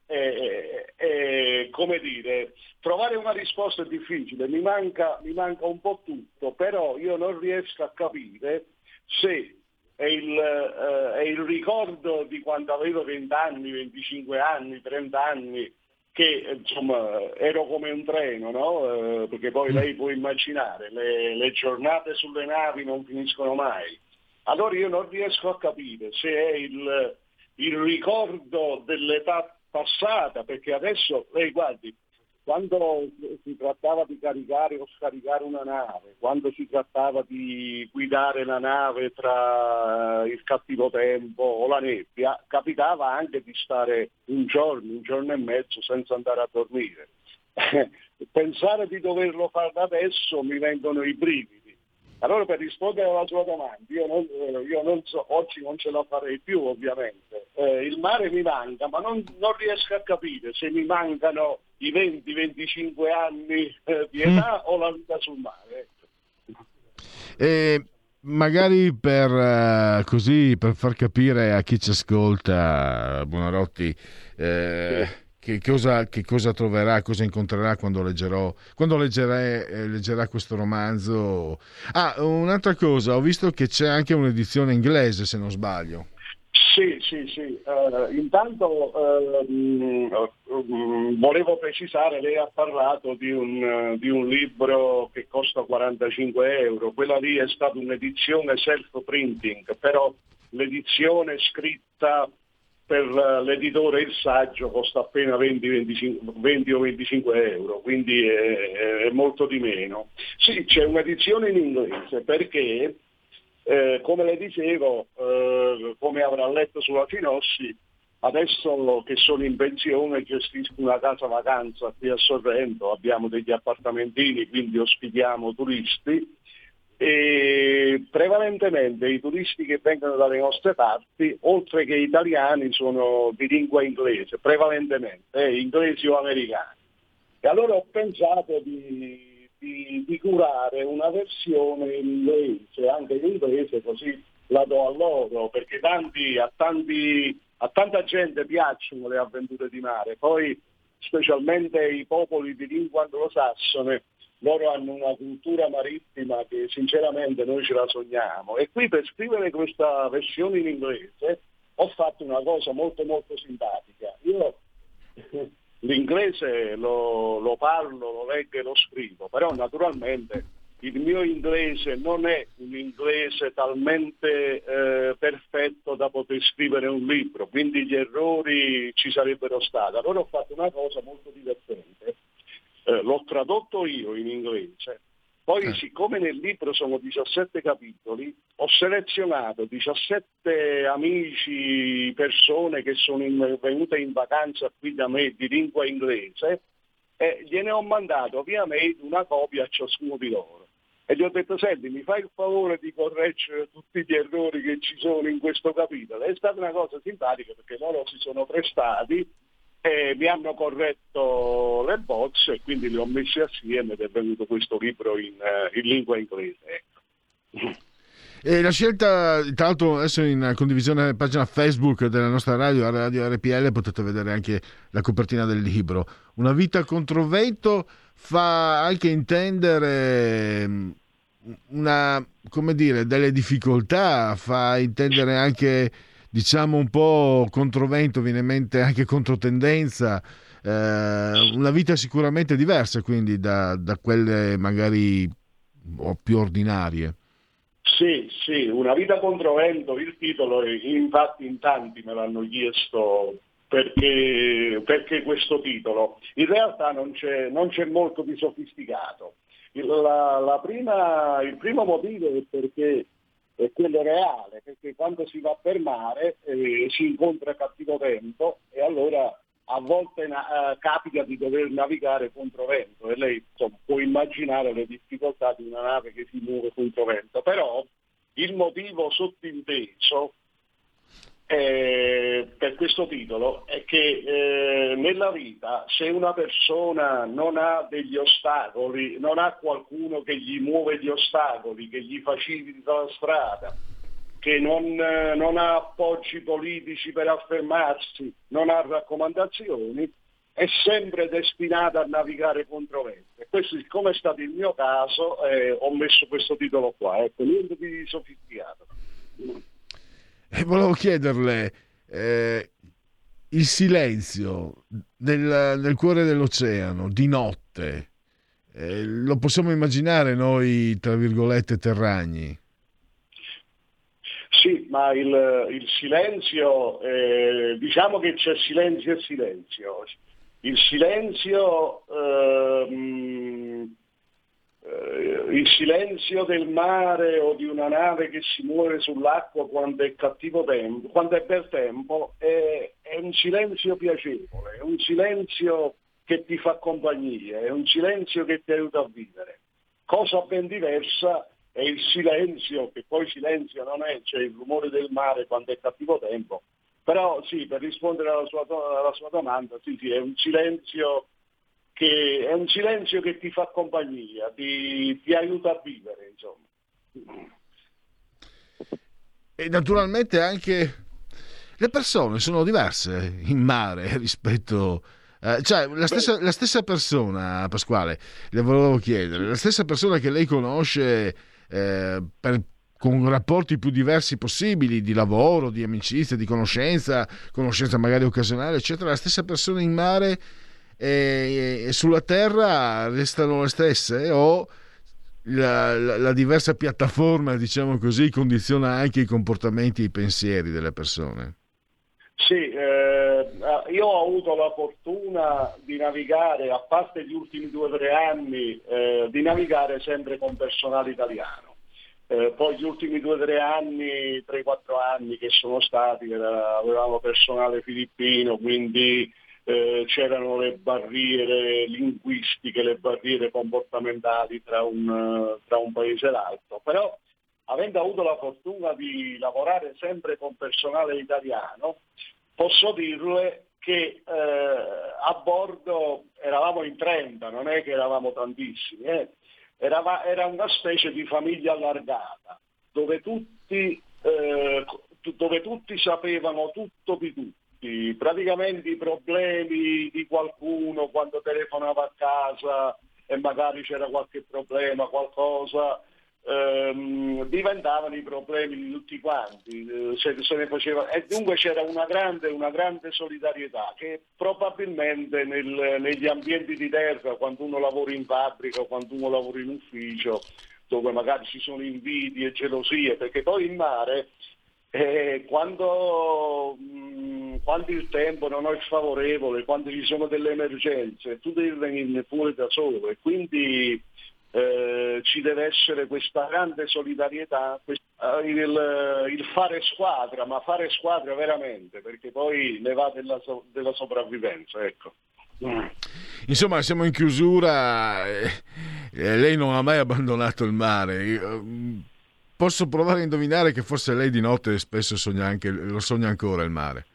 eh, eh, come dire, trovare una risposta è difficile, mi manca, mi manca un po' tutto, però io non riesco a capire se è il, eh, è il, ricordo di quando avevo 20 anni, 25 anni, 30 anni, che insomma ero come un treno, no? eh, perché poi lei può immaginare, le, le, giornate sulle navi non finiscono mai. Allora io non riesco a capire se è il, il ricordo dell'età passata, perché adesso lei guardi, quando si trattava di caricare o scaricare una nave, quando si trattava di guidare la nave tra il cattivo tempo o la nebbia, capitava anche di stare un giorno, un giorno e mezzo senza andare a dormire. [laughs] Pensare di doverlo fare adesso mi vengono i brividi. Allora per rispondere alla sua domanda, io, non, eh, io non so, oggi non ce la farei più ovviamente. Eh, il mare mi manca, ma non, non, riesco a capire se mi mancano i 20-25 anni eh, di età mm. o la vita sul mare. E magari per, uh, così, per far capire a chi ci ascolta, Buonarotti, eh, sì che cosa, che cosa, troverà, cosa incontrerà quando, leggerò, quando leggerà, eh, leggerà questo romanzo. Ah, un'altra cosa, ho visto che c'è anche un'edizione inglese, se non sbaglio. Sì, sì, sì. Uh, intanto uh, um, volevo precisare, lei ha parlato di un, uh, di un, libro che costa 45 euro, quella lì è stata un'edizione self-printing, però l'edizione scritta per l'editore il saggio costa appena 20, 25, 20 o 25 euro, quindi è, è, molto di meno. Sì, c'è un'edizione in inglese perché, eh, come le dicevo, eh, come avrà letto sulla Finossi, adesso che sono in pensione gestisco una casa vacanza qui a Sorrento, abbiamo degli appartamentini, quindi ospitiamo turisti e prevalentemente i turisti che vengono dalle nostre parti, oltre che italiani, sono di lingua inglese, prevalentemente, eh, inglesi o americani. E allora ho pensato di, di, di curare una versione in inglese, anche in inglese, così la do a loro, perché tanti, a, tanti, a tanta gente piacciono le avventure di mare. Poi specialmente i popoli di lingua anglosassone, loro hanno una cultura marittima che sinceramente noi ce la sogniamo. E qui per scrivere questa versione in inglese ho fatto una cosa molto molto simpatica. Io l'inglese lo, lo parlo, lo leggo e lo scrivo, però naturalmente il mio inglese non è un inglese talmente eh, perfetto da poter scrivere un libro, quindi gli errori ci sarebbero stati. Allora ho fatto una cosa molto divertente, eh, l'ho tradotto io in inglese, poi eh. siccome nel libro sono 17 capitoli, ho selezionato 17 amici, persone che sono in, venute in vacanza qui da me di lingua inglese e gliene ho mandato via mail una copia a ciascuno di loro e gli ho detto senti mi fai il favore di correggere tutti gli errori che ci sono in questo capitolo è stata una cosa simpatica perché loro si sono prestati e mi hanno corretto le bozze e quindi li ho messi assieme ed è venuto questo libro in, eh, in lingua inglese ecco. E la scelta, tra l'altro adesso in condivisione nella pagina Facebook della nostra radio, Radio RPL, potete vedere anche la copertina del libro. Una vita contro vento fa anche intendere mm, una, come dire, delle difficoltà, fa intendere anche, diciamo, un po' controvento, viene in mente anche controtendenza, eh, una vita sicuramente diversa quindi da, da quelle magari più ordinarie. Sì, sì, una vita controvento, il titolo, infatti in tanti me l'hanno chiesto perché, perché questo titolo. In realtà non c'è, non c'è molto di sofisticato. Il, la, la prima, il primo motivo è perché è quello reale, perché quando si va per mare eh, si incontra cattivo vento e allora a volte na- eh, capita di dover navigare contro vento e lei insomma, può immaginare le difficoltà di una nave che si muove contro vento, però il motivo sottinteso eh, per questo titolo è che eh, nella vita se una persona non ha degli ostacoli, non ha qualcuno che gli muove gli ostacoli, che gli facilita la strada, che non, eh, non ha appoggi politici per affermarsi, non ha raccomandazioni, è sempre destinata a navigare contro vento. Questo, siccome è stato il mio caso, eh, ho messo questo titolo qua, ecco, niente di sofisticato. E volevo chiederle, eh, il silenzio nel, nel, cuore dell'oceano, di notte, eh, lo possiamo immaginare noi, tra virgolette, terragni? Sì, ma il, il silenzio, eh, diciamo che c'è silenzio e silenzio. Il silenzio ehm, eh, il silenzio del mare o di una nave che si muove sull'acqua quando è cattivo tempo, quando è bel tempo, è, è un silenzio piacevole, è un silenzio che ti fa compagnia, è un silenzio che ti aiuta a vivere. Cosa ben diversa è il silenzio, che poi silenzio non è, cioè il rumore del mare quando è cattivo tempo. Però sì, per rispondere alla sua, alla sua domanda, sì, sì, è un silenzio che è un silenzio che ti fa compagnia, ti, ti aiuta a vivere, insomma. E naturalmente anche le persone sono diverse in mare [laughs] rispetto eh, cioè la stessa, la stessa, persona Pasquale le volevo chiedere la stessa persona che lei conosce eh, per, con rapporti più diversi possibili di lavoro, di amicizia, di conoscenza conoscenza magari occasionale eccetera la stessa persona in mare e, e sulla Terra restano le stesse o la, la, la, diversa piattaforma, diciamo così, condiziona anche i comportamenti e i pensieri delle persone? Sì, eh, io ho avuto la fortuna di navigare, a parte gli ultimi due o tre anni, eh, di navigare sempre con personale italiano. Eh, poi gli ultimi due o tre anni, tre o quattro anni che sono stati, era, avevamo personale filippino, quindi eh, c'erano le barriere linguistiche, le barriere comportamentali tra un, tra un paese e l'altro, però avendo avuto la fortuna di lavorare sempre con personale italiano, posso dirle che eh, a bordo eravamo in 30, non è che eravamo tantissimi, eh. era, era, una specie di famiglia allargata, dove tutti, eh, dove tutti sapevano tutto di tutto tutti, praticamente i problemi di qualcuno quando telefonava a casa e magari c'era qualche problema, qualcosa, ehm, diventavano i problemi di tutti quanti, eh, se, se ne faceva, e dunque c'era una grande, una grande solidarietà che probabilmente nel- negli ambienti di terra, quando uno lavora in fabbrica quando uno lavora in ufficio, dove magari ci sono invidie gelosie, perché poi in mare eh, quando, mh, quando il tempo non è favorevole, quando ci sono delle emergenze, tu devi venirne fuori da solo e quindi eh, ci deve essere questa grande solidarietà, quest- eh, il, il fare squadra, ma fare squadra veramente, perché poi ne va della, so- della sopravvivenza. Ecco. Mm. Insomma, siamo in chiusura. eh, eh, lei non ha mai abbandonato il mare. Mm, posso provare a indovinare che forse lei di notte spesso sogna anche, lo sogna ancora il mare.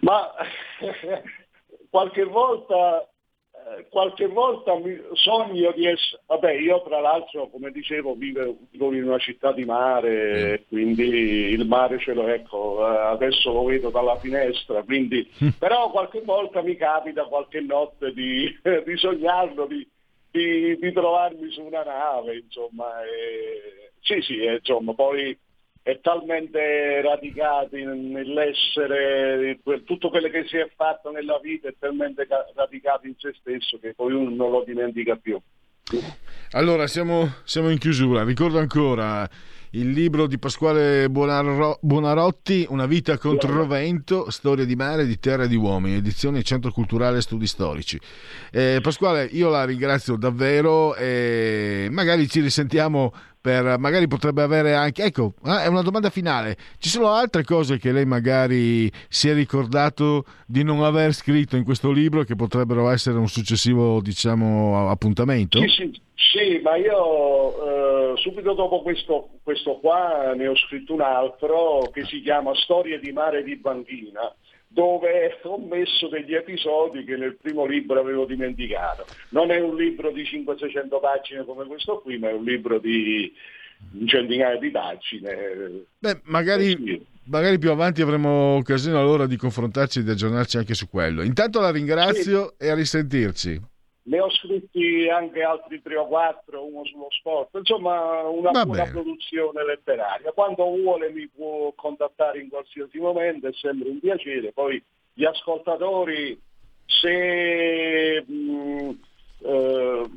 Ma [laughs] qualche volta, eh, qualche volta sogno di essere, vabbè io tra l'altro come dicevo vivo, in una città di mare, quindi il mare ce l'ho, ecco, eh, adesso lo vedo dalla finestra, quindi, però qualche volta mi capita qualche notte di, [laughs] di sognarlo, di, di, di trovarmi su una nave, insomma, e- sì sì, insomma, poi è talmente radicato nell'essere, tutto quello che si è fatto nella vita è talmente ca- radicato in se stesso che poi uno non lo dimentica più. Allora, siamo, siamo in chiusura. Ricordo ancora il libro di Pasquale Buonarro- Buonarotti, Una vita contro il vento, storia di mare, di terra e di uomini, edizione Centro Culturale Studi Storici. Eh, Pasquale, io la ringrazio davvero e magari ci risentiamo per, magari potrebbe avere anche, ecco, ah, è una domanda finale, ci sono altre cose che lei magari si è ricordato di non aver scritto in questo libro che potrebbero essere un successivo, diciamo, appuntamento? Sì, sì, sì, ma io eh, subito dopo questo, questo qua ne ho scritto un altro che si chiama Storie di mare di Banchina dove ho messo degli episodi che nel primo libro avevo dimenticato. Non è un libro di 500-600 pagine come questo qui, ma è un libro di un centinaio di pagine. Beh, magari, magari più avanti avremo occasione allora di confrontarci e di aggiornarci anche su quello. Intanto la ringrazio e a risentirci. Ne ho scritti anche altri tre o quattro, uno sullo sport, insomma una, una produzione letteraria. Quando vuole mi può contattare in qualsiasi momento, è sempre un piacere. Poi gli ascoltatori, se, mh, eh,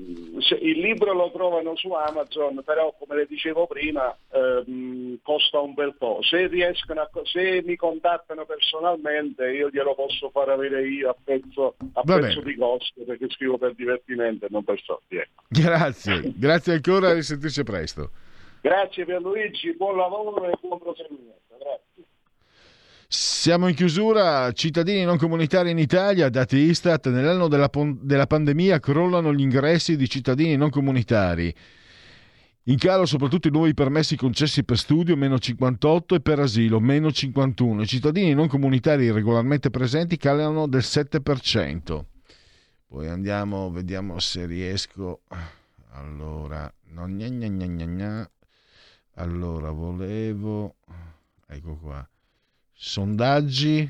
il libro lo trovano su Amazon, però come le dicevo prima ehm, costa un bel po'. Se, riescono a, se mi contattano personalmente io glielo posso far avere io a pezzo, a bene. di costo perché scrivo per divertimento e non per soldi. ecco. Grazie, grazie ancora e a risentirci presto. Grazie Pierluigi, buon lavoro e buon proseguimento. Grazie. Siamo in chiusura, cittadini non comunitari in Italia, dati Istat, nell'anno della, della pandemia crollano gli ingressi di cittadini non comunitari. In calo soprattutto i nuovi permessi concessi per studio, meno 58, e per asilo, meno 51. I cittadini non comunitari regolarmente presenti calano del 7%. Poi andiamo, vediamo se riesco. Allora, no, gna gna gna gna. allora volevo... Ecco qua. Sondaggi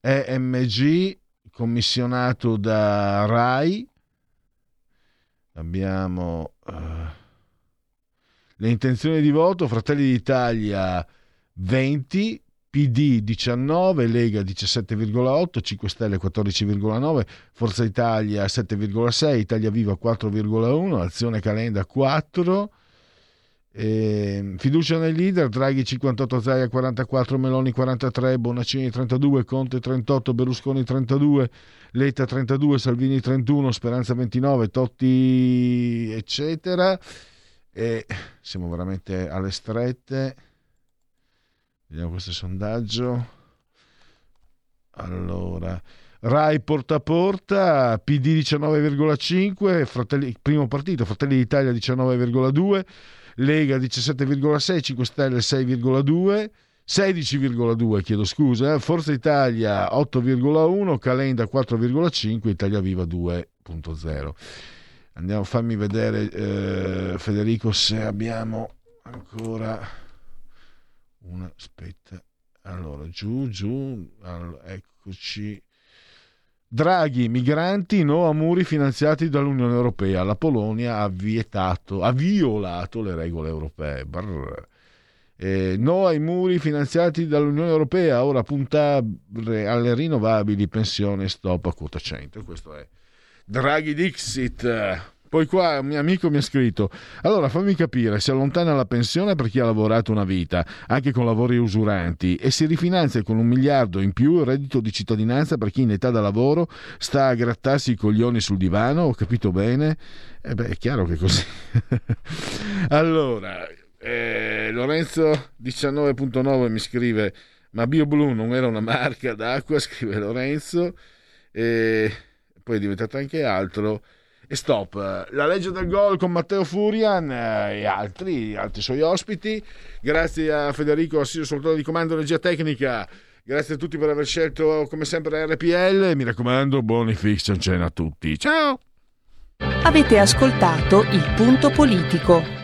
EMG commissionato da RAI. Abbiamo eh, le intenzioni di voto, Fratelli d'Italia 20, PD 19, Lega 17,8, 5 Stelle 14,9, Forza Italia 7,6, Italia Viva 4,1, Azione Calenda 4, eh, fiducia nel leader, Draghi 58, Zaia 44, Meloni 43, Bonaccini 32, Conte 38, Berlusconi 32, Letta 32, Salvini 31, Speranza 29, Totti eccetera. E siamo veramente alle strette. Vediamo questo sondaggio. Allora, Rai porta a porta, PD 19,5, Fratelli, primo partito, Fratelli d'Italia 19,2, Lega 17,6, 5 Stelle 6,2, 16,2 chiedo scusa, eh, Forza Italia 8,1, Calenda 4,5, Italia Viva 2,0. Andiamo a farmi vedere eh, Federico se abbiamo ancora una aspetta. Allora, giù, giù, allora, eccoci. Draghi, migranti no a muri finanziati dall'Unione Europea. La Polonia ha vietato, ha violato le regole europee. Brr. Eh, no ai muri finanziati dall'Unione Europea, ora puntare alle rinnovabili, pensione stop a quota 100. Questo è Draghi Dixit. Poi qua un mio amico mi ha scritto: Allora fammi capire, si allontana la pensione per chi ha lavorato una vita, anche con lavori usuranti, e si rifinanzia con un miliardo in più il reddito di cittadinanza per chi in età da lavoro sta a grattarsi i coglioni sul divano. Ho capito bene? Eh beh, è chiaro che è così. [laughs] allora, eh, Lorenzo 19.9 mi scrive: Ma BioBlue non era una marca d'acqua? [laughs] Scrive Lorenzo. E poi è diventato anche altro e stop. La legge del gol con Matteo Furian eh, e altri, altri suoi ospiti. Grazie a Federico Assiro, soltanto di comando regia tecnica. Grazie a tutti per aver scelto come sempre RPL. Mi raccomando, buoni fiction cena a tutti. Ciao! Avete ascoltato il punto politico.